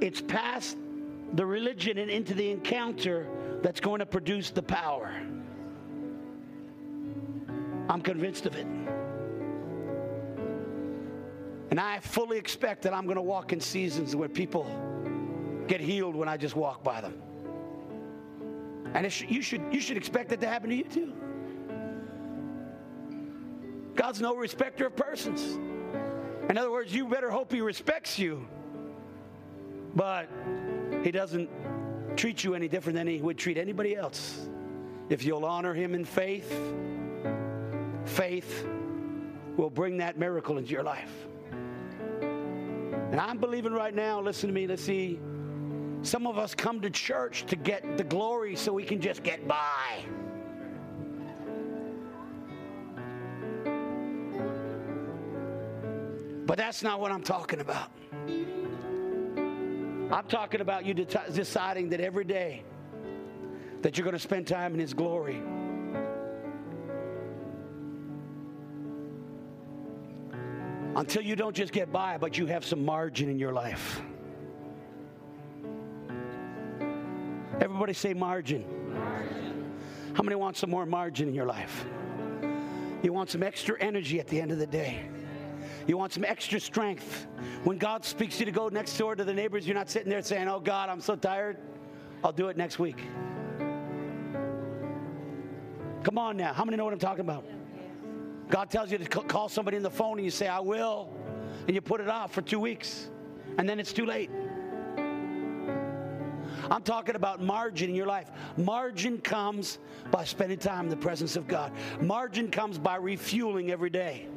Speaker 2: it's past the religion and into the encounter that's going to produce the power. I'm convinced of it. And I fully expect that I'm going to walk in seasons where people get healed when I just walk by them. And sh- you, should, you should expect that to happen to you too. God's no respecter of persons. In other words, you better hope He respects you, but He doesn't treat you any different than He would treat anybody else. If you'll honor Him in faith, faith will bring that miracle into your life. And I'm believing right now, listen to me, let's see. Some of us come to church to get the glory so we can just get by. But that's not what I'm talking about. I'm talking about you de- deciding that every day that you're going to spend time in His glory. Until you don't just get by, but you have some margin in your life. Everybody say margin. margin. How many want some more margin in your life? You want some extra energy at the end of the day. You want some extra strength. When God speaks you to go next door to the neighbors, you're not sitting there saying, Oh God, I'm so tired. I'll do it next week. Come on now. How many know what I'm talking about? God tells you to call somebody on the phone and you say, I will, and you put it off for two weeks, and then it's too late. I'm talking about margin in your life. Margin comes by spending time in the presence of God, margin comes by refueling every day.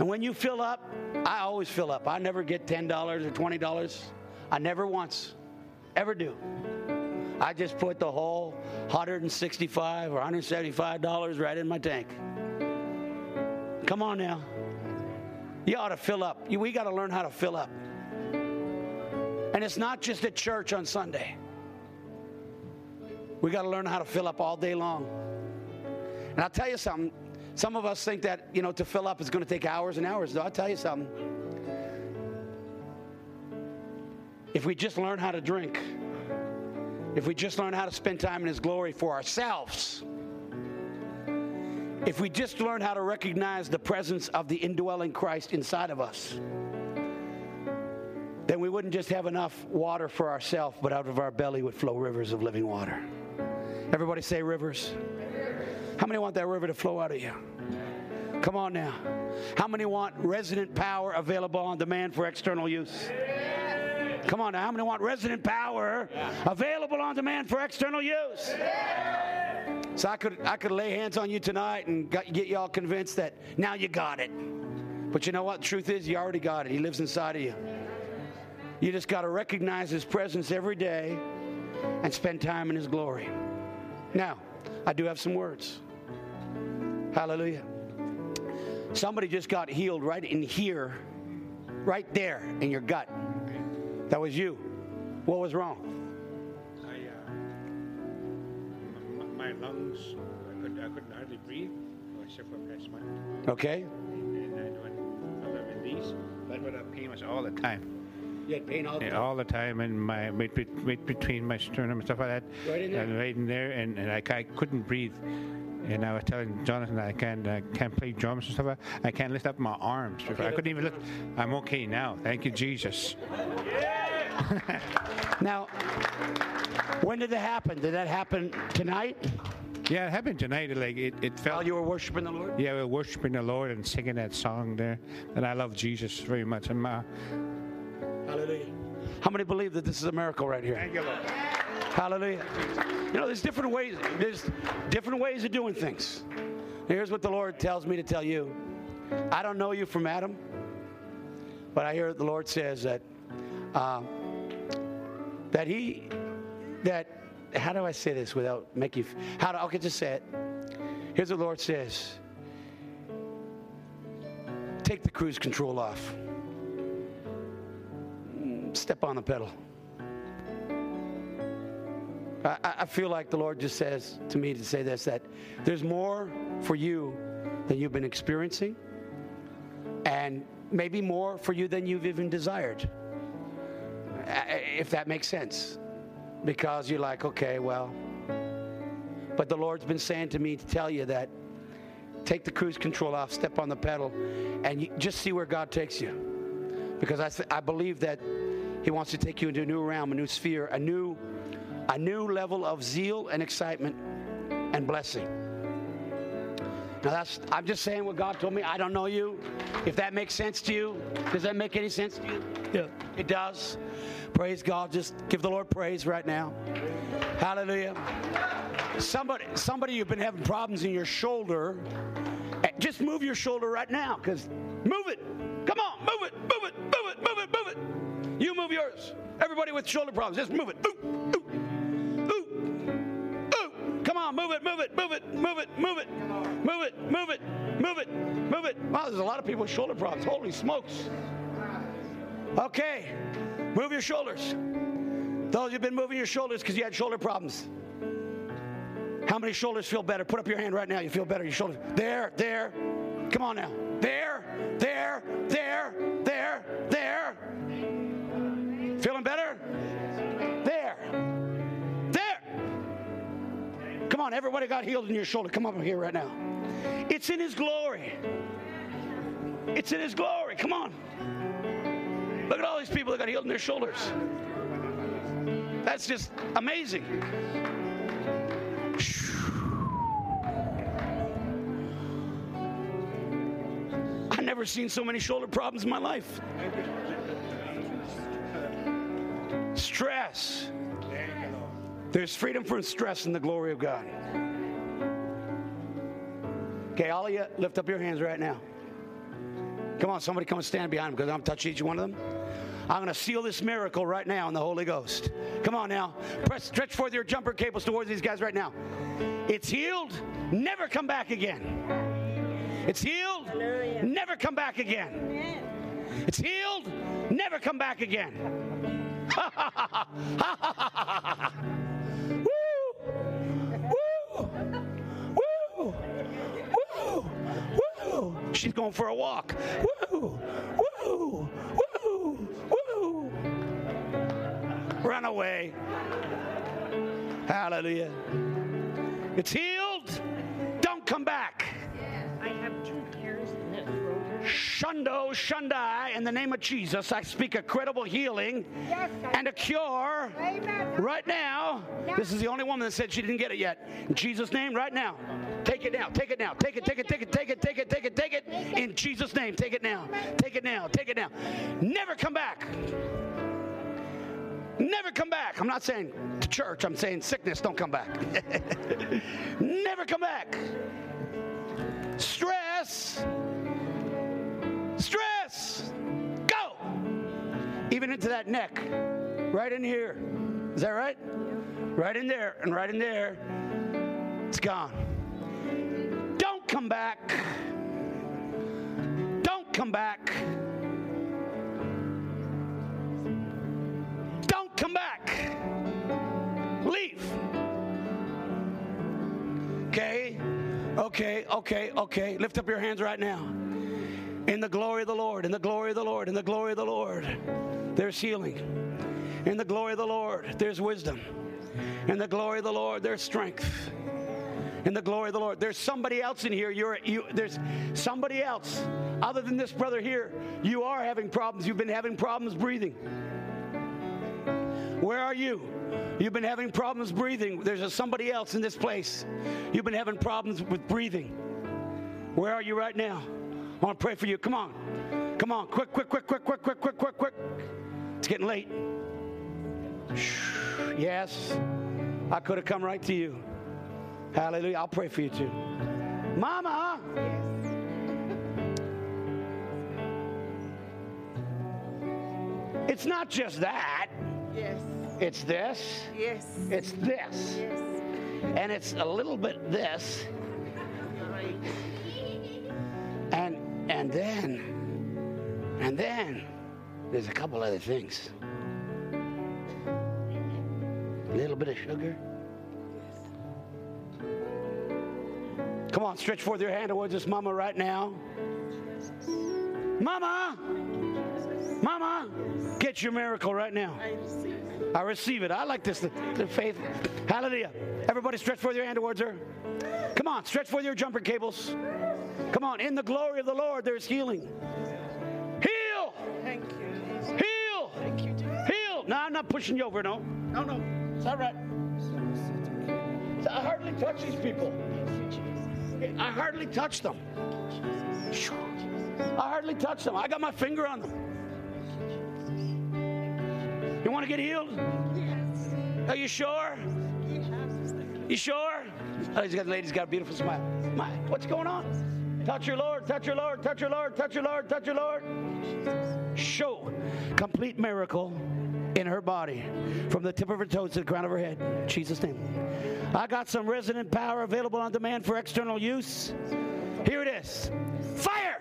Speaker 2: And when you fill up, I always fill up. I never get $10 or $20. I never once, ever do. I just put the whole 165 or 175 dollars right in my tank. Come on now. You ought to fill up. We got to learn how to fill up. And it's not just at church on Sunday. We got to learn how to fill up all day long. And I'll tell you something. Some of us think that, you know, to fill up is going to take hours and hours. I'll tell you something. If we just learn how to drink, if we just learn how to spend time in His glory for ourselves, if we just learn how to recognize the presence of the indwelling Christ inside of us, then we wouldn't just have enough water for ourselves, but out of our belly would flow rivers of living water. Everybody say rivers. How many want that river to flow out of you? Come on now. How many want resident power available on demand for external use? Come on now. How many want resident power available on demand for external use? So I could I could lay hands on you tonight and get y'all convinced that now you got it. But you know what? The truth is, you already got it. He lives inside of you. You just got to recognize His presence every day and spend time in His glory. Now, I do have some words. Hallelujah. Somebody just got healed right in here, right there in your gut. That was you. What was wrong?
Speaker 5: I, uh, my lungs, I, could, I couldn't hardly breathe. I suffered from asthma.
Speaker 2: Okay.
Speaker 5: And I went other than these, but the pain was all the time.
Speaker 2: You had pain all the
Speaker 5: Yeah,
Speaker 2: time.
Speaker 5: all the time, and my right, right between my sternum and stuff like that.
Speaker 2: Right in there?
Speaker 5: And right in there, and, and I, I couldn't breathe. And I was telling Jonathan I can't I can't play drums and stuff. I can't lift up my arms. I couldn't even lift. I'm okay now. Thank you, Jesus. [LAUGHS]
Speaker 2: Now, when did that happen? Did that happen tonight
Speaker 5: Yeah, it happened tonight. Like it, it felt.
Speaker 2: while you were worshiping the Lord?
Speaker 5: Yeah, we we're worshiping the Lord and singing that song there. And I love Jesus very much. And my, uh,
Speaker 2: Hallelujah. How many believe that this is a miracle right here?
Speaker 5: thank you, Lord.
Speaker 2: Hallelujah. You know, there's different ways. There's different ways of doing things. Here's what the Lord tells me to tell you. I don't know you from Adam, but I hear the Lord says that uh, that He that how do I say this without making? How do okay? Just say it. Here's what the Lord says. Take the cruise control off. step on the pedal. I, I- feel like the Lord just says to me to say this that there's more for you than you've been experiencing, and maybe more for you than you've even desired. If that makes sense. Because you're like, okay, well. But the Lord's been saying to me to tell you that take the cruise control off, step on the pedal, and just see where God takes you. Because I, th- I believe that He wants to take you into a new realm, a new sphere, a new, a new level of zeal and excitement and blessing. Now that's I'm just saying what God told me. I don't know you. If that makes sense to you, does that make any sense to you? Yeah. It does. Praise God. Just give the Lord praise right now. Hallelujah. Somebody, somebody you've been having problems in your shoulder. eh, Just move your shoulder right now, because move it. Come on, move it, move it, move it, move it, move it. You move yours. Everybody with shoulder problems, just move it. Ooh, ooh, ooh, ooh. Come on, move it, move it, move it, move it, move it, move it, move it, move it, move it. Wow, there's a lot of people with shoulder problems. Holy smokes. Okay, move your shoulders. Those who've been moving your shoulders because you had shoulder problems. How many shoulders feel better? Put up your hand right now. You feel better. Your shoulders. There, there. Come on now. There, there, there, there. Come on, everybody got healed in your shoulder. Come up here right now. It's in His glory. It's in His glory. Come on. Look at all these people that got healed in their shoulders. That's just amazing. I've never seen so many shoulder problems in my life. Stress. There's freedom from stress in the glory of God. Okay, all of you, lift up your hands right now. Come on, somebody come and stand behind them because I'm touching each one of them. I'm going to seal this miracle right now in the Holy Ghost. Come on now. Press, stretch forth your jumper cables towards these guys right now. It's healed. Never come back again. It's healed. Never come back again. It's healed. Never come back again. [LAUGHS] Woo! Woo! She's going for a walk. Woo! Woo! Woo! Woo! Run away. Hallelujah. It's healed. Don't come back. Shundo, Shundai, in the name of Jesus, I speak a credible healing
Speaker 6: Yes,
Speaker 2: and a cure
Speaker 6: Amen.
Speaker 2: right now. This is the only woman that said she didn't get it yet. In Jesus' name, right now. Take it now. Take it now. Take it, take it, take it, take it, take it, take it, take it. In Jesus' name, take it now. Take it now. Take it now. Never come back. Never come back. I'm not saying to church, I'm saying sickness, don't come back. [LAUGHS] Never come back. Stress. Stress. Go. Even into that neck. Right in here. Is that right? Right in there and right in there. It's gone. Don't come back. Don't come back. Don't come back. Leave. Okay. Okay, okay, okay. Lift up your hands right now. In the glory of the Lord, in the glory of the Lord, in the glory of the Lord, there's healing. In the glory of the Lord, there's wisdom. In the glory of the Lord, there's strength. In the glory of the Lord, there's somebody else in here. You're you. There's somebody else other than this brother here. You are having problems. You've been having problems breathing. Where are you? You've been having problems breathing. There's a, somebody else in this place. You've been having problems with breathing. Where are you right now? I want to pray for you. Come on. Come on. Quick, quick, quick, quick, quick, quick, quick, quick, quick. It's getting late. Yes. I could have come right to you. Hallelujah. I'll pray for you too. Mama. It's not just that.
Speaker 6: Yes.
Speaker 2: It's this.
Speaker 6: Yes.
Speaker 2: It's this.
Speaker 6: Yes.
Speaker 2: And it's a little bit this. And then, and then, there's a couple other things. A little bit of sugar. Come on, stretch forth your hand towards this mama right now. Mama! Mama! Get your miracle right now. I receive it. I like this, the, the faith. Hallelujah. Everybody stretch forth your hand towards her. Come on, stretch forth your jumper cables. Come on, in the glory of the Lord, there's healing. Heal!
Speaker 4: Thank you.
Speaker 2: Heal!
Speaker 4: Thank you, Jesus.
Speaker 2: Heal! No, I'm not pushing you over, no. No, no. It's all right. I hardly touch these people. I hardly touch them. I hardly touch them. I got my finger on them. You want to get healed? Yes. Are you sure? You sure? Oh, he's got, the lady's got a beautiful smile. My, what's going on? Touch your Lord, touch your Lord, touch your Lord, touch your Lord, touch your Lord. Show complete miracle in her body from the tip of her toes to the crown of her head. In Jesus' name. I got some resonant power available on demand for external use. Here it is. Fire!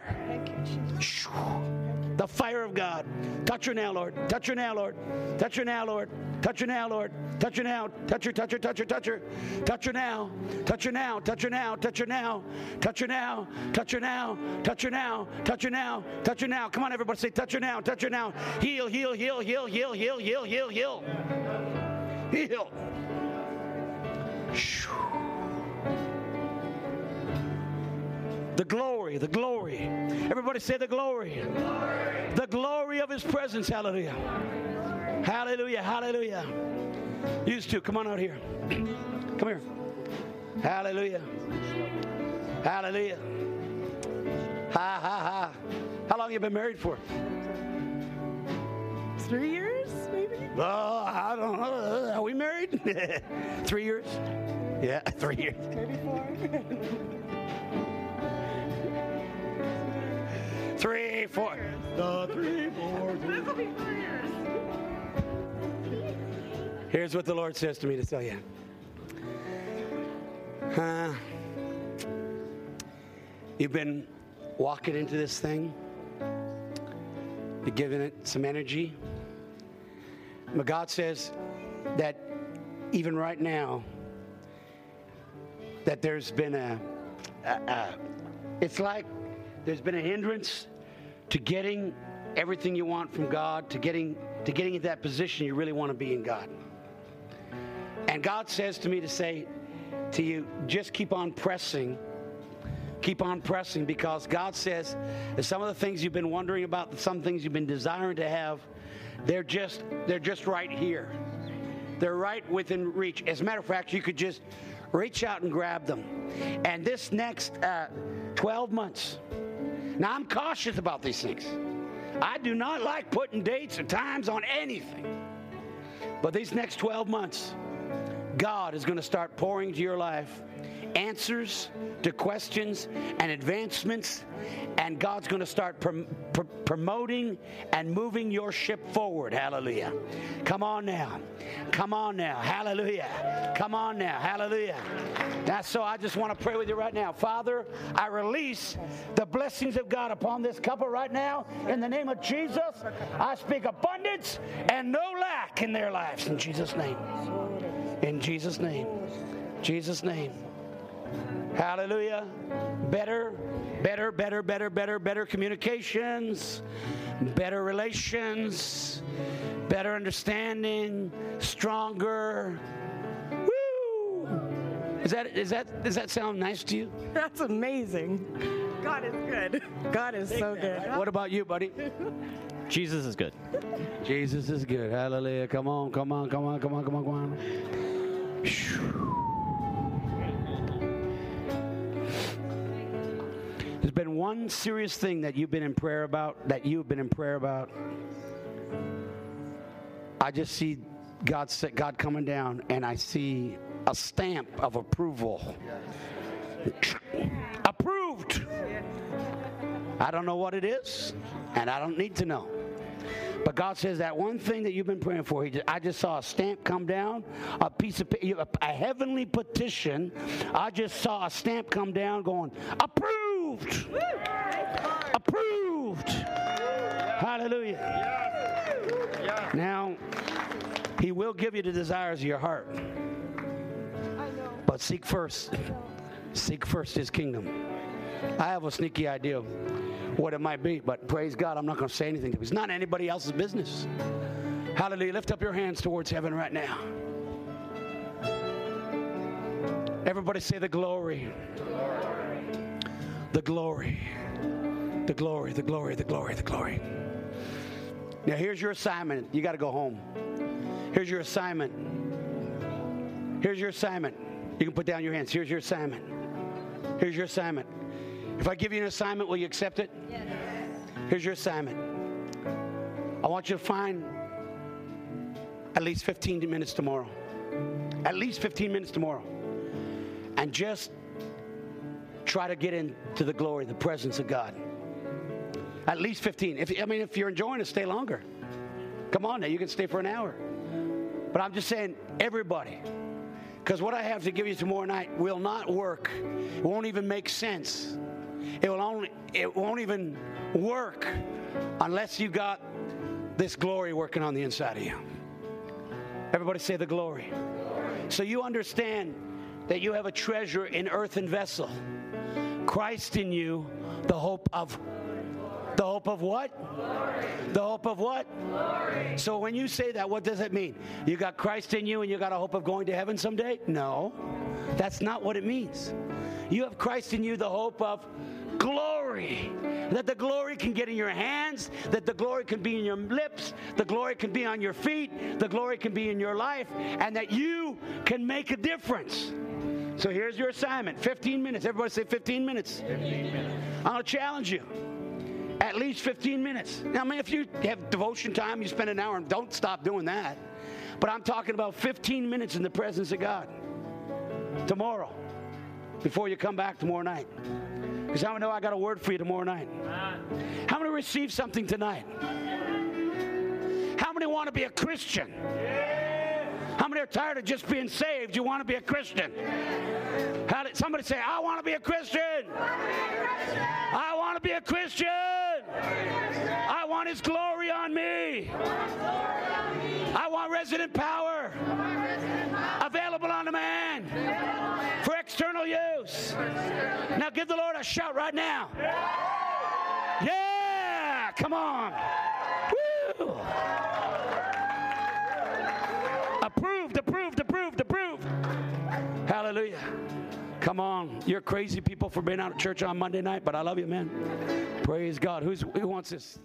Speaker 2: The fire of God. Touch her now, Lord. Touch her now, Lord. Touch her now, Lord. Touch her now, Lord. Touch her now. Touch her, touch her, touch her, touch her. Touch her now. Touch her now. Touch her now. Touch her now. Touch her now. Touch her now. Touch her now. Touch her now. Touch her now. Come on, everybody say, touch her now. Touch her now. Heal, heal, heal, heal, heal, heal, heal, heal, heal. Heal. The glory, the glory. Everybody say the glory. The glory of his presence. Hallelujah. Hallelujah. Hallelujah. Used to. Come on out here. Come here. Hallelujah. Hallelujah. Ha ha ha. How long you been married for?
Speaker 4: Three years, maybe?
Speaker 2: Oh, I don't know. Are we married? [LAUGHS] three years? Yeah, [LAUGHS] three years.
Speaker 4: Maybe four. [LAUGHS]
Speaker 2: Three, four. The three, four, three.
Speaker 4: This will be four years.
Speaker 2: Here's what the Lord says to me to tell you. Uh, you've been walking into this thing, you're giving it some energy. But God says that even right now, that there's been a, a, a it's like there's been a hindrance to getting everything you want from God, to getting to getting in that position you really want to be in God. And God says to me to say to you, just keep on pressing. Keep on pressing because God says that some of the things you've been wondering about, some things you've been desiring to have, they're just they're just right here. They're right within reach. As a matter of fact, you could just reach out and grab them. And this next uh, 12 months, now I'm cautious about these things. I do not like putting dates or times on anything. But these next 12 months, God is going to start pouring into your life answers to questions and advancements, and God's going to start prom- pr- promoting and moving your ship forward. Hallelujah. Come on now. Come on now. Hallelujah. Come on now. Hallelujah. Now, so I just want to pray with you right now. Father, I release the blessings of God upon this couple right now. In the name of Jesus, I speak abundance and no lack in their lives. In Jesus' name. In Jesus' name. Jesus' name. Hallelujah. Better, better, better, better, better, better communications, better relations, better understanding, stronger. Woo! Is that is that does that sound nice to you? [LAUGHS]
Speaker 4: That's amazing. God is good. God is so good.
Speaker 2: What about you, buddy? [LAUGHS]
Speaker 3: Jesus is good.
Speaker 2: Jesus is good. Hallelujah. Come on, come on, come on, come on, come on, come on. There's been one serious thing that you've been in prayer about, that you've been in prayer about. I just see God, God coming down, and I see a stamp of approval. Approved. I don't know what it is, and I don't need to know. But God says that one thing that you've been praying for, he just, I just saw a stamp come down, a piece of a, a heavenly petition. I just saw a stamp come down going, approved. Approved. Hallelujah. Now, He will give you the desires of your heart. But seek first. Seek first his kingdom. I have a sneaky idea what it might be, but praise God, I'm not going to say anything. It's not anybody else's business. Hallelujah. Lift up your hands towards heaven right now. Everybody say the glory. The glory. The glory, the glory, the glory, the glory. Now, here's your assignment. You got to go home. Here's your assignment. Here's your assignment. You can put down your hands. Here's your assignment. Here's your assignment. If I give you an assignment, will you accept it? Yes. Here's your assignment. I want you to find at least 15 minutes tomorrow. At least 15 minutes tomorrow. And just try to get into the glory, the presence of God. At least 15. If I mean if you're enjoying it, stay longer. Come on now, you can stay for an hour. But I'm just saying, everybody, because what I have to give you tomorrow night will not work. It won't even make sense. It will only it won't even work unless you got this glory working on the inside of you. Everybody say the glory. So you understand that you have a treasure in earthen vessel. Christ in you, the hope of the hope of what? Glory. The hope of what? Glory. So when you say that, what does it mean? You got Christ in you and you got a hope of going to heaven someday? No. That's not what it means. You have Christ in you, the hope of glory. That the glory can get in your hands, that the glory can be in your lips, the glory can be on your feet, the glory can be in your life, and that you can make a difference. So here's your assignment 15 minutes. Everybody say 15 minutes. 15 minutes. I'm going to challenge you at least 15 minutes. Now, I mean, if you have devotion time, you spend an hour, and don't stop doing that. But I'm talking about 15 minutes in the presence of God tomorrow before you come back tomorrow night. Because how many know I got a word for you tomorrow night? How many receive something tonight? How many want to be a Christian? How many are tired of just being saved? You want to be a Christian? How did somebody say, I want to be a Christian? I want to be a Christian. I want his glory on me. I want resident power available on the man use. Now give the Lord a shout right now. Yeah, come on. Woo. Approved, approved, approved, approved. Hallelujah. Come on. You're crazy people for being out of church on Monday night, but I love you, man. Praise God. Who's, who wants this?